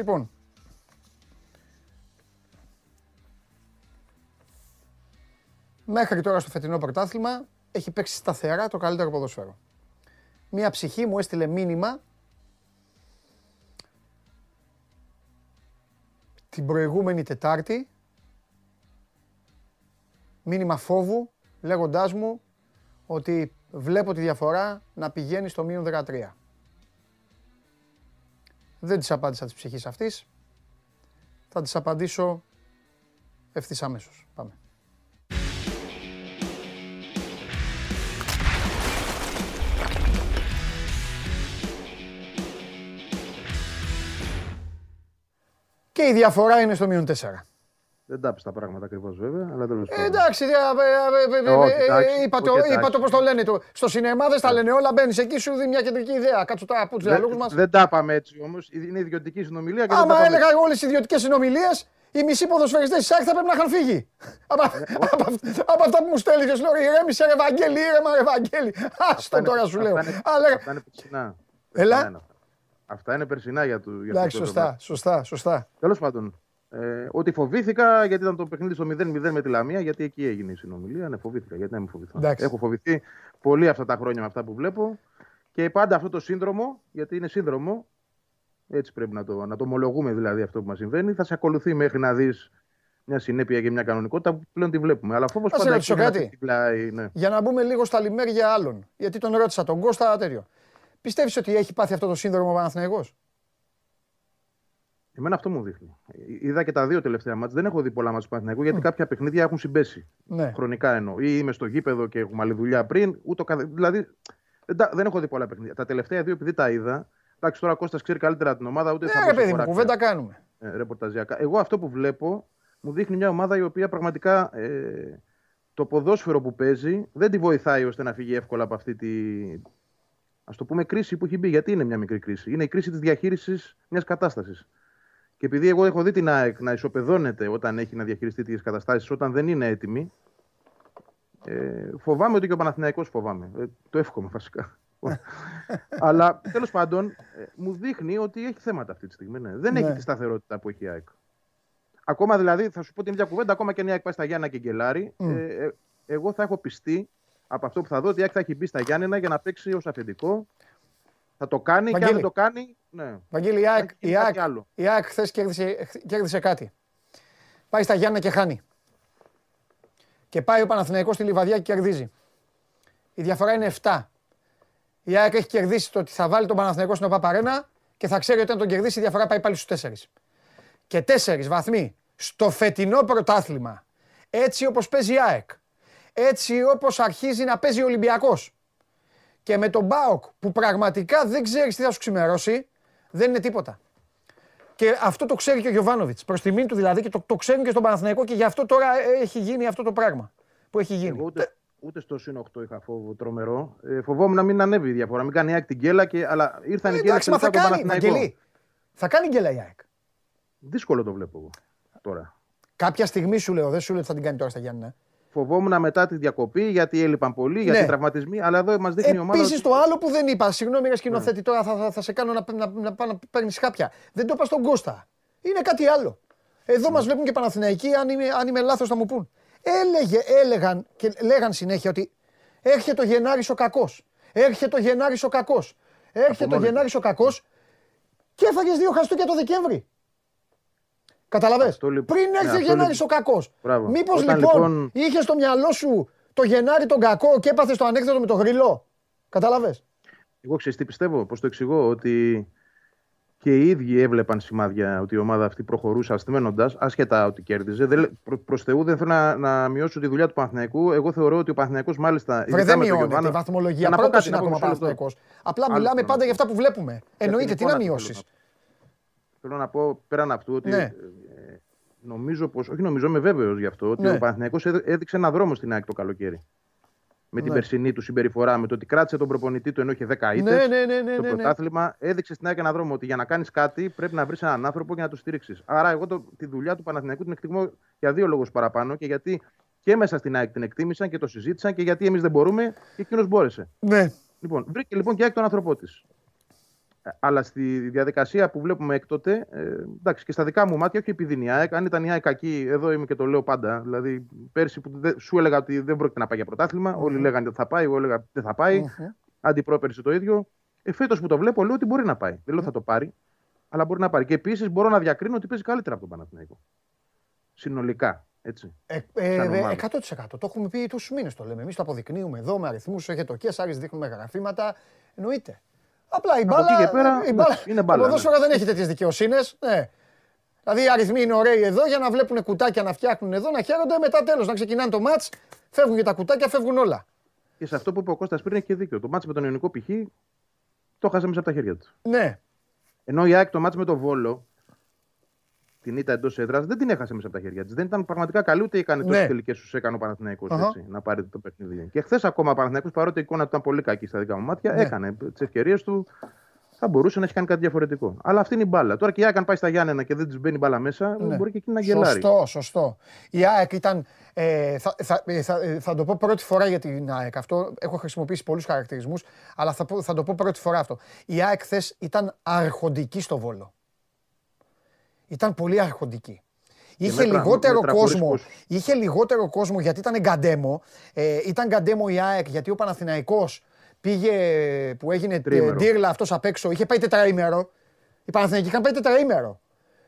Λοιπόν, μέχρι τώρα στο φετινό πρωτάθλημα έχει παίξει σταθερά το καλύτερο ποδόσφαιρο. Μία ψυχή μου έστειλε μήνυμα την προηγούμενη Τετάρτη μήνυμα φόβου λέγοντάς μου ότι βλέπω τη διαφορά να πηγαίνει στο μείον 13. Δεν της απάντησα της ψυχής αυτής. Θα της απαντήσω ευθύς αμέσως. Πάμε. Και η διαφορά είναι στο μείον 4. Δεν τα πεις τα πράγματα ακριβώς βέβαια, αλλά τέλος Ε, πάντων. εντάξει, δια- ε, ε, ε, ε, Όχι, ε, εντάξει, είπα το, όχι, είπα εντάξει. το πώς το λένε. το- Στο σινεμά δεν τα λένε όλα, μπαίνεις εκεί σου δίνει μια κεντρική ιδέα. Κάτσου τώρα από τους διαλόγους μας. Δεν τα είπαμε έτσι όμως. Είναι ιδιωτική συνομιλία και δεν τα Άμα πάμε έλεγα εγώ όλες τις ιδιωτικές συνομιλίες, οι μισοί ποδοσφαιριστές της ΑΕΚ θα πρέπει να είχαν φύγει. Από από αυ- από αυτά που μου στέλνεις, λέω ηρέμησε ρε Βαγγέλη, ήρεμα ρε Βαγγέλη. Άστο είναι- τώρα σου λέω. αυτά είναι- Αλλά- Αυτά είναι περσινά. Έλα. Περσινά είναι αυτά. Αυτά είναι περσινά για του. Εντάξει, σωστά, σωστά, σωστά. Τέλος πάντων, ε, ότι φοβήθηκα γιατί ήταν το παιχνίδι στο 0-0 με τη Λαμία, γιατί εκεί έγινε η συνομιλία. Ναι, φοβήθηκα. Γιατί να μην φοβηθώ. Εντάξει. Έχω φοβηθεί πολύ αυτά τα χρόνια με αυτά που βλέπω. Και πάντα αυτό το σύνδρομο, γιατί είναι σύνδρομο, έτσι πρέπει να το, να το ομολογούμε δηλαδή αυτό που μας συμβαίνει, θα σε ακολουθεί μέχρι να δεις μια συνέπεια και μια κανονικότητα που πλέον τη βλέπουμε. Αλλά φόβος Να σε πάντα ρωτήσω έχει ένα κάτι. στην πλάι, ναι. Για να μπούμε λίγο στα λιμέρια άλλων. Γιατί τον ρώτησα τον Κώστα τέτοιο. Πιστεύεις ότι έχει πάθει αυτό το σύνδρομο ο Παναθηναϊκός; Εμένα αυτό μου δείχνει. Είδα και τα δύο τελευταία μάτια. Δεν έχω δει πολλά μάτια του Παναθηναϊκού γιατί κάποια παιχνίδια έχουν συμπέσει. Ναι. Χρονικά εννοώ. Ή είμαι στο γήπεδο και έχουμε άλλη δουλειά πριν. Ούτω καθε... Δηλαδή δεν, τα- δεν έχω δει πολλά παιχνίδια. Τα τελευταία δύο επειδή τα είδα. Εντάξει, τώρα ο Κώστας ξέρει καλύτερα την ομάδα, ούτε θα Ναι, μπω ρε σε παιδί μου, χωράκτια, κουβέντα κάνουμε. ε, ρεπορταζιακά. Εγώ αυτό που βλέπω μου δείχνει μια ομάδα η οποία πραγματικά ε, το ποδόσφαιρο που παίζει δεν τη βοηθάει ώστε να φύγει εύκολα από αυτή τη. Α το πούμε κρίση που έχει μπει. Γιατί είναι μια μικρή κρίση; Είναι η κρίση της διαχείρισης μιας κατάστασης. Και επειδή εγώ έχω δει την ΑΕΚ να ισοπεδώνεται όταν έχει να διαχειριστεί τέτοιε καταστάσεις, όταν δεν είναι έτοιμη, ε, φοβάμαι ότι και ο Παναθηναϊκός φοβάμαι. Ε, το εύχομαι βασικά. Αλλά τέλος πάντων ε, μου δείχνει ότι έχει θέματα αυτή τη στιγμή. ναι. Δεν Ναι. έχει τη σταθερότητα που έχει η ΑΕΚ. Ακόμα δηλαδή, θα σου πω την ίδια κουβέντα, ακόμα και αν η ΑΕΚ πάει στα Γιάννα και Γκελάρη, Μμ. ε, ε, εγώ θα έχω πιστεί από αυτό που θα δω ότι η ΑΕΚ θα έχει μπει στα Γιάννενα για να παίξει ως αφεντικό. Θα το κάνει και αν Βαγγέλη. δεν το κάνει, ναι. Βαγγέλη, η ΑΕΚ, Θα γίνει η ΑΕΚ, κάτι άλλο. η ΑΕΚ χθες κέρδισε, κέρδισε κάτι. Πάει στα Γιάννα και χάνει. Και πάει ο Παναθηναϊκός στη Λιβαδιά και κερδίζει. Η διαφορά είναι 7. Η ΑΕΚ έχει κερδίσει το ότι θα βάλει τον Παναθηναϊκό στην ΟΠΑΠΑΡΕΝΑ και θα ξέρει ότι αν τον κερδίσει η διαφορά πάει πάλι στους 4. Και 4 βαθμοί στο φετινό πρωτάθλημα. Έτσι όπως παίζει η ΑΕΚ. Έτσι όπως αρχίζει να παίζει ο Ολυμπιακός και με τον Μπάοκ που πραγματικά δεν ξέρεις τι θα σου ξημερώσει, δεν είναι τίποτα. Και αυτό το ξέρει και ο Γιωβάνοβιτς. Προς τιμήν του δηλαδή και το, το ξέρουν και στον Παναθηναϊκό και γι' αυτό τώρα έχει γίνει αυτό το πράγμα που έχει γίνει. Εγώ ούτε, ούτε στο συν 8 είχα φόβο τρομερό. Ε, φοβόμουν να μην ανέβει η διαφορά. Μην κάνει η ΑΕΚ την γκέλα, και, αλλά ήρθαν οι Ε, γκέλα εντάξει, μα θα τελικά από τον κάνει. Παναθηναϊκό. Βαγγελί. Θα κάνει γκέλα η ΑΕΚ. Δύσκολο το βλέπω εγώ τώρα. Κάποια στιγμή σου λέω, δεν σου λέω ότι θα την κάνει τώρα στα Γιάννη. Φοβόμουν μετά τη διακοπή γιατί έλειπαν πολλοί, γιατί Ναι. τραυματισμοί, αλλά εδώ μας δείχνει η ομάδα. Επίσης ότι- το άλλο που δεν είπα, συγγνώμη ρε Ναι. σκηνοθέτη, τώρα θα, θα, θα σε κάνω να, να, να, να, να παίρνεις χάπια. Δεν το είπα στον Κώστα. Είναι κάτι άλλο. Εδώ Ναι. μας βλέπουν και Παναθηναϊκοί, αν είμαι, αν είμαι λάθος θα μου πούν. Έλεγε, έλεγαν και λέγαν συνέχεια ότι έρχεται ο Γενάρης ο κακός. Έρχεται ο Γενάρης ο κακός. Έρχεται ο μόνοι Γενάρης ο κακός και έφαγες δύο χαστούκια το Δεκέμβρη. Καταλαβες; Αυτό λοιπόν- Πριν ναι, έρθει ο αυτό Γενάρης λοιπόν- ο κακός. Μπράβο. Μήπως Όταν λοιπόν, λοιπόν- είχες στο μυαλό σου το Γενάρη τον κακό και έπαθες το ανέκδοτο με το γρυλό. Καταλαβες; Εγώ ξέρω τι πιστεύω, πώς το εξηγώ, ότι και οι ίδιοι έβλεπαν σημάδια ότι η ομάδα αυτή προχωρούσε ασθμένοντα, άσχετα ότι κέρδιζε. Δεν, λέ- προ, προς Θεού δεν θέλω να, να μειώσω τη δουλειά του Παναθηναϊκού. Εγώ θεωρώ ότι ο Παναθηναϊκός μάλιστα. Βρε, ειδικά δεν με τον μειώνεται Γιωβάνα- η βαθμολογία. Να πω Πρώτο κάτι, είναι να πω ακόμα μισό λεπτό. Παναθηναϊκός. Απλά Άλλο μιλάμε θέλω να πάντα πω. για αυτά που βλέπουμε. Εννοείται, τι να εικόνα θέλω μειώσεις; Να πω. Θέλω να πω πέραν αυτού ότι. Ναι. ε, νομίζω πως, όχι νομίζω, είμαι βέβαιος γι' αυτό, ότι Ναι. ο Παναθηναϊκός έδ- έδειξε ένα δρόμο στην ΑΕΚ το καλοκαίρι. Με την Ναι. περσινή του συμπεριφορά, με το ότι κράτησε τον προπονητή του ενώ είχε 10 ήττε. Ναι, ναι, ναι, ναι, στο ναι, ναι. πρωτάθλημα, έδειξε στην ΑΕΚ ένα δρόμο ότι για να κάνεις κάτι πρέπει να βρεις έναν άνθρωπο για να το στηρίξει. Άρα, εγώ το, τη δουλειά του Παναθηναϊκού την εκτιμώ για δύο λόγους παραπάνω και γιατί και μέσα στην ΑΕΚ την εκτίμησαν και το συζήτησαν και γιατί εμείς δεν μπορούμε και εκείνος μπόρεσε. Ναι. Λοιπόν, βρήκε λοιπόν και η ΑΕΚ τον άνθρωπό της. Αλλά στη διαδικασία που βλέπουμε έκτοτε, ε, εντάξει, και στα δικά μου μάτια, όχι επειδή είναι η ΑΕΚ, αν ήταν η ΑΕΚ κακή, εδώ είμαι και το λέω πάντα. Δηλαδή, πέρσι που δεν- σου έλεγα ότι δεν πρόκειται να πάει για πρωτάθλημα, όλοι λέγανε ότι θα πάει, εγώ έλεγα δεν θα πάει. Αντιπρόπερσι το ίδιο. Ε, Φέτος που το βλέπω, λέω ότι μπορεί να πάει. Δεν λέω ότι θα το πάρει, αλλά μπορεί να πάρει. Και επίσης μπορώ να διακρίνω ότι παίζει καλύτερα από τον Παναθηναϊκό. Συνολικά. Έτσι. Ε, ε, Σαν ε, ομάδα. 100%. Το έχουμε πει τόσους μήνες το λέμε. Εμείς το αποδεικνύουμε εδώ με αριθμούς. Έχετε και Άρης δείχνουμε γραφήματα. Εννοείται. Απλά η Από μπάλα. εκεί και πέρα, η μπάλα εντάξει, είναι μπάλα, Το ναι. ποδόσφαιρο δεν έχει τέτοιες δικαιοσύνες. Ναι. Δηλαδή οι αριθμοί είναι ωραίοι εδώ για να βλέπουν κουτάκια να φτιάχνουν εδώ, να χαίρονται μετά τέλος. Να ξεκινάνε το ματ, φεύγουν και τα κουτάκια, φεύγουν όλα. Και σε αυτό που είπε ο Κώστας πριν έχει και δίκιο. Το μάτς με τον Ιωνικό π.χ. το χάσε μέσα από τα χέρια του. Ναι. Ενώ η ΑΕΚ το μάτς με τον Βόλο, την ήττα εντός έδρας, δεν την έχασε μέσα από τα χέρια της. Δεν ήταν πραγματικά καλή ούτε έκανε τόσε Ναι. τελικέ σου έκανε ο Παναθηναϊκός, Αχα. έτσι, να πάρει το παιχνίδι. Και χθες ακόμα ο Παναθηναϊκός, παρότι η εικόνα του ήταν πολύ κακή στα δικά μου μάτια, Ναι. έκανε τις ευκαιρίες του. Θα μπορούσε να έχει κάνει κάτι διαφορετικό. Αλλά αυτή είναι η μπάλα. Τώρα και η ΑΕΚ, αν πάει στα Γιάννενα και δεν της μπαίνει μπάλα μέσα, Ναι. μπορεί και εκείνη να γελάρει. Σωστό, σωστό. Η ΑΕΚ ήταν. Ε, θα, θα, ε, θα, ε, θα το πω πρώτη φορά για την ΑΕΚ. Αυτό έχω χρησιμοποιήσει πολλούς χαρακτηρισμούς, αλλά θα, πω- θα το πω πρώτη φορά αυτό. Η ΑΕΚ χθες ήταν αρχοντική στο βόλο. Ήταν πολύ αρχοντική. Είχε μέτρα- λιγότερο μέτρα χωρίς κόσμο. πώς. Είχε λιγότερο κόσμο γιατί ήταν γκαντέμο. Ε, ήταν γκαντέμο η ΑΕΚ γιατί ο Παναθηναϊκός πήγε που έγινε ε, Τριήμερο. ντύρλα αυτός απ' έξω. Είχε πάει τετραήμερο. Οι Παναθηναϊκοί είχαν πάει τετραήμερο.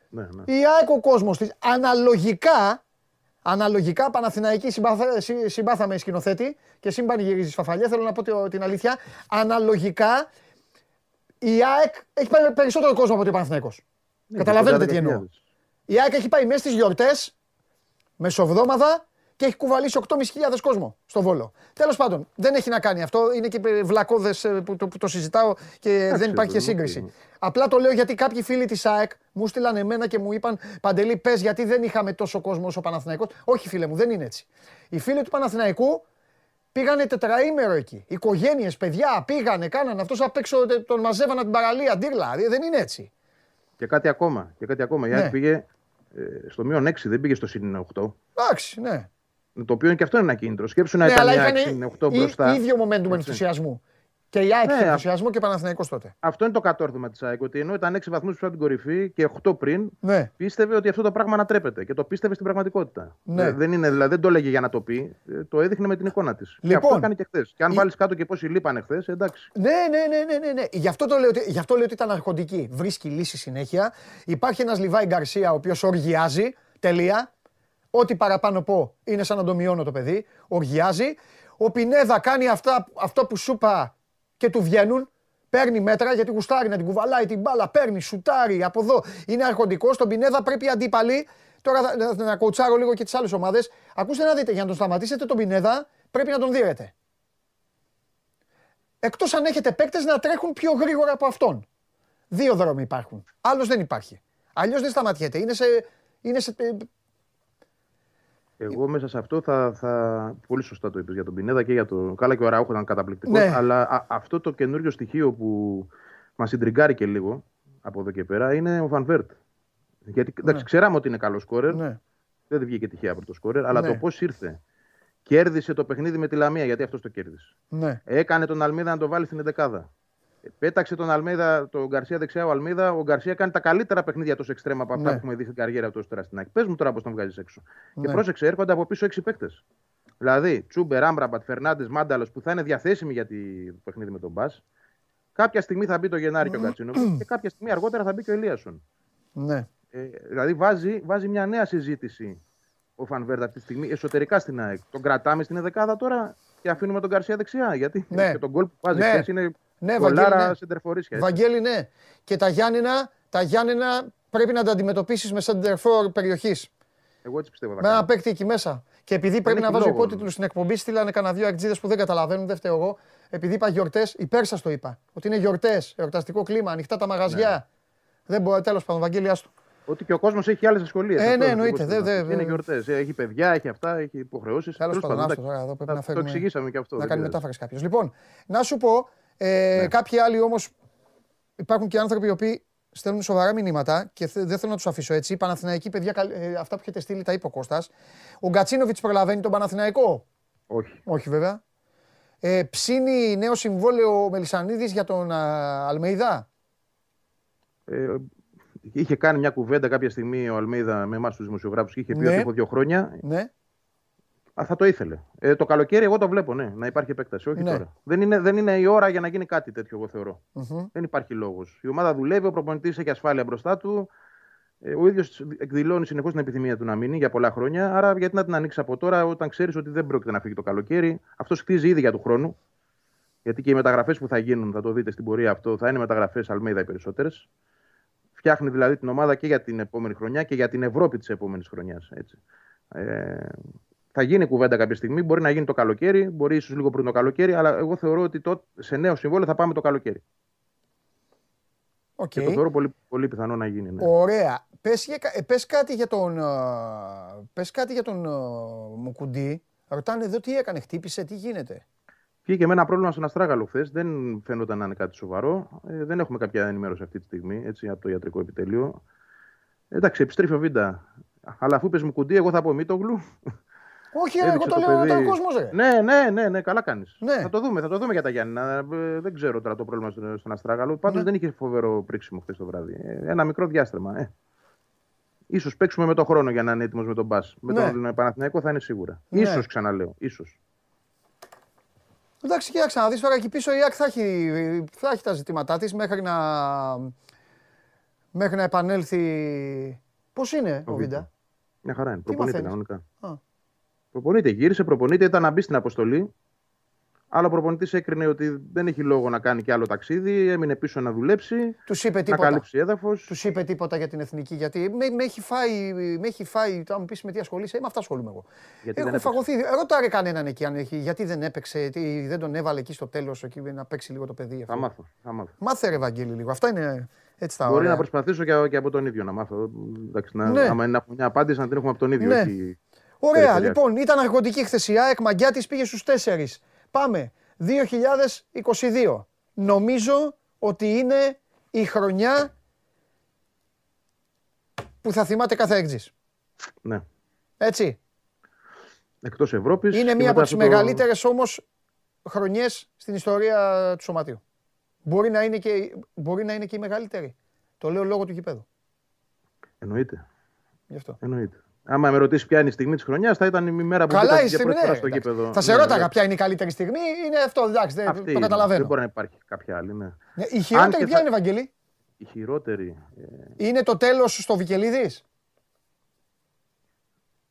Ναι, ναι. Η ΑΕΚ ο κόσμος της αναλογικά, αναλογικά Παναθηναϊκή συμπάθα, συ- συμπάθαμε σκηνοθέτη και σύμπαν γυρίζεις φαφαλιά, θέλω να πω το- την αλήθεια, αναλογικά η ΑΕΚ έχει πάει περισσότερο κόσμο από ότι ο Παναθηναϊκός. Ναι, Καταλαβαίνετε τι 12.000. εννοώ. Η ΑΕΚ έχει πάει μέσα στις γιορτές, μεσοβδόμαδα και έχει κουβαλήσει 8.500 κόσμο στο Βόλο. Τέλος πάντων, δεν έχει να κάνει αυτό. Είναι και βλακώδες ε, που το, που το συζητάω και δεν υπάρχει και οκ. σύγκριση. Απλά το λέω γιατί κάποιοι φίλοι της ΑΕΚ μου στείλαν εμένα και μου είπαν Παντελή, πες γιατί δεν είχαμε τόσο κόσμο όσο ο Παναθηναϊκός. Όχι, φίλε μου, δεν είναι έτσι. Οι φίλοι του Παναθηναϊκού πήγανε τετραήμερο εκεί. Οικογένειες, παιδιά πήγανε, κάνανε. Αυτός απ' έξω τε- τον μαζεύανε την παραλία, ντίρλα. Ε, Δεν είναι έτσι. Και κάτι ακόμα. Και κάτι ακόμα. Η Ναι. ΑΕΚ πήγε ε, στο μείον 6, δεν πήγε στο συν 8. Εντάξει, ναι. Το οποίο και αυτό είναι ένα κίνητρο. Σκέψου να Ναι, ήταν αλλά η ΑΕΚ είχαν συν 8 μπροστά. ίδιο momentum ενθουσιασμού. Και η ΑΕΚ Ναι, είχε α- ενθουσιασμό και ο Παναθηναϊκός τότε. Αυτό είναι το κατόρθωμα της ΑΕΚ. Ότι ενώ ήταν 6 βαθμούς πίσω από την κορυφή και 8 πριν, Ναι. πίστευε ότι αυτό το πράγμα ανατρέπεται. Και το πίστευε στην πραγματικότητα. Ναι. Ε, Δεν, είναι, δηλαδή, δεν το έλεγε για να το πει, ε, το έδειχνε με την εικόνα της. και Λοιπόν, αυτό έκανε και χθες. Και αν η- βάλεις κάτω και πόσοι λείπανε χθες, εντάξει. Ναι, ναι, ναι, ναι, ναι, ναι. Γι, αυτό το λέω, ότι- γι' αυτό λέω ότι ήταν αρχοντική. Βρίσκει λύση συνέχεια. Υπάρχει ένας Λιβάη Γκαρσία ο οποίος οργιάζει. Τελεία. Ό,τι παραπάνω πω είναι σαν να το μειώνω το παιδί. Οργιάζει. Ο Πινέδα κάνει αυτά, αυτό που σου είπα και του βγαίνουν. Παίρνει μέτρα γιατί γουστάρει να την κουβαλάει την μπάλα. Παίρνει, σουτάρει από εδώ. Είναι αρχοντικός. Στον Πινέδα πρέπει οι αντίπαλοι. Τώρα θα- να, να κοουτσάρω λίγο και τις άλλες ομάδες. Ακούστε να δείτε, για να τον σταματήσετε τον Πινέδα πρέπει να τον δίνετε. Εκτός αν έχετε παίκτες να τρέχουν πιο γρήγορα από αυτόν. Δύο δρόμοι υπάρχουν. Άλλος δεν υπάρχει. Αλλιώς δεν σταματιέται. Είναι σε. Είναι σε... Εγώ μέσα σε αυτό θα, θα. Πολύ σωστά το είπες για τον Πινέδα και για το. Καλά και ο Ραούχο ήταν καταπληκτικός. Ναι. Αλλά α- αυτό το καινούριο στοιχείο που μας συντριγκάρει και λίγο από εδώ και πέρα είναι ο Βαν Γιατί εντάξει, ξέραμε ότι είναι καλός σκόρερ. Ναι. Δεν βγήκε τυχαία από το σκόρερ. Αλλά Ναι. το πώς ήρθε. Κέρδισε το παιχνίδι με τη Λαμία γιατί αυτός το κέρδισε. ναι. Έκανε τον Αλμίδα να το βάλει στην 11. Πέταξε τον Αλμίδα, τον Γκαρσία δεξιά ο Αλμίδα. Ο Γκαρσία κάνει τα καλύτερα παιχνίδια τόσο εξτρέμα από αυτά Ναι. που έχουμε δει στην καριέρα του ως τώρα στην ΑΕΚ. Πες μου τώρα πώς τον βγάζεις έξω. Ναι. Και πρόσεξε, έρχονται από πίσω έξι παίκτες. Δηλαδή, Τσούμπερ, Άμπραμπατ, Φερνάντες, Μάνταλος που θα είναι διαθέσιμοι για τη- το παιχνίδι με τον Μπα. Κάποια στιγμή θα μπει το Γενάρη και ο Κατσίνοβιτ και κάποια στιγμή αργότερα θα μπει και ο Ελίασον. ναι. Ε, δηλαδή βάζει, βάζει μια νέα συζήτηση ο Φανβέρτα αυτή τη στιγμή εσωτερικά στην ΑΕΚ. Τον κρατάμε στην δεκάδα τώρα και αφήνουμε τον Καρσία δεξιά. Γιατί Ναι. και τον γκολ που βάζει Ναι. χθες είναι Ναι, κολάρα Βαγγέλη, ναι. σεντερφορίσια. έτσι. Βαγγέλη, ναι. Και τα Γιάννενα, τα Γιάννενα πρέπει να τα αντιμετωπίσεις με center for περιοχής. Εγώ έτσι πιστεύω. θα Με ένα κάνω. παίκτη εκεί μέσα. Και επειδή πρέπει έχει να βάζω λόγο. υπότιτλους στην εκπομπή, στείλανε κανένα δύο ακτζίδε που δεν καταλαβαίνουν, δεν φταίω εγώ. Επειδή είπα γιορτές, υπέρ σας το είπα. Ότι είναι γιορτές, εορταστικό κλίμα, ανοιχτά τα μαγαζιά. Ναι. Δεν μπορεί, τέλος πάντων, Βαγγέλη, άστο. Ότι και ο κόσμος έχει άλλες δυσκολίες. Ε, ναι, εννοείται, δε- δε- Είναι γιορτές. Έχει παιδιά, έχει αυτά, έχει υποχρεώσεις. Τέλος πάντων, άστο τώρα εδώ πρέπει να Το φέρουμε. εξηγήσαμε και αυτό. Να δεν κάνει πειράζει. μετάφραση κάποιος. Λοιπόν, να σου πω, ε, Ναι. κάποιοι άλλοι όμως. Υπάρχουν και άνθρωποι οι οποίοι στέλνουν σοβαρά μηνύματα και θε- δεν θέλω να τους αφήσω έτσι. Παναθηναϊκοί παιδιά, καλ- ε, αυτά που έχετε στείλει τα είπε ο Κώστας. Ο Γκατσίνοβιτς προλαβαίνει τον Παναθηναϊκό; Όχι. Όχι βέβαια. Ε, ψήνει νέο συμβόλαιο ο Μελισανίδης για τον α, Αλμεϊδά. Ε, είχε κάνει μια κουβέντα κάποια στιγμή ο Αλμίδα με εμάς τους δημοσιογράφους και είχε πει Ναι. ότι έχω δύο χρόνια. Ναι. Α, θα το ήθελε. Ε, το καλοκαίρι εγώ το βλέπω, ναι, να υπάρχει επέκταση. Όχι Ναι. τώρα. Δεν είναι, δεν είναι η ώρα για να γίνει κάτι τέτοιο, εγώ θεωρώ. Μμμ. Δεν υπάρχει λόγος. Η ομάδα δουλεύει, ο προπονητής έχει ασφάλεια μπροστά του. Ε, ο ίδιος εκδηλώνει συνεχώς την επιθυμία του να μείνει για πολλά χρόνια. Άρα, γιατί να την ανοίξει από τώρα, όταν ξέρεις ότι δεν πρόκειται να φύγει το καλοκαίρι. Αυτό χτίζει ήδη για του χρόνου. Γιατί και οι μεταγραφές που θα γίνουν, θα το δείτε στην πορεία αυτό, θα είναι μεταγραφές Αλμέιδα οι περισσότερες. Φτιάχνει δηλαδή την ομάδα και για την επόμενη χρονιά και για την Ευρώπη της επόμενης χρονιάς. Ε, θα γίνει κουβέντα κάποια στιγμή. Μπορεί να γίνει το καλοκαίρι, μπορεί ίσως λίγο πριν το καλοκαίρι, αλλά εγώ θεωρώ ότι το, σε νέο συμβόλαιο θα πάμε το καλοκαίρι. Οκ. Και το θεωρώ πολύ, πολύ πιθανό να γίνει. Ναι. Ωραία. Πες, για κα- ε, πες κάτι για τον, ε, πες κάτι για τον ε, Μουκουντή. Ρωτάνε εδώ τι έκανε, χτύπησε, τι γίνεται; Βγήκε με ένα πρόβλημα στον Αστράγαλο χθες. Δεν φαίνονταν να είναι κάτι σοβαρό. Ε, δεν έχουμε κάποια ενημέρωση αυτή τη στιγμή έτσι, από το ιατρικό επιτελείο. Ε, εντάξει, επιστρέφει ο Βίντα. Αλλά αφού πες μου κουντί, εγώ θα πω Μίτογλου. Όχι, ρε, εγώ Έδειξε το το λέω παιδί. τώρα ο κόσμος, ρε. ναι, ναι, ναι, ναι, καλά κάνεις. Ναι. Θα το δούμε, θα το δούμε για τα Γιάννη. δεν ξέρω τώρα το πρόβλημα στον, στον Αστράγαλο. Πάντως Ναι. δεν είχε φοβερό πρίξιμο χθες το βράδυ. Ε, ένα μικρό διάστημα. Ε. Ίσως παίξουμε με τον χρόνο για να είναι έτοιμος με τον Μπα. Με Ναι. τον Παναθηναϊκό θα είναι σίγουρα. Ναι. Ίσως ξαναλέω. Ίσως. Εντάξει, κοίταξε να δεις τώρα εκεί πίσω η ΑΕΚ θα έχει, θα έχει τα ζητήματά της μέχρι να, μέχρι να επανέλθει. Πώς είναι ο Ο Βίντα. Μια χαρά είναι. Τι Προπονείται μαθαίνεις; κανονικά. Α. Προπονείται, γύρισε, προπονείται, ήταν να μπει στην αποστολή. Αλλά ο προπονητής έκρινε ότι δεν έχει λόγο να κάνει και άλλο ταξίδι. Έμεινε πίσω να δουλέψει, Τους είπε να τίποτα. καλύψει έδαφος. Τους είπε τίποτα για την εθνική. Γιατί με, με έχει φάει, με έχει φάει. Θα μου πεις με τι ασχολείσαι, ε, με αυτά ασχολούμαι εγώ. Γιατί Έχω δεν έπαιξε; φαγωθεί. Ρωτάρε κανέναν εκεί αν έχει, γιατί δεν έπαιξε, τι, δεν τον έβαλε εκεί στο τέλος να παίξει λίγο το παιδί. Θα Αυτό. μάθω. Θα μάθω. Μάθε ρε Βαγγέλη λίγο. Αυτά είναι έτσι τα Μπορεί ωραία. να προσπαθήσω και, και από τον ίδιο να μάθω. Εντάξει, να, Ναι. Άμα είναι να έχουμε μια απάντηση, να την έχουμε από τον ίδιο. Ναι. όχι- Ωραία, περιφερειακά. λοιπόν, ήταν αργοτική χθες η ΑΕΚ, Μαγκιά της πήγε στους 4. Πάμε, 2022. Νομίζω ότι είναι η χρονιά που θα θυμάται κάθε έκτζης. Ναι. Έτσι. Εκτός Ευρώπης. Είναι μία από τις μεγαλύτερες όμως χρονιές στην ιστορία του Σωματείου. Μπορεί να είναι και, μπορεί να είναι και η μεγαλύτερη. Το λέω λόγω του γηπέδου. Εννοείται. Γι' αυτό. Εννοείται. Άμα με ρωτήσεις ποια είναι η στιγμή της χρονιάς, θα ήταν η μέρα που Καλά μπήκα η για στιγμή, πρώτη φορά ναι, στο εντάξει. γήπεδο. Θα σε Ναι, ρώταγα ναι. ποια είναι η καλύτερη στιγμή. Είναι αυτό, εντάξει, δεν- Αυτή το είναι. καταλαβαίνω. Δεν μπορεί να υπάρχει κάποια άλλη. Ναι. Ναι, Η χειρότερη και ποια θα- είναι, Βαγγέλη; Η χειρότερη. ε, Είναι το τέλος στο Βικελίδης;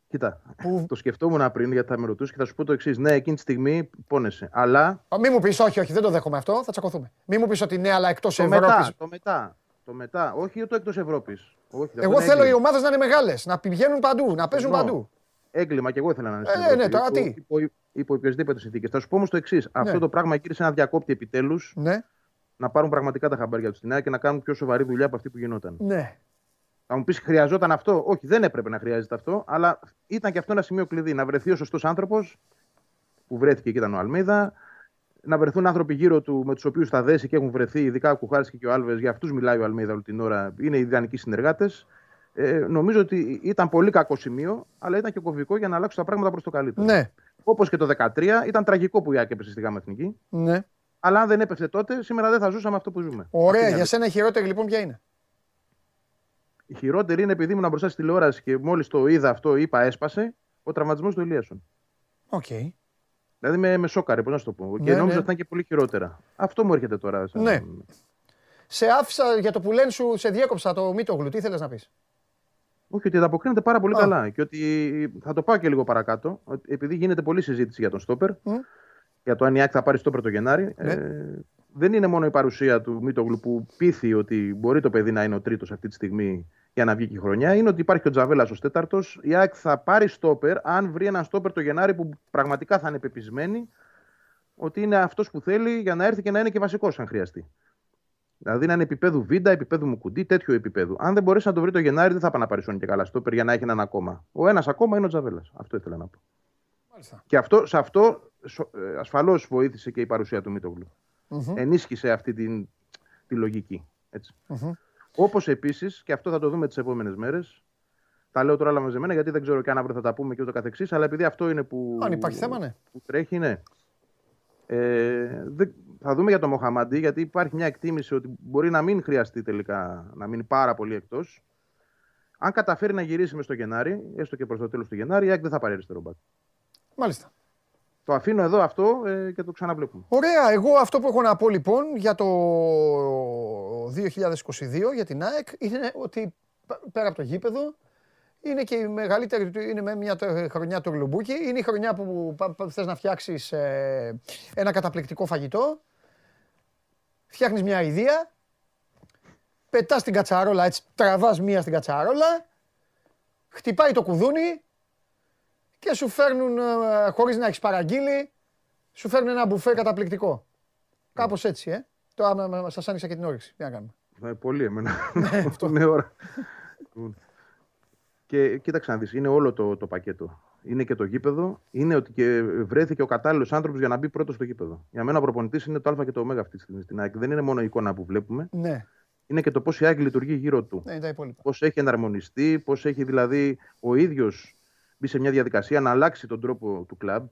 Κοίτα, Που- το σκεφτόμουν πριν γιατί θα με ρωτούσε και θα σου πω το εξής. Ναι, εκείνη τη στιγμή πόνεσαι. Αλλά Α, Μη μου πεις όχι, όχι, δεν το δέχομαι αυτό, θα τσακωθούμε. Μη μου πεις ότι ναι, αλλά εκτός το Ευρώπης. μετά, το μετά. Το μετά. Όχι το εκτός Ευρώπης. Εγώ θέλω οι ομάδες να είναι μεγάλες, να πηγαίνουν παντού, να παίζουν Συμφωνώ. παντού. Έγκλημα και εγώ ήθελα να είναι Ε, στην ναι, Ευρώπη. ναι, τώρα Υπό- τι; Υπό, υπό οποιασδήποτε συνθήκες. Θα σου πω όμως το εξής. Αυτό το πράγμα γύρισε ένα διακόπτη επιτέλους Ναι, να πάρουν πραγματικά τα χαμπάρια τους στην ΑΕΚ και να κάνουν πιο σοβαρή δουλειά από αυτή που γινόταν. ναι. Θα μου πεις, χρειαζόταν αυτό; Όχι, δεν έπρεπε να χρειάζεται αυτό, αλλά ήταν και αυτό ένα σημείο κλειδί. Να βρεθεί ο σωστός άνθρωπος, που βρέθηκε και ήταν ο Αλμίδα, να βρεθούν άνθρωποι γύρω του με τους οποίους θα δέσει και έχουν βρεθεί, ειδικά ο Κουχάρης και ο Άλβες, για αυτούς μιλάει ο Αλμίδα όλη την ώρα, είναι ιδανικοί συνεργάτες. Ε, νομίζω ότι ήταν πολύ κακό σημείο, αλλά ήταν και κομβικό για να αλλάξουν τα πράγματα προς το καλύτερο. Ναι, Όπως και το 2013, ήταν τραγικό που η ΑΕΚ έπεσε στη Γάμα Εθνική. ναι. Αλλά αν δεν έπεφτε τότε, σήμερα δεν θα ζούσαμε αυτό που ζούμε. Αυτή Ωραία, είναι για σένα η χειρότερη λοιπόν ποια είναι; Η χειρότερη είναι επειδή ήμουν μπροστά στη τηλεόραση και μόλις το είδα αυτό, είπα έσπασε, ο τραυματισμός του Ηλίασον. ΟΚ. Δηλαδή με, με σόκαρε, πώς να σου το πω. Ναι, και νόμιζα ναι. ότι ήταν και πολύ χειρότερα. Αυτό μου έρχεται τώρα. Σαν... Ναι. Σε άφησα για το που λένε σου, σε διέκοψα το Μίτογλου. Τι ήθελε να πεις; Όχι, ότι ανταποκρίνεται πάρα πολύ Α. καλά. Και ότι θα το πάω και λίγο παρακάτω. ότι Επειδή γίνεται πολλή συζήτηση για τον Στόπερ, Μμ. για το αν η Άκη θα πάρει Στόπερ το Γενάρη. Ναι. Ε, δεν είναι μόνο η παρουσία του Μίτογλου που πείθει ότι μπορεί το παιδί να είναι ο τρίτος αυτή τη στιγμή για να βγει και η χρονιά. Είναι ότι υπάρχει και ο Τζαβέλα ως τέταρτος. Η Άκη θα πάρει Στόπερ αν βρει έναν Στόπερ το Γενάρη που πραγματικά θα είναι πεπισμένη ότι είναι αυτός που θέλει για να έρθει και να είναι και βασικός αν χρειαστεί. Δηλαδή να είναι επίπεδου Βίντα, επίπεδου Μουκουντή, τέτοιο επίπεδο. Αν δεν μπορέσει να το βρει το Γενάρη, δεν θα πάει να παρισώνει και καλά στόπερ για να έχει έναν ακόμα. Ο ένας ακόμα είναι ο Τζαβέλας. Αυτό ήθελα να πω. Μάλιστα. Και αυτό, σε αυτό ασφαλώς βοήθησε και η παρουσία του Μίτογλου. Μμμ. Ενίσχυσε αυτή την, τη λογική. Έτσι. Μμμ. Όπως επίσης, και αυτό θα το δούμε τις επόμενες μέρες. Τα λέω τώρα όλα μαζεμένα γιατί δεν ξέρω και αν αύριο θα τα πούμε και ούτω καθεξής. Αλλά επειδή αυτό είναι που. Αν υπάρχει θέμα, ναι. Που τρέχει, ναι. Ε, δεν- θα δούμε για τον Μοχαμαντή, γιατί υπάρχει μια εκτίμηση ότι μπορεί να μην χρειαστεί τελικά να μείνει πάρα πολύ εκτός. Αν καταφέρει να γυρίσει μες στο Γενάρη, έστω και προς το τέλος του Γενάρη, η ΑΕΚ δεν θα πάρει αριστερό μπακ. Μάλιστα. Το αφήνω εδώ αυτό ε, και το ξαναβλέπουμε. Ωραία, εγώ αυτό που έχω να πω λοιπόν για το 2022 για την ΑΕΚ είναι ότι π- πέρα από το γήπεδο είναι και η μεγαλύτερη, του- είναι με μια τε- χρονιά του Γλουμπούκι, είναι η χρονιά που πα- πα- θες να φτιάξεις ε, ένα καταπληκτικό φαγητό, φτιάχνεις μια ιδέα, πετάς την κατσαρόλα έτσι, τραβάς μία στην κατσαρόλα, χτυπάει το κουδούνι και σου φέρνουν, ε, χωρίς να έχεις παραγγείλει, σου φέρνουν ένα μπουφέ καταπληκτικό. Κάπως έτσι, ε. Τώρα με- με- σας άνοιξα και την όρεξη. Τι να κάνουμε. Ε, πολύ εμένα. είναι ώρα. και κοίταξε να δεις, είναι όλο το, το πακέτο. Είναι και το γήπεδο, είναι ότι και βρέθηκε ο κατάλληλος άνθρωπος για να μπει πρώτος στο γήπεδο. Για μένα ο προπονητής είναι το Α και το Ω αυτή τη στιγμή στην ΑΕΚ. Δεν είναι μόνο η εικόνα που βλέπουμε, Ναι, είναι και το πώς η ΑΕΚ λειτουργεί γύρω του. ναι, είναι τα υπόλοιπα. Πώς έχει εναρμονιστεί, πώς έχει δηλαδή ο ίδιος μπει σε μια διαδικασία να αλλάξει τον τρόπο του κλαμπ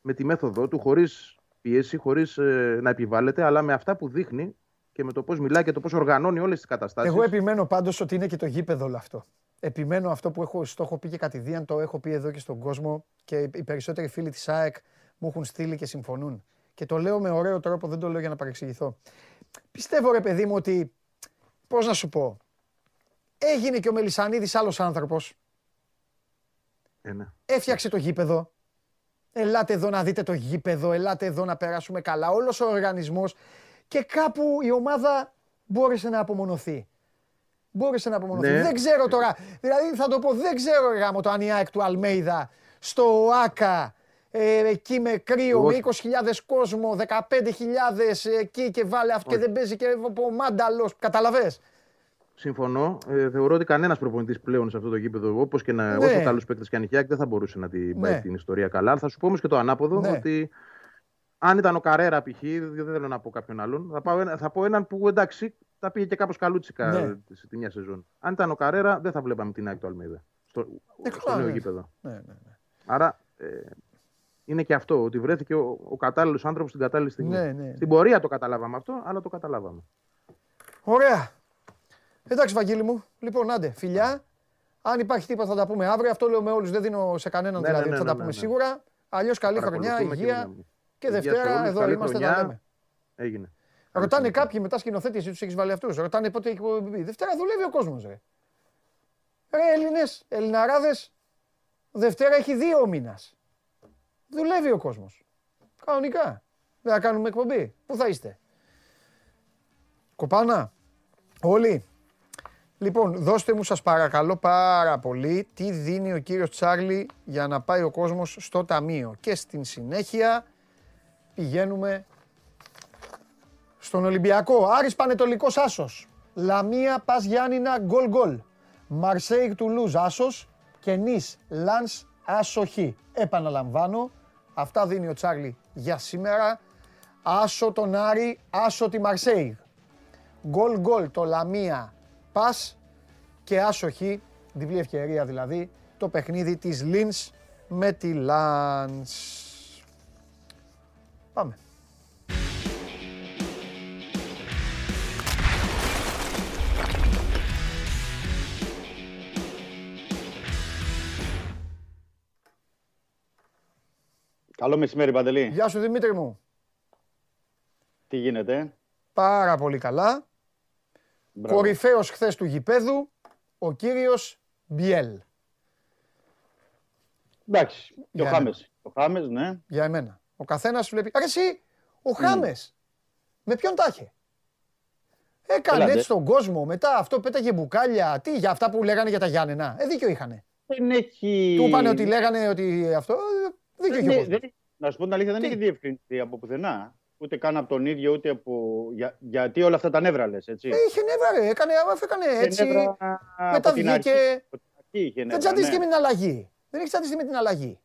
με τη μέθοδό του, χωρίς πίεση, χωρίς να επιβάλλεται, αλλά με αυτά που δείχνει και με το πώς μιλάει και το πώς οργανώνει όλες τις καταστάσεις. Εγώ επιμένω πάντως ότι είναι και το γήπεδο όλο αυτό. Επιμένω αυτό που έχω, στο έχω πει και κατηδίαν, το έχω πει εδώ και στον κόσμο και οι περισσότεροι φίλοι της ΑΕΚ μου έχουν στείλει και συμφωνούν. Και το λέω με ωραίο τρόπο, δεν το λέω για να παρεξηγηθώ. Πιστεύω ρε παιδί μου ότι, πώς να σου πω, έγινε και ο Μελισανίδης άλλος άνθρωπος, Ε, ναι. έφτιαξε το γήπεδο. Ελάτε εδώ να δείτε το γήπεδο, ελάτε εδώ να περάσουμε καλά. Όλος ο οργανισμός και κάπου η ομάδα μπόρεσε να απομονωθεί. Μπόρεσε να απομονωθεί. Ναι. Δεν ξέρω τώρα, δηλαδή θα το πω, δεν ξέρω ρε γάμο το αν η ΑΕΚ του Αλμέιδα στο ΆΚΑ ε, εκεί με κρύο, Εγώ- με 20.000 κόσμο, 15.000 εκεί και βάλε αυτό και δεν παίζει και ο Μάνταλος, καταλαβες; Συμφωνώ. Ε, θεωρώ ότι κανένας προπονητής πλέον σε αυτό το γήπεδο, όπως και να, Ναι. όσο καλού παίκτες και αν είχε, η ΑΕΚ, δεν θα μπορούσε να την πάει Ναι. την ιστορία καλά. Θα σου πω όμως και το ανάποδο, Ναι. ότι αν ήταν ο Καρέρα π.χ., δεν θέλω να πω κάποιον άλλον, θα, πάω, ένα- θα πω έναν που εντάξει τα πήγε και κάπως καλούτσικα Ναι. στη μια σεζόν. Αν ήταν ο Καρέρα, δεν θα βλέπαμε την ΑΕΚ του Αλμέιδα. Στο, Ε, στο καλά, νέο ναι. γήπεδο. Ναι, ναι, ναι. Άρα ε, είναι και αυτό, ότι βρέθηκε ο, ο κατάλληλος άνθρωπος στην κατάλληλη στιγμή. Ναι, ναι. Στην πορεία το καταλάβαμε αυτό, αλλά το καταλάβαμε. Ωραία. Εντάξει, Βαγγέλη μου. Λοιπόν, άντε, φιλιά. Αν υπάρχει τίποτα θα τα πούμε αύριο. Αυτό λέω με όλους. Δεν δίνω σε κανέναν Ναι, δηλαδή ναι, ότι θα ναι, τα ναι, πούμε ναι. σίγουρα. Αλλιώς καλή χρονιά, Παρακολουθούμε και υγεία. μιλάμε. Και Υγεία σε Δευτέρα όλους, εδώ καλή είμαστε, τα χρονιά. λέμε. Έγινε. Ρωτάνε κάποιοι μετά σκηνοθέτη, εσύ τους έχεις βάλει αυτούς. Ρωτάνε πότε έχει εκπομπή. Δευτέρα δουλεύει ο κόσμος, ρε. Ρε Έλληνες, Ελληναράδες, Δευτέρα έχει δύο μήνας. Δουλεύει ο κόσμος. Κανονικά. Δεν θα κάνουμε εκπομπή. Πού θα είστε; Κοπάνα. Όλοι. Λοιπόν, δώστε μου σας παρακαλώ πάρα πολύ τι δίνει ο κύριος Τσάρλι για να πάει ο κόσμος στο ταμείο. Και στην συνέχεια πηγαίνουμε στον Ολυμπιακό. Άρης Πανετολικός Άσος. Λαμία Πας Γιάννηνα γκολ γκολ. Μαρσέιγ Τουλούζ άσος και Λινς Λανς Άσο Χ. Επαναλαμβάνω, αυτά δίνει ο Τσάρλι για σήμερα. Άσο τον Άρη, άσο τη Μαρσέιγ. Γκολ γκολ το Λαμία Πας και άσο Χ, διπλή ευκαιρία δηλαδή, το παιχνίδι της Λίνς με τη Λανς. Πάμε. Καλό μεσημέρι, Παντελή. Γεια σου Δημήτρη μου. Τι γίνεται. Πάρα πολύ καλά. Μπράβο. Κορυφαίος χθες του γηπέδου, ο κύριος Μπιέλ. Εντάξει. Και ο Για Χάμες. Ο Χάμες, ναι. Για εμένα. Ο καθένας βλέπει. Ρε εσύ, ο Χάμες. Με ποιον τα είχε; Έκανε Έλατε. έτσι στον κόσμο, μετά αυτό πέταγε μπουκάλια. Τι, για αυτά που λέγανε για τα Γιάννενα. Ε, δίκιο είχανε. Δεν έχει... Του είπανε ότι λέγανε ότι αυτό. ε, Δίκιο Δεν είχε ο είναι- κόσμος. δεν- Να σου πω την αλήθεια, δεν Τι; έχει διευκρινιστεί από πουθενά. Ούτε καν από τον ίδιο, ούτε από. Για... Γιατί όλα αυτά τα νεύρα λες, έτσι. Ε, είχε νεύρα, ρε. Έκανε, αφού έκανε Και έτσι. νεύρα μετά από την βγήκε- αρχή. Από την αρχή είχε Δεν νεύρα, τσαντίστηκε ναι. με την αλλαγή. Δεν έχει τσαντιστεί με την αλλαγή.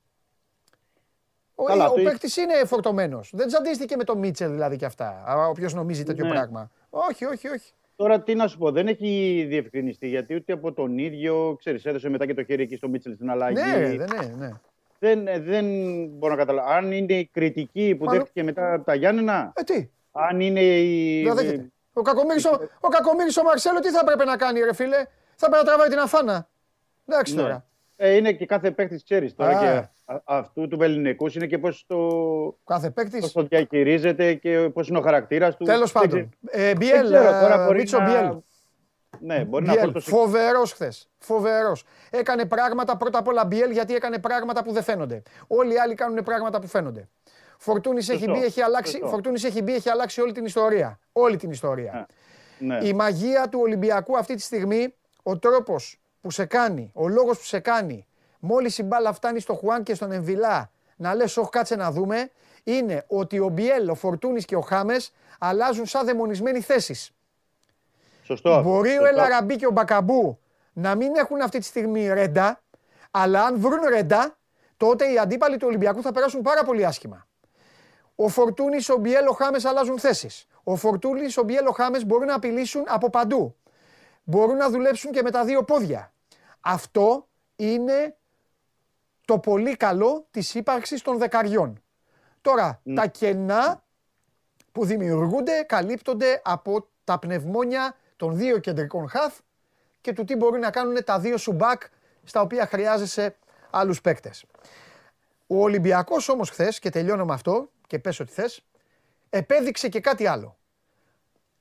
Ο, Καλά, ο το είχε- παίκτης είναι φορτωμένος. Δεν τσαντίστηκε με τον Μίτσελ δηλαδή και αυτά. Όποιος νομίζει τέτοιο Ναι. πράγμα. Όχι, όχι, όχι. Τώρα τι να σου πω, δεν έχει διευκρινιστεί γιατί ούτε από τον ίδιο, ξέρεις, έδωσε μετά και το χέρι εκεί στο Μίτσελ στην αλλαγή. Ναι, ρε, δεν ναι, ναι. Δεν, ε, δεν μπορώ να καταλάβω. Αν είναι η κριτική που Μάλλον- δέχτηκε μετά από τα Γιάννενα, Ε, τι, αν είναι η. δεν δέχεται. Ο Κακομύρης ο, ο, Κακομοίρης ο Μαρσέλο τι θα έπρεπε να κάνει, ρε φίλε; Θα πρέπει να τραβάει την αφάνα. Εντάξει Ναι. τώρα. Ε, είναι και κάθε παίκτης, ξέρεις τώρα Α. και α- αυτού του Βεληνικούς είναι και πώς το, Κάθε παίκτης; πώς το διαχειρίζεται και πώς είναι ο χαρακτήρας του. Τέλος Δεν πάντων. ξέρω. Ε, Μπιέλ, ξέρω, τώρα ε, μπορεί Μίτσο να- Μπιέλ. Ναι, μπορεί να Μπιέλ, φορτώσει. φοβερός χθες. Φοβερός. Έκανε πράγματα πρώτα απ' όλα Μπιέλ γιατί έκανε πράγματα που δεν φαίνονται. Όλοι οι άλλοι κάνουν πράγματα που φαίνονται. Φορτούνης έχει, Σωστό, μπει, έχει, αλλάξει, σωστό. Φορτούνης έχει μπει, έχει αλλάξει όλη την ιστορία. Όλη την ιστορία. Ναι. Η μαγεία του Ολυμπιακού αυτή τη στιγμή, ο τρόπος που σε κάνει, ο λόγος που σε κάνει, μόλις η μπάλα φτάνει στο Χουάν και στον Εμβιλά, να λες: Όχι, κάτσε να δούμε, είναι ότι ο Μπιέλ, ο Φορτούνης και ο Χάμες αλλάζουν σαν δαιμονισμένοι θέσεις. Σωστό. Μπορεί ο σωστό. Ελαραμπή και ο Μπακαμπού να μην έχουν αυτή τη στιγμή ρέντα, αλλά αν βρουν ρέντα, τότε οι αντίπαλοι του Ολυμπιακού θα περάσουν πάρα πολύ άσχημα. Ο Φορτούνη, ο Μπιέλ, ο Χάμες αλλάζουν θέσεις. Ο Φορτούνη, ο Μπιέλ, ο Χάμες μπορούν να απειλήσουν από παντού. Μπορούν να δουλέψουν και με τα δύο πόδια. Αυτό είναι το πολύ καλό της ύπαρξης των δεκαριών. Τώρα, τα κενά που δημιουργούνται καλύπτονται από τα πνευμόνια των δύο κεντρικών χαφ και του τι μπορούν να κάνουν τα δύο σουμπάκ στα οποία χρειάζεσαι άλλους παίκτες. Ο Ολυμπιακός όμως χθες, και τελειώνω με αυτό και πες ό,τι θες, επέδειξε και κάτι άλλο.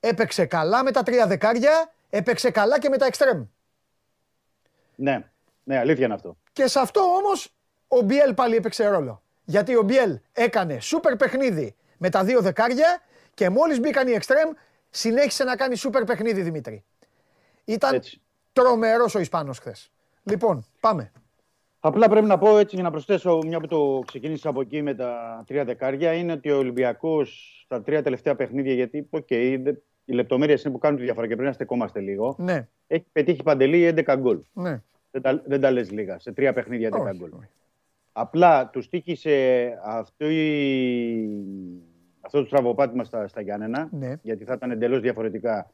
Έπαιξε καλά με τα τρία δεκάρια, έπαιξε καλά και με τα εξτρέμ. Ναι, ναι, αλήθεια είναι αυτό. Και σε αυτό όμως ο Μπιέλ πάλι έπαιξε ρόλο. Γιατί ο Μπιέλ έκανε σούπερ παιχνίδι με τα δύο δεκάρια και μόλις μπήκαν οι εξτρέμ συνέχισε να κάνει σούπερ παιχνίδι Δημήτρη. Ήταν Έτσι. τρομερός ο Ισπάνος χθες. Λοιπόν, πάμε. Απλά πρέπει να πω έτσι για να προσθέσω, μια που το ξεκίνησα από εκεί με τα τρία δεκάρια, είναι ότι ο Ολυμπιακός στα τρία τελευταία παιχνίδια, γιατί οκ, δε- οι λεπτομέρειες είναι που κάνουν τη διαφορά και πρέπει να στεκόμαστε λίγο. Ναι, Έχει πετύχει Παντελή 11 γκολ. ναι. Δεν τα, δεν τα λες λίγα. Σε τρία παιχνίδια 11 Όχι, γκολ. όχι. Απλά τους τύχησε αυτό, η... αυτό το στραβοπάτημα στα, στα Γιάννενα. Ναι. Γιατί θα ήταν εντελώς διαφορετικά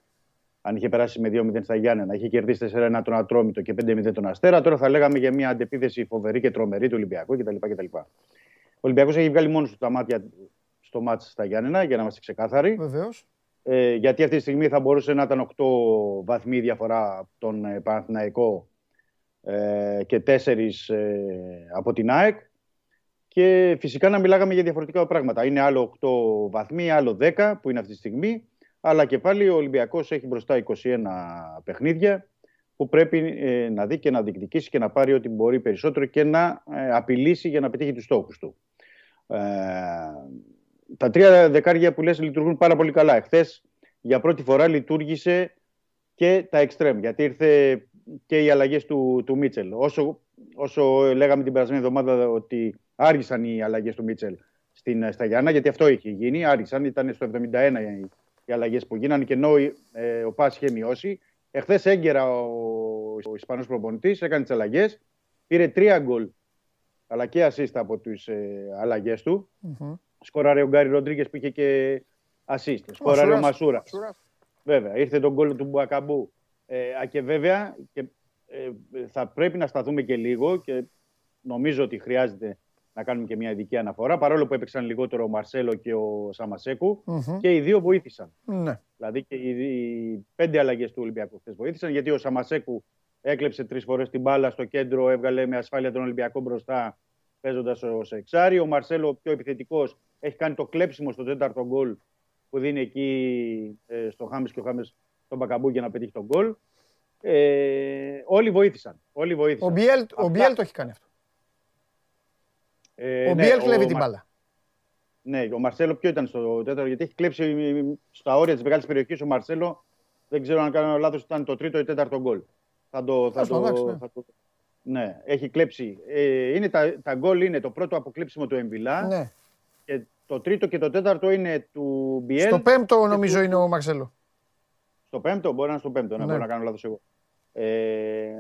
αν είχε περάσει με 2-0 στα Γιάννενα. Είχε κερδίσει 4-1 τον Ατρόμητο και 5-0 τον Αστέρα. Τώρα θα λέγαμε για μια αντεπίθεση φοβερή και τρομερή του Ολυμπιακού κτλ. κτλ. Ο Ολυμπιακός έχει βγάλει μόνος του τα μάτια στο μάτς στα Γιάννενα, για να είμαστε ξεκάθαροι. Βεβαίως. Ε, γιατί αυτή τη στιγμή θα μπορούσε να ήταν 8 βαθμοί διαφορά από τον ε, Παναθηναϊκό ε, και 4 ε, από την ΑΕΚ. Και φυσικά να μιλάγαμε για διαφορετικά πράγματα. Είναι άλλο 8 βαθμοί, άλλο 10 που είναι αυτή τη στιγμή. Αλλά και πάλι ο Ολυμπιακός έχει μπροστά 21 παιχνίδια που πρέπει ε, να δει και να διεκδικήσει και να πάρει ό,τι μπορεί περισσότερο και να ε, απειλήσει για να πετύχει τους στόχους του. Ε, τα τρία δεκάρια που λες λειτουργούν πάρα πολύ καλά. Εχθές για πρώτη φορά λειτουργήσε και τα εξτρέμ, γιατί ήρθε και οι αλλαγές του, του Μίτσελ. Όσο, όσο λέγαμε την περασμένη εβδομάδα ότι άργησαν οι αλλαγές του Μίτσελ στην, στα Γιάννα, γιατί αυτό είχε γίνει, άργησαν, ήταν στο 71 οι, οι αλλαγές που γίνανε και ενώ ε, ο Πας είχε μειώσει. Εχθές έγκαιρα ο ο Ισπανός προπονητής, έκανε τις αλλαγές, πήρε τρία γκολ, αλλά και assist από τις ε, αλλαγές του. Μμμ. Σκόραρε ο Γκάρι Ροντρίγκες που είχε και assist. Σκόραρε ο Μασούρας. Μασούρας. Μασούρας. Βέβαια, ήρθε τον γκολ του Μπουακαμπού. Ε, α, και βέβαια και, ε, θα πρέπει να σταθούμε και λίγο και νομίζω ότι χρειάζεται να κάνουμε και μια ειδική αναφορά. Παρόλο που έπαιξαν λιγότερο ο Μαρσέλο και ο Σαμασέκου Μμμ. και οι δύο βοήθησαν. Ναι. Δηλαδή και οι, οι πέντε αλλαγές του Ολυμπιακού χθες βοήθησαν γιατί ο Σαμασέκου έκλεψε τρεις φορές την μπάλα στο κέντρο, έβγαλε με ασφάλεια τον Ολυμπιακό μπροστά παίζοντας ως εξάρι. Ο Μαρσέλο, ο πιο επιθετικός, έχει κάνει το κλέψιμο στο τέταρτο γκολ που δίνει εκεί ε, στο Χάμες και ο Χάμες τον Μπακαμπού για να πετύχει τον γκολ. Ε, όλοι βοήθησαν. Όλοι βοήθησαν. Ο Μπιέλ, ο Αυτά- Μπιέλ το έχει κάνει αυτό. Ε, Ο ναι, Μπιέλ κλέβει ο την Μα- μπάλα. Ναι, ο Μαρσέλο ποιο ήταν στο τέταρτο, γιατί έχει κλέψει στα όρια της μεγάλης περιοχής ο Μαρσέλο. Δεν ξέρω αν κάνω λάθος, ήταν το τρίτο ή τέταρτο γκολ. Θα το. Θα Τέλος πάντων, εντάξει, ναι. το, θα το ναι, έχει κλέψει. Ε, είναι τα, τα γκολ είναι το πρώτο αποκλείψιμο του Εμβιλά Ναι. και το τρίτο και το τέταρτο είναι του Μπιέλ. Στο πέμπτο και νομίζω του- είναι ο Μαρσέλο. Στο πέμπτο, μπορεί να είναι στο πέμπτο, να Ναι. μπορώ να κάνω λάθος εγώ. Ε,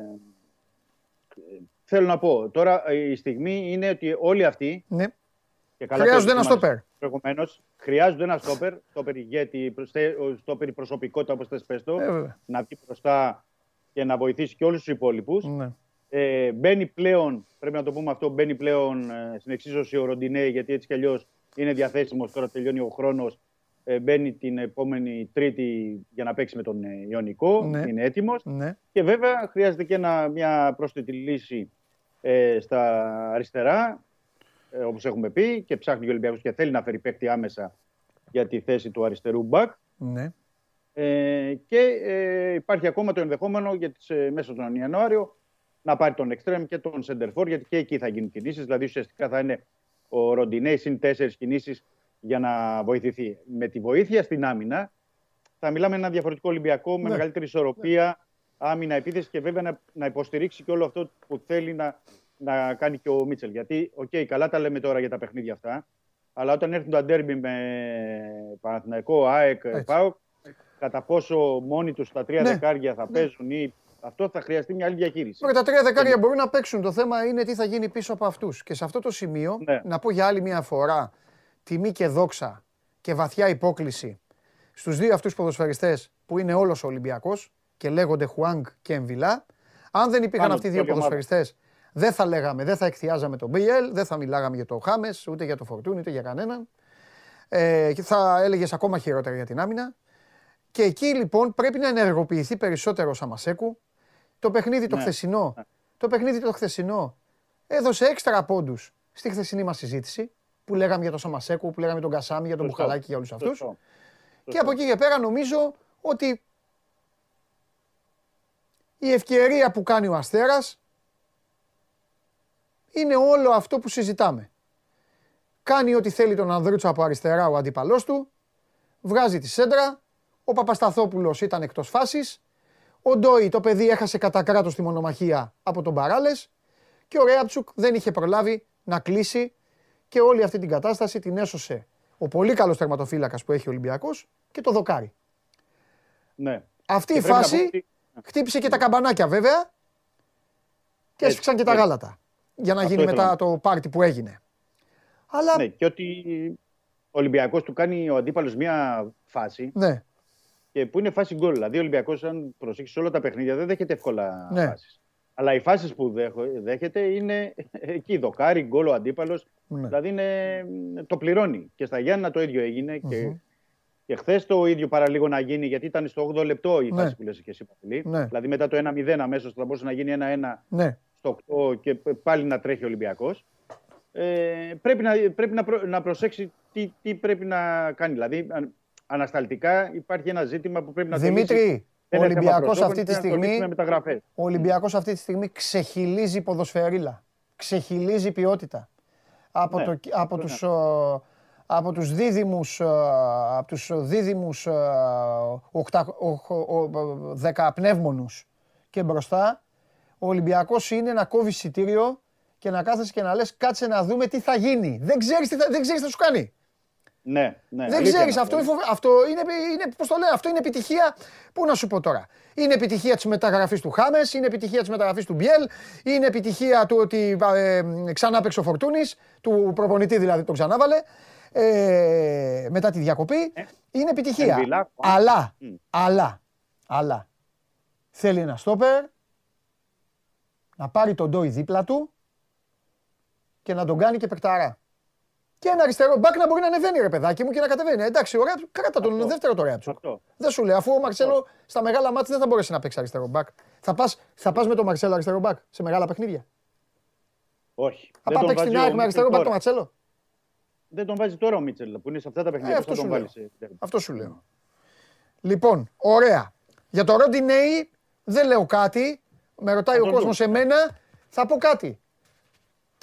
θέλω να πω, τώρα η στιγμή είναι ότι όλοι αυτοί Ναι. και καλά Χρειάζονται το ένα θυμάσαι στόπερ. προηγουμένως, χρειάζονται ένα στόπερ, στόπερ ηγέτη, προστε- στόπερ προσωπικότητα όπως θες πες το, Ε, βέβαια. να βγει μπροστά και να βοηθήσει και όλους τους υπόλοιπους. Ναι. Ε, μπαίνει πλέον, πρέπει να το πούμε αυτό, μπαίνει πλέον ε, στην εξίσωση ο Ροντινέ, γιατί έτσι κι αλλιώς είναι διαθέσιμος. Τώρα τελειώνει ο χρόνος. Ε, μπαίνει την επόμενη Τρίτη για να παίξει με τον ε, Ιωνικό. Ναι. Είναι έτοιμος. Ναι. Και βέβαια χρειάζεται και ένα, μια πρόσθετη λύση ε, στα αριστερά, ε, όπως έχουμε πει, και ψάχνει ο Ολυμπιακός και θέλει να φέρει παίκτη άμεσα για τη θέση του αριστερού μπακ. Ναι. Ε, και ε, υπάρχει ακόμα το ενδεχόμενο για τις, ε, μέσα τον Ιανουάριο να πάρει τον εξτρέμ και τον σέντερ φορ, γιατί και εκεί θα γίνουν κινήσεις. Δηλαδή ουσιαστικά θα είναι ο Ροντινέι συν τέσσερις κινήσεις για να βοηθηθεί. Με τη βοήθεια στην άμυνα θα μιλάμε ένα διαφορετικό Ολυμπιακό με Ναι. μεγαλύτερη ισορροπία, άμυνα, επίθεση και βέβαια να, να υποστηρίξει και όλο αυτό που θέλει να, να κάνει και ο Μίτσελ. Γιατί, οκ, καλά τα λέμε τώρα για τα παιχνίδια αυτά, αλλά όταν έρθουν τα ντέρμπι με Παναθηναϊκό, ΑΕΚ, Έτσι. ΠΑΟΚ, κατά πόσο μόνοι τους τα τρία Ναι. δεκάρια θα παίζουν ή αυτό θα χρειαστεί μια άλλη διαχείριση. Τώρα τα τρία δεκάρια μπορούν να παίξουν. Το θέμα είναι τι θα γίνει πίσω από αυτούς. Και σε αυτό το σημείο, Ναι. να πω για άλλη μια φορά τιμή και δόξα και βαθιά υπόκληση στους δύο αυτούς ποδοσφαιριστές που είναι όλος ο Ολυμπιακός και λέγονται Χουάνγκ και Εμβιλά. Αν δεν υπήρχαν Πάνω αυτοί οι του δύο όλη ομάδα. ποδοσφαιριστές, δεν θα λέγαμε, δεν θα εκθιάζαμε τον Μπιέλ, δεν θα μιλάγαμε για το Χάμες, ούτε για το Φορτούν, ούτε για κανέναν. Ε, και θα έλεγες ακόμα χειρότερα για την άμυνα. Και εκεί λοιπόν πρέπει να ενεργοποιηθεί περισσότερο ο Σαμασέκου. Το παιχνίδι το Ναι. χθεσινό, το παιχνίδι το χθεσινό έδωσε έξτρα πόντους στη χθεσινή μας συζήτηση που λέγαμε για τον Σαμασέκου, που λέγαμε για τον Κασάμι, για τον Σωστό. Μπουχαλάκη, για όλους αυτούς. Σωστό. Και από εκεί και πέρα νομίζω ότι η ευκαιρία που κάνει ο Αστέρας είναι όλο αυτό που συζητάμε. Κάνει ό,τι θέλει τον Ανδρούτσα από αριστερά ο αντίπαλός του, βγάζει τη σέντρα, ο Παπασταθόπουλος ήταν εκτός φάσης, ο Ντόι το παιδί έχασε κατά κράτος τη μονομαχία από τον Παράλες και ο Ρέαψουκ δεν είχε προλάβει να κλείσει και όλη αυτή την κατάσταση την έσωσε ο πολύ καλός τερματοφύλακας που έχει ο Ολυμπιακός και το δοκάρι. Ναι. Αυτή Και η πρέπει να πω φάση ότι- χτύπησε και τα καμπανάκια βέβαια και Έτσι, έσφιξαν και τα έτσι. γάλατα για να Αυτό γίνει ήθελα μετά να το πάρτι που έγινε. Αλλά Ναι, και ότι ο Ολυμπιακός του κάνει ο αντίπαλος μια φάση ναι, και που είναι φάση γκολ. Δηλαδή ο Ολυμπιακός αν προσέξεις όλα τα παιχνίδια δεν δέχεται εύκολα Ναι. φάσεις. Αλλά οι φάσεις που δέχο- δέχεται είναι εκεί, δοκάρι, γκολ ο αντίπαλος. ναι. Δηλαδή είναι, το πληρώνει. Και στα Γιάννα το ίδιο έγινε Μμμ. και, και χθες το ίδιο παραλίγο να γίνει γιατί ήταν στο 8 λεπτό η Ναι. φάση που λες και εσύ Παπουλή. Ναι. Δηλαδή μετά το 1-0 αμέσως θα μπορούσε να γίνει 1-1 ναι. στο 8 και πάλι να τρέχει ο Ολυμπιακός. Ε, πρέπει να, πρέπει να, προ- να προσέξει τι, τι πρέπει να κάνει. Δηλαδή, αν- ανασταλτικά υπάρχει ένα ζήτημα που πρέπει να το λύσει. Δημήτρη, ο Δεν είναι θέμα Ολυμπιακός προσώπων, αυτή τη πρέπει να το λύσει στιγμή με μεταγραφές. ο Ολυμπιακός αυτή τη στιγμή ξεχυλίζει ποδοσφαιρίλα. Ξεχυλίζει ποιότητα. Από, Ναι, το, από, αυτό τους, ε, από τους δίδυμους, ε, από τους δίδυμους ε, οκτα, οχ- ο- ο- δεκαπνεύμονους και μπροστά, ο Ολυμπιακός είναι να κόβει εισιτήριο και να κάθεσαι και να λες κάτσε να δούμε τι θα γίνει. Δεν ξέρεις τι θα, δεν ξέρεις τι θα σου κάνει. Ναι, ναι. Δεν αλήθεια ξέρεις, είναι αυτό, είναι, φοβε- αυτό, είναι, είναι, πώς το λέω, αυτό είναι επιτυχία. Πού να σου πω τώρα. Είναι επιτυχία της μεταγραφής του Χάμες, είναι επιτυχία της μεταγραφής του Μπιέλ, είναι επιτυχία του ότι ε, ξανά παίξει ο Φορτούνης, του προπονητή δηλαδή τον ξανάβαλε. Ε, μετά τη διακοπή. είναι επιτυχία. Εμβιλά, αλλά, Μμ. αλλά, αλλά, θέλει ένα στόπερ να πάρει τον Ντόι δίπλα του και να τον κάνει και παικταρά. Και ένα αριστερό μπακ να μπορεί να ανεβαίνει ρε παιδάκι μου και να κατεβαίνει. Εντάξει, ωραία, κράτα τον Αυτό. δεύτερο το ρέατσο. Αυτό. Δεν σου λέω, αφού ο Μαρσέλο στα μεγάλα μάτια δεν θα μπορέσει να παίξει αριστερό μπακ. Θα πας θα πας με τον Μαρσέλο αριστερό μπακ σε μεγάλα παιχνίδια; Όχι. Θα Δεν πάει τον παίξει την βάζει ο ΑΕΚ με αριστερό Μίτσελ μπακ τον τώρα. Μαρσέλο; Δεν τον βάζει τώρα ο Μίτσελ που είναι σε αυτά τα παιχνίδια. Ε, Πώς αυτό θα σου τον λέω. βάλει σε Αυτό σου λέω. Λοιπόν, ωραία. Για το Ροντινέι δεν λέω κάτι. Με ρωτάει Θα ο τον κόσμος δούμε. εμένα, θα πω κάτι.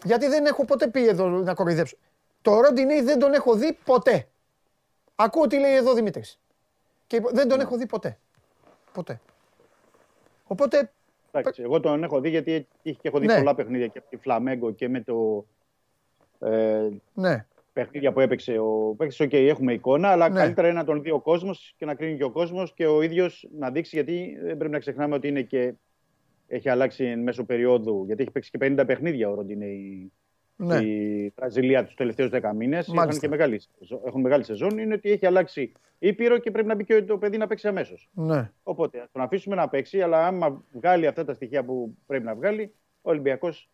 Γιατί δεν έχω ποτέ πει εδώ να κοροϊδέψω. Το Ροντινέι δεν τον έχω δει ποτέ. Ακούω τι λέει εδώ ο Δημήτρης. Και δεν τον έχω δει ποτέ. Ποτέ. Οπότε, Εντάξει, εγώ τον έχω δει γιατί είχε και έχω δει Ναι. πολλά παιχνίδια και από τη Φλαμέγκο και με το ε, ναι. Παιχνίδια που έπαιξε ο παίκτης. Οκ, έχουμε εικόνα, αλλά Ναι. καλύτερα είναι να τον δει ο κόσμος και να κρίνει και ο κόσμος και ο ίδιος να δείξει. Γιατί δεν πρέπει να ξεχνάμε ότι είναι και έχει αλλάξει εν μέσω περίοδου. Γιατί έχει παίξει και 50 παιχνίδια ο Ροντινέι Ναι. στη Βραζιλία τους τελευταίους 10 μήνες. Έχουν Μάλιστα. και μεγάλη, σεζόν- έχουν μεγάλη σεζόν. Είναι ότι έχει αλλάξει ήπειρο και πρέπει να μπει και το παιδί να παίξει αμέσως. Ναι. Οπότε ας τον αφήσουμε να παίξει, αλλά άμα βγάλει αυτά τα στοιχεία που πρέπει να βγάλει, ο Ολυμπιακός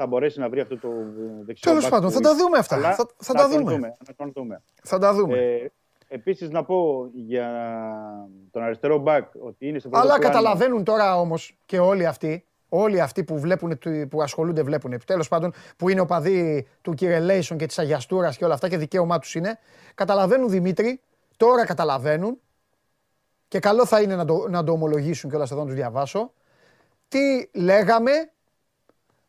θα μπορέσει να βρει αυτό το ε, δεξιό. Τέλος μπακ πάντων, που θα τα είχε. δούμε αυτά. Αλλά Θα- θα να τα τον δούμε. Να τον δούμε. Θα τα δούμε. Ε, Επίσης, να πω για τον αριστερό μπακ ότι είναι σε πρώτο Αλλά πλάνο. καταλαβαίνουν τώρα όμως και όλοι αυτοί, όλοι αυτοί που, βλέπουν, που ασχολούνται, βλέπουν. Τέλος πάντων, που είναι οπαδοί του Κυρελέισον και της Αγιαστούρας και όλα αυτά και δικαίωμά τους είναι. Καταλαβαίνουν Δημήτρη, τώρα καταλαβαίνουν και καλό θα είναι να το, να το ομολογήσουν κιόλας εδώ να τους διαβάσω. Τι λέγαμε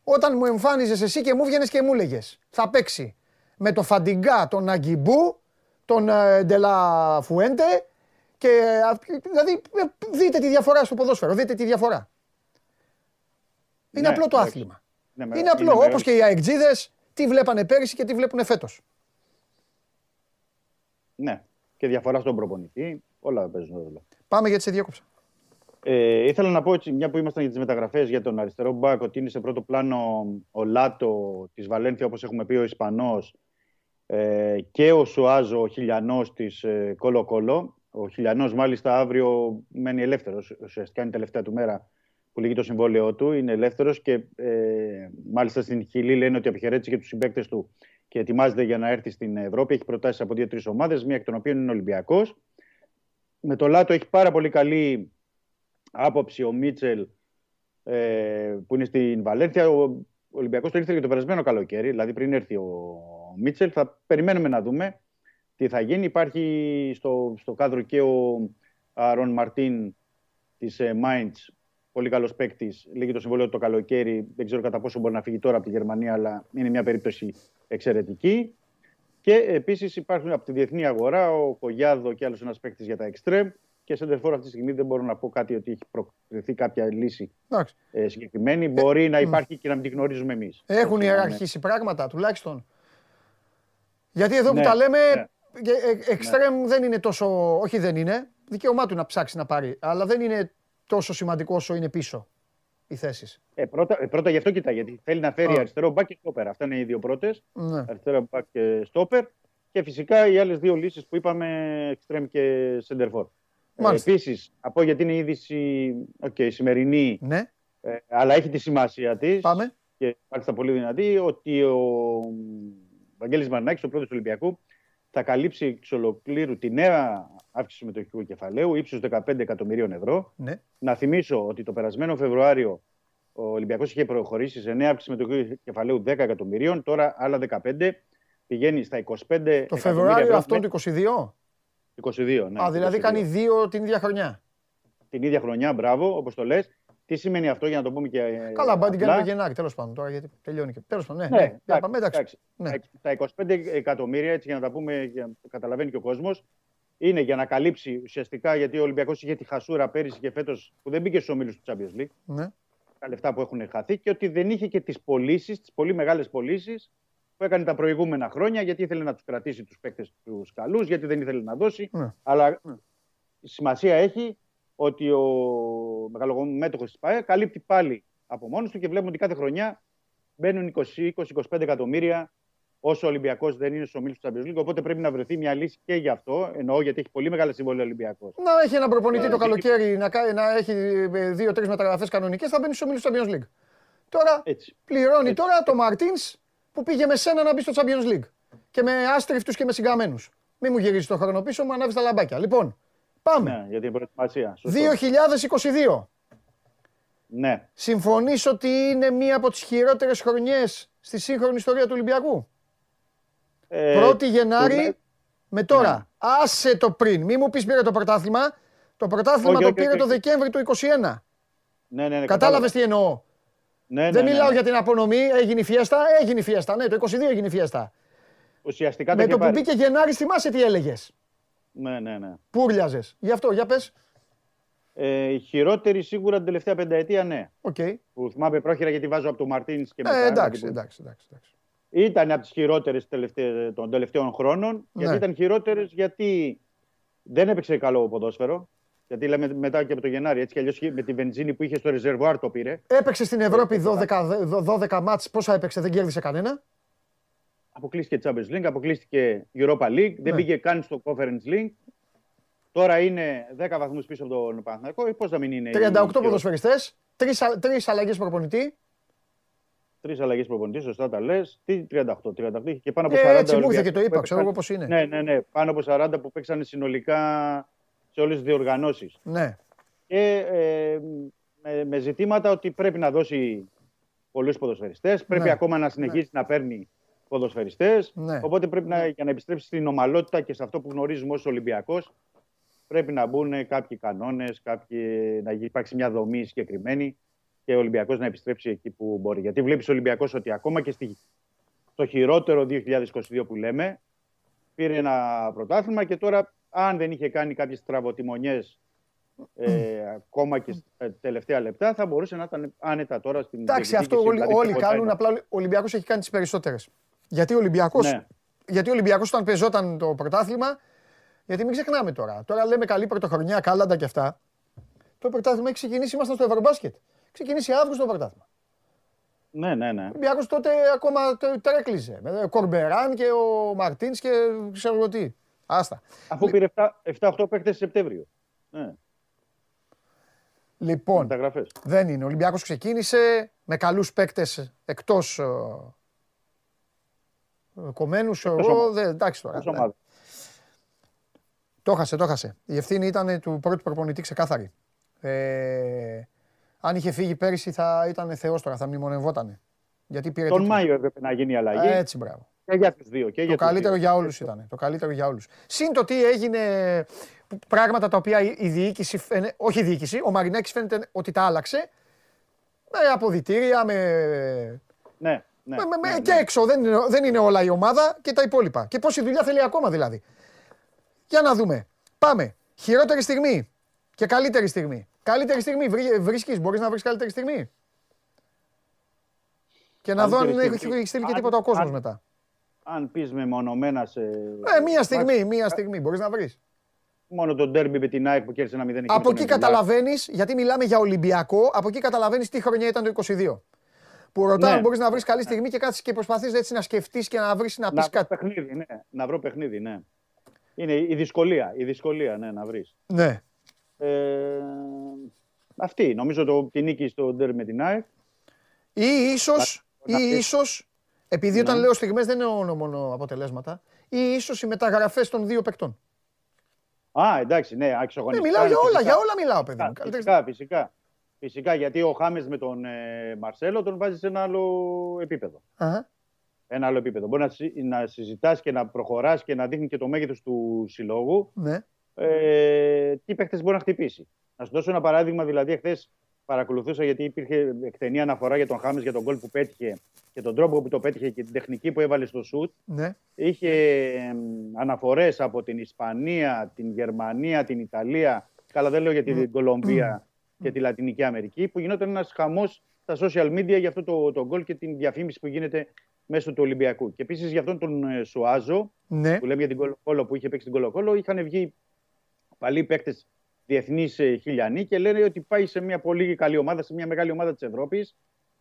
όταν μου εμφάνιζες εσύ και μου βγαίνει και μου έλεγε. Θα παίξει με το Φαντιγκά, τον Αγκιμπού, τον ε, Ντελα Φουέντε και ε, δηλαδή ε, δείτε τη διαφορά στο ποδόσφαιρο, δείτε τη διαφορά. Είναι Ναι, απλό το εντάξει. άθλημα. Ναι, με- Είναι απλό, μεγάλο. όπως και οι αεκτζίδες, τι βλέπανε πέρυσι και τι βλέπουν φέτος. Ναι, και διαφορά στον προπονητή. Όλα παίζουν ρόλο. Πάμε γιατί σε διέκοψα. Ε, ήθελα να πω, έτσι, μια που ήμασταν για τις μεταγραφές για τον αριστερό μπακ, ότι είναι σε πρώτο πλάνο ο Λάτο της Βαλένθια, όπως έχουμε πει, ο Ισπανός, ε, και ο Σουάζο, ο Χιλιανός της ε, Κόλο Κόλο. Ο Χιλιανός, μάλιστα, αύριο μένει ελεύθερος. Ουσιαστικά είναι η τελευταία του μέρα που λύγει το συμβόλαιό του. Είναι ελεύθερος και ε, μάλιστα στην Χιλή λένε ότι αποχαιρέτησε και τους συμπαίκτες του και ετοιμάζεται για να έρθει στην Ευρώπη. Έχει προτάσεις από δύο-τρεις ομάδες, μία εκ των οποίων είναι Ολυμπιακός. Με το Λάτο έχει πάρα πολύ καλή άποψη ο Μίτσελ ε, που είναι στην Βαλένθια. Ο Ολυμπιακός το ήρθε και το περασμένο καλοκαίρι, δηλαδή πριν έρθει ο Μίτσελ. Θα περιμένουμε να δούμε τι θα γίνει. Υπάρχει στο, στο κάδρο και ο Ρον Μαρτίν της ε, Mainz, πολύ καλός παίκτης. Λύγει το συμβόλαιο του το καλοκαίρι. Δεν ξέρω κατά πόσο μπορεί να φύγει τώρα από τη Γερμανία, αλλά είναι μια περίπτωση εξαιρετική. Και επίσης υπάρχουν από τη διεθνή αγορά ο Κογιάδο και άλλος ένας παίκτης για τα εξτρέμ. Και σε τερφόρ αυτή τη στιγμή δεν μπορώ να πω κάτι ότι έχει προκριθεί κάποια λύση Εντάξει. ε, συγκεκριμένη. Μπορεί να υπάρχει και να μην τη γνωρίζουμε εμείς. Έχουν ιεραρχήσει πράγματα τουλάχιστον. Γιατί εδώ που Ναι, τα λέμε, ναι. εξτρέμ δεν είναι τόσο. Όχι, δεν είναι. Δικαίωμά του να ψάξει να πάρει. Αλλά δεν είναι τόσο σημαντικό όσο είναι πίσω οι θέσεις. Ε, πρώτα, ε, πρώτα γι' αυτό κοιτά, γιατί θέλει να φέρει Α. αριστερό μπακ και στόπερ. Αυτά είναι οι δύο πρώτες. Ναι. Αριστερό μπακ και στόπερ. Και φυσικά οι άλλες δύο λύσεις που είπαμε, εξτρέμ και σεντερφόρ. Ε, Μάλιστα. Επίσης, από πω γιατί είναι η είδηση okay, σημερινή, Ναι, ε, αλλά έχει τη σημασία της. πάμε. και μάλιστα πολύ δυνατή, ότι ο Βαγγέλης Μαρινάκης, ο πρόεδρος του Ολυμπιακού, θα καλύψει εξ ολοκλήρου τη νέα αύξηση συμμετοχικού κεφαλαίου ύψους 15 εκατομμυρίων ευρώ. Ναι. Να θυμίσω ότι το περασμένο Φεβρουάριο ο Ολυμπιακός είχε προχωρήσει σε νέα αύξηση συμμετοχικού κεφαλαίου 10 εκατομμυρίων, τώρα άλλα 15 πηγαίνει στα 25 Το εκατομμύρια Φεβρουάριο ευρώ αυτόν μέχρι του 22. 22. Ναι, Α, δηλαδή 22. κάνει δύο την ίδια χρονιά. την ίδια χρονιά, μπράβο, όπως το λες. Τι σημαίνει αυτό για να το πούμε και. ε, Καλά, μπα την απλά. κάνει το Γενάρη, τέλος πάντων τώρα γιατί τελειώνει και. Τέλος πάντων, ναι, Ναι, ναι. Για πάμε, εντάξει. εντάξει. Ναι. Τα 25 εκατομμύρια, έτσι για να τα πούμε, για να το καταλαβαίνει και ο κόσμος, είναι για να καλύψει ουσιαστικά γιατί ο Ολυμπιακός είχε τη χασούρα πέρυσι και φέτος που δεν μπήκε στους ομίλους του Champions League, ναι. τα λεφτά που έχουν χαθεί και ότι δεν είχε και τις πωλήσεις, τις πολύ μεγάλες πωλήσεις που έκανε τα προηγούμενα χρόνια, γιατί ήθελε να τους κρατήσει τους παίκτες τους καλούς, γιατί δεν ήθελε να δώσει. Ναι. Αλλά η σημασία έχει ότι ο μεγαλομέτωχο της ΠΑΕ καλύπτει πάλι από μόνος του και βλέπουμε ότι κάθε χρονιά μπαίνουν 20-25 εκατομμύρια όσο ο Ολυμπιακός δεν είναι στους ομίλους του Champions League. Οπότε πρέπει να βρεθεί μια λύση και γι' αυτό. Εννοώ γιατί έχει πολύ μεγάλα συμβόλαια ο Ολυμπιακός. Να έχει ένα προπονητή Ε, το και- καλοκαίρι να, κα- να έχει δύο-τρει μεταγραφές κανονικές, θα μπαίνει στους ομίλους του Champions League. Τώρα Έτσι. πληρώνει Έτσι. τώρα το Μαρτίν που πήγε με σένα να μπει στο Champions League. Και με άστριφτου και με συγκαμένου. Μην μου γυρίζεις το χρόνο πίσω, μου ανάβεις τα λαμπάκια. Λοιπόν, πάμε. Ναι, για την προετοιμασία. Σωστό. 2022. Ναι. Συμφωνείς ότι είναι μία από τις χειρότερες χρονιές στη σύγχρονη ιστορία του Ολυμπιακού; Ε, 1η Γενάρη τουλάχιστον- με τώρα. Ναι. Άσε το πριν. Μη μου πεις πήρε το πρωτάθλημα. Το πρωτάθλημα Όχι, το όχι, πήρε όχι, το όχι. Δεκέμβρη του 21. Ναι, ναι, ναι, Κατάλαβες τι εννοώ. Ναι, ναι, Δεν ναι, μιλάω ναι. για την απονομή. Έγινε η φιέστα. Έγινε η φιέστα. Ναι, το 22 έγινε η φιέστα. Ουσιαστικά Με είχε το που πάρει. μπήκε Γενάρη θυμάσαι τι έλεγες; Ναι, ναι, ναι. Που ούρλιαζες. Γι' αυτό, για πες. Ε, η χειρότερη σίγουρα την τελευταία πενταετία, ναι. Οκ. Που θυμάμαι πρόχειρα γιατί βάζω από το Μαρτίνς και μετά. Ε, εντάξει, γιατί- εντάξει, εντάξει. εντάξει. Ήταν από τις χειρότερες των τελευταίων χρόνων. Γιατί Ναι. ήταν χειρότερες γιατί δεν έπαιξε καλό ποδόσφαιρο. Γιατί λέμε μετά και από το Γενάρη, έτσι κι αλλιώς με τη βενζίνη που είχε στο ρεζερβουάρ το πήρε. Έπαιξε στην Ευρώπη 12, 12 μάτς. Πόσα έπαιξε, δεν κέρδισε κανένα; Αποκλείστηκε Champions League, αποκλείστηκε Europa League, δεν Ναι. πήγε καν στο Conference League. Τώρα είναι 10 βαθμούς πίσω από τον Παναθηναϊκό. Πώς να μην είναι. 38 ποδοσφαιριστές, τρεις, α- τρεις αλλαγές προπονητή. Τρεις αλλαγές προπονητή, σωστά τα λες. Τι 38, 38 είχε και πάνω από 40. Ε, έτσι μου ήρθε Ολυμπιακοί και το που είπα, ξέρω έπαιξαν- εγώ πώς είναι. Ναι, ναι, ναι. Πάνω από 40 που παίξανε συνολικά σε όλες τις διοργανώσεις. Ναι. Και ε, με, με ζητήματα ότι πρέπει να δώσει πολλούς ποδοσφαιριστές, πρέπει Ναι. ακόμα να συνεχίσει να παίρνει ποδοσφαιριστές. Ναι. Οπότε πρέπει να, για να επιστρέψει στην ομαλότητα και σε αυτό που γνωρίζουμε ως Ολυμπιακός, πρέπει να μπουν κάποιοι κανόνες, να υπάρξει μια δομή συγκεκριμένη και ο Ολυμπιακός να επιστρέψει εκεί που μπορεί. Γιατί βλέπεις ο Ολυμπιακός ότι ακόμα και στη, στο χειρότερο 2022 που λέμε, πήρε ένα πρωτάθλημα και τώρα, αν δεν είχε κάνει κάποιες τραβοτιμονιέ ε, ακόμα και στα τελευταία λεπτά, θα μπορούσε να ήταν άνετα τώρα στην Εντάξει, αυτό διεκδίκηση, όλοι, δηλαδή, όλοι και κάνουν, ποτέ. απλά ο Ολυμπιακός έχει κάνει τις περισσότερες. Γιατί ο Ολυμπιακός, Ναι. γιατί ο Ολυμπιακός όταν πεζόταν το πρωτάθλημα, γιατί μην ξεχνάμε τώρα, τώρα λέμε καλή πρωτοχρονιά, κάλαντα και αυτά. Το πρωτάθλημα έχει ξεκινήσει, ήμασταν στο Ευρωμπάσκετ. Ξεκινήσει Αύγουστο το πρωτάθλημα. Ναι, ναι, ναι. Ο Ολυμπιακός τότε ακόμα το- τρέκλιζε. Με Κορμπεράν και ο Μαρτίνς και ξέρω εγώ τι. Άστα. Αφού πήρε 7-8 παίκτες Σεπτέμβριο. Ναι, Λοιπόν, μεταγραφές. δεν είναι. Ο Ολυμπιακός ξεκίνησε με καλούς παίκτες εκτός ε, ε, κομμένους. Εκτός Εγώ, ομάδας. δεν, εντάξει τώρα. Ως ομάδας. Το χάσε, το χάσε. Η ευθύνη ήταν του πρώτου προπονητή ξεκάθαρη. Ε, αν είχε φύγει πέρυσι θα ήταν θεός τώρα, θα μνημονευότανε. Γιατί πήρε Τον τίτλο. Μάιο έπρεπε να γίνει η αλλαγή. Α, Έτσι, μπράβο. Και για του δύο. Και Το για τους καλύτερο δύο. για όλους ήταν. Το καλύτερο για όλους. Συν το τι έγινε, που- πράγματα τα οποία η η διοίκηση, φαίνε- όχι η διοίκηση, ο Μαρινάκης φαίνεται ότι τα άλλαξε. Με αποδητήρια, με, Ναι, ναι, με, με- ναι, και ναι. έξω. Δεν είναι, δεν είναι όλα η ομάδα και τα υπόλοιπα. Και πόση δουλειά θέλει ακόμα δηλαδή. Για να δούμε. Πάμε. Χειρότερη στιγμή και καλύτερη στιγμή. Καλύτερη στιγμή βρει, βρίσκεις, μπορείς να βρεις καλύτερη στιγμή; Και να δω αν Καλύτερη έχει στιγμή. έχει στείλει και Αν- τίποτα ο κόσμος αν- μετά. Αν πεις μεμονωμένα σε. Ε, μία στιγμή, μία στιγμή μπορείς να βρεις. Μόνο το ντέρμπι με την ΑΕΚ που κέρδισε ένα 0 Από εκεί καταλαβαίνεις, γιατί μιλάμε για Ολυμπιακό, από εκεί καταλαβαίνεις τι χρονιά ήταν το 22. Που ρωτάω Ναι. αν μπορείς να βρεις καλή στιγμή και κάτσει και προσπαθείς έτσι να σκεφτείς και να βρεις να πεις Να βρω κάτι. παιχνίδι, ναι. Να βρω παιχνίδι, ναι. Είναι η δυσκολία, η δυσκολία, ναι, να βρεις. Ναι. Ε, αυτή, νομίζω το, τη νίκη στο ντέρμπι με την ΑΕΚ. Ή ίσω, ή να πεις. ίσως, επειδή όταν Ναι. λέω στιγμές δεν εννοώ μόνο αποτελέσματα, ή ίσως οι μεταγραφές των δύο παικτών. Α, εντάξει, ναι, Ναι, αξιογωνιστικά. μιλάω για όλα, φυσικά. για όλα μιλάω, παιδί μου. Φυσικά, Καλύτερη- Φυσικά, φυσικά. Φυσικά, γιατί ο Χάμες με τον ε, Μαρσέλο τον βάζει σε ένα άλλο επίπεδο. Αχα. Ένα άλλο επίπεδο. Μπορεί να, συ- να συζητάς και να προχωράς και να δείχνει και το μέγεθος του συλλόγου. Ναι. Ε, τι παίχτε μπορεί να χτυπήσει. Να σου δώσω ένα παράδειγμα, δηλαδή, εχθές παρακολουθούσα γιατί υπήρχε εκτενή αναφορά για τον Χάμε για τον γκολ που πέτυχε και τον τρόπο που το πέτυχε και την τεχνική που έβαλε στο σουτ. ναι. Είχε εμ, αναφορές από την Ισπανία, την Γερμανία, την Ιταλία, καλά δεν λέω για την Κολομβία και τη Λατινική Αμερική, που γινόταν ένας χαμός στα social media για αυτό το, το γκολ και την διαφήμιση που γίνεται μέσω του Ολυμπιακού. Και επίσης για αυτόν τον ε, Σουάζο, Ναι, που λέμε για την Κολοκόλο που είχε παίξει την Κολοκόλο, είχαν βγει παλιοί παίκτες διεθνείς χιλιανοί και λένε ότι πάει σε μια πολύ καλή ομάδα, σε μια μεγάλη ομάδα της Ευρώπης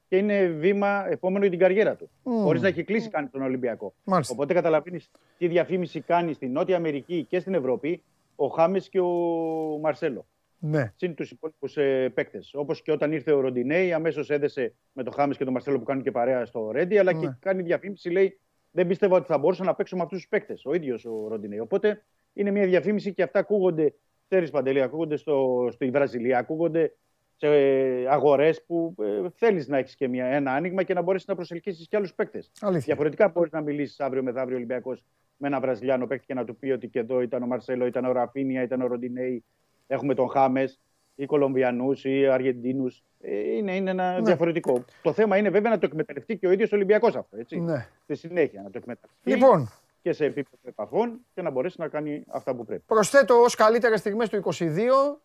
και είναι βήμα επόμενο για την καριέρα του. Μμμ. Χωρίς να έχει κλείσει καν τον Ολυμπιακό. μάλιστα. Οπότε καταλαβαίνεις τι διαφήμιση κάνει στην Νότια Αμερική και στην Ευρώπη ο Χάμες και ο Μαρσέλο. Ναι, Συν τους υπόλοιπους ε, παίκτες. Όπως και όταν ήρθε ο Ροντινέη, αμέσως έδεσε με τον Χάμες και τον Μαρσέλο που κάνουν και παρέα στο Ρέντι, αλλά Ναι. και κάνει διαφήμιση, λέει Δεν πίστευα ότι θα μπορούσα να παίξω με αυτούς τους παίκτες. Ο ίδιος ο Ροντινέη. Οπότε είναι μια διαφήμιση και αυτά ακούγονται, ξέρεις Παντελή, ακούγονται στο, στη Βραζιλία, ακούγονται σε αγορές που ε, θέλεις να έχεις και μια, ένα άνοιγμα και να μπορέσεις να προσελκύσεις και άλλους παίκτες. αλήθεια. Διαφορετικά μπορείς να μιλήσεις αύριο μεθαύριο Ολυμπιακός με ένα Βραζιλιάνο παίκτη και να του πει ότι και εδώ ήταν ο Μαρσέλο, ήταν ο Ραφίνια, ήταν ο Ροντινέη, έχουμε τον Χάμες ή Κολομβιανούς ή Αργεντίνους. Είναι, είναι ένα Ναι. διαφορετικό. Το θέμα είναι βέβαια να το εκμεταλλευτεί και ο ίδιος Ολυμπιακός αυτό. Έτσι. Ναι. Στη συνέχεια να το εκμεταλλευτεί Λοιπόν, και σε επίπεδο επαφών και να μπορέσει να κάνει αυτά που πρέπει. προσθέτω ως καλύτερες στιγμές του 22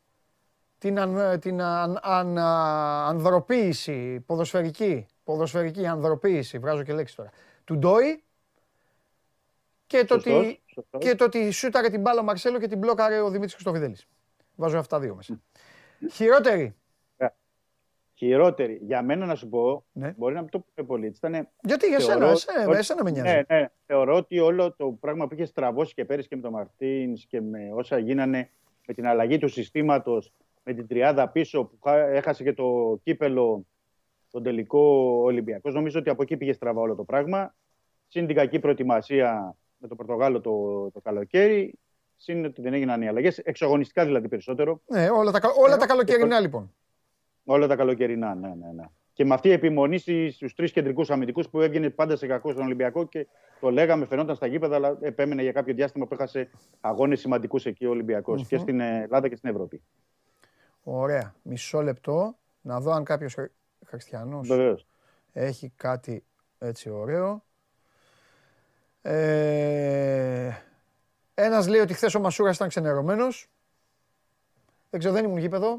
την, αν, την αν, αν- α, ανδροποίηση, ποδοσφαιρική, ποδοσφαιρική ανδροποίηση, βγάζω και λέξη τώρα, του Ντόι και το, Σωστός, ότι, σωστός. και το ότι σούταρε την μπάλα ο Μαρσέλο και την μπλόκαρε ο Δημήτρης Χρυστοφιδέλης. Βάζω αυτά δύο μέσα. Χειρότερη. Χειρότερη. Για μένα να σου πω, Ναι. μπορεί να μην το πούμε πολύ. έτσι, Ήταν Γιατί για Θεωρώ σένα, εσένα, ότι- εσένα με νοιάζει. Ναι, ναι. Θεωρώ ότι όλο το πράγμα που είχε στραβώσει και πέρυσι και με τον Μαρτίνς και με όσα γίνανε με την αλλαγή του συστήματος, με την τριάδα πίσω που χά- έχασε και το κύπελο τον τελικό Ολυμπιακός. Νομίζω ότι από εκεί πήγε στραβά όλο το πράγμα. Συν την κακή προετοιμασία με το Πορτογάλο το, το καλοκαίρι. Συν ότι δεν έγιναν οι αλλαγές. Εξογωνιστικά δηλαδή περισσότερο. Ναι, όλα τα, κα- όλα τα καλοκαιρινά λοιπόν. Όλα τα καλοκαιρινά, ναι, ναι, ναι. Και με αυτή η επιμονή στους τρεις κεντρικούς αμυντικούς που έβγαινε πάντα σε κακό στον Ολυμπιακό και το λέγαμε, φαινόταν στα γήπεδα, αλλά επέμενε για κάποιο διάστημα που έχασε αγώνες σημαντικούς εκεί ο Ολυμπιακός και στην Ελλάδα και στην Ευρώπη. Ωραία. Μισό λεπτό να δω αν κάποιος χρ- χριστιανός Βεβαίως. έχει κάτι έτσι ωραίο. Ε, ένας λέει ότι χθες ο Μασούρας ήταν ξενερωμένος. Δεν ξέρω, δεν ήμουν γήπεδο.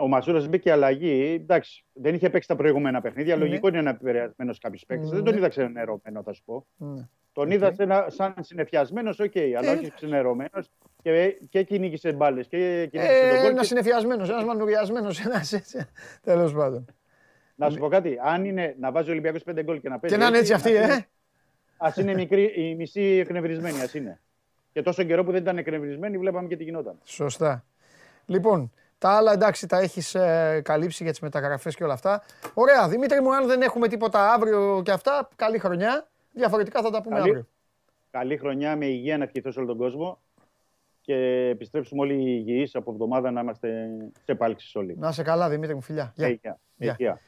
Ο Μασούρας μπήκε αλλαγή. Εντάξει, δεν είχε παίξει τα προηγούμενα παιχνίδια. Ναι. Λογικό είναι να επηρεασμένος κάποιος παίκτης. Δεν τον Ναι. είδα ξενερωμένο, θα σου πω. Ναι. Τον είδα σε ένα- σαν συννεφιασμένος, οκ, αλλά Ε. όχι ξενερωμένος και, και κυνήγησε μπάλες. Και κυνήγησε τον Ε, γκολ ένας και- συνεφιασμένος, ένας μανουριασμένος, ένας έτσι. Τέλος πάντων. Να σου πω κάτι. Αν είναι να βάζει ο Ολυμπιακός 5 γκολ και να παίζει. Και να είναι έτσι αυτή, ε. Α είναι μικρή, η μισή εκνευρισμένη, ας είναι. Και τόσο καιρό που δεν ήταν εκνευρισμένη, βλέπαμε και τι γινόταν. Σωστά. Λοιπόν, τα άλλα εντάξει τα έχεις ε, καλύψει για τις μεταγραφές και όλα αυτά. Ωραία, Δημήτρη μου, αν δεν έχουμε τίποτα αύριο και αυτά, καλή χρονιά. Διαφορετικά θα τα πούμε Καλή. αύριο. Καλή χρονιά με υγεία να ευχηθώ σε όλο τον κόσμο και επιστρέψουμε όλοι υγιείς από εβδομάδα να είμαστε σε επάλξεις όλοι. Να είσαι καλά, Δημήτρη μου, φιλιά. Γεια. Υγεία. Γεια. Υγεία.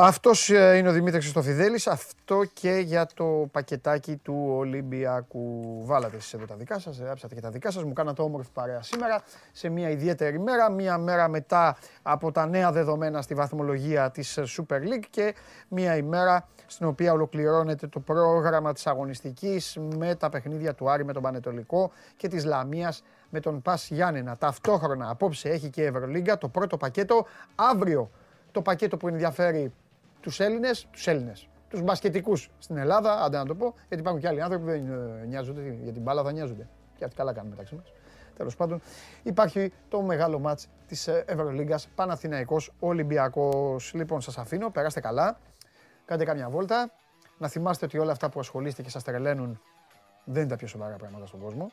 Αυτός ε, είναι ο Δημήτρης Χριστοφιδέλης, αυτό και για το πακετάκι του Ολυμπιακού. Βάλατε εσείς εδώ τα δικά σας, γράψατε και τα δικά σας, μου κάνατε όμορφη παρέα σήμερα, σε μια ιδιαίτερη μέρα, μια μέρα μετά από τα νέα δεδομένα στη βαθμολογία της ε, Super League και μια ημέρα στην οποία ολοκληρώνεται το πρόγραμμα της αγωνιστικής με τα παιχνίδια του Άρη με τον Πανετολικό και της Λαμίας με τον Πας Γιάννενα. Ταυτόχρονα απόψε έχει και η Ευρωλίγκα το πρώτο πακέτο, αύριο το πακέτο που ενδιαφέρει τους Έλληνες, τους Έλληνες, τους μπασκετικούς στην Ελλάδα, άντε να το πω, γιατί υπάρχουν και άλλοι άνθρωποι που δεν ε, νοιάζονται, για την μπάλα θα νοιάζονται. Και αυτοί καλά κάνουν μεταξύ μας. Τέλος πάντων, υπάρχει το μεγάλο μάτς της Ευρωλίγκας Παναθηναϊκός Ολυμπιακός. Λοιπόν, σας αφήνω, περάστε καλά, κάντε κάμια βόλτα. Να θυμάστε ότι όλα αυτά που ασχολείστε και σας τρελαίνουν δεν είναι τα πιο σοβαρά πράγματα στον κόσμο.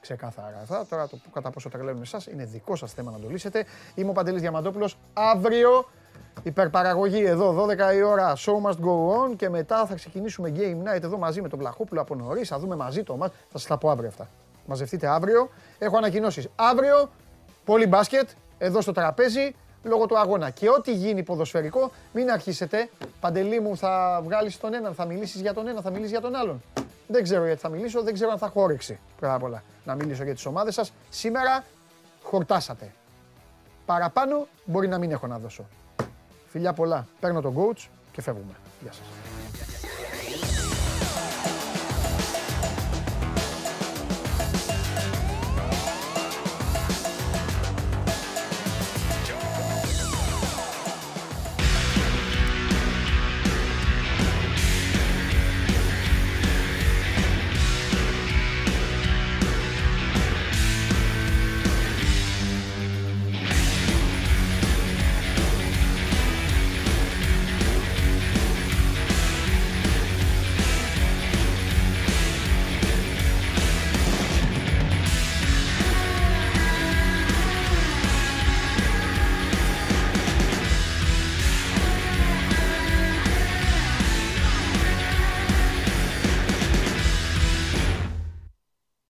Ξεκάθαρα αυτά. Τώρα το κατά πόσο τρελαίνουν εσάς είναι δικό σας θέμα να το λύσετε. Είμαι ο Παντελής Διαμαντόπουλος. Αύριο υπερπαραγωγή εδώ, 12 η ώρα, show must go on και μετά θα ξεκινήσουμε game night εδώ μαζί με τον Πλαχόπουλο από νωρίς. Θα δούμε μαζί το match. Θα σας τα πω αύριο αυτά. Μαζευτείτε αύριο. Έχω ανακοινώσεις. Αύριο πολύ μπάσκετ εδώ στο τραπέζι λόγω του αγώνα. Και ό,τι γίνει ποδοσφαιρικό, μην αρχίσετε. Παντελή μου, θα βγάλεις τον έναν, θα μιλήσεις για τον ένα, θα μιλήσεις για τον άλλον. Δεν ξέρω γιατί θα μιλήσω, δεν ξέρω αν θα έχω όρεξη πρώτα απ' όλα να μιλήσω για τις ομάδες σας. Σήμερα χορτάσατε. Παραπάνω μπορεί να μην έχω να δώσω. Φιλιά πολλά. Παίρνω τον coach και φεύγουμε. Γεια σας.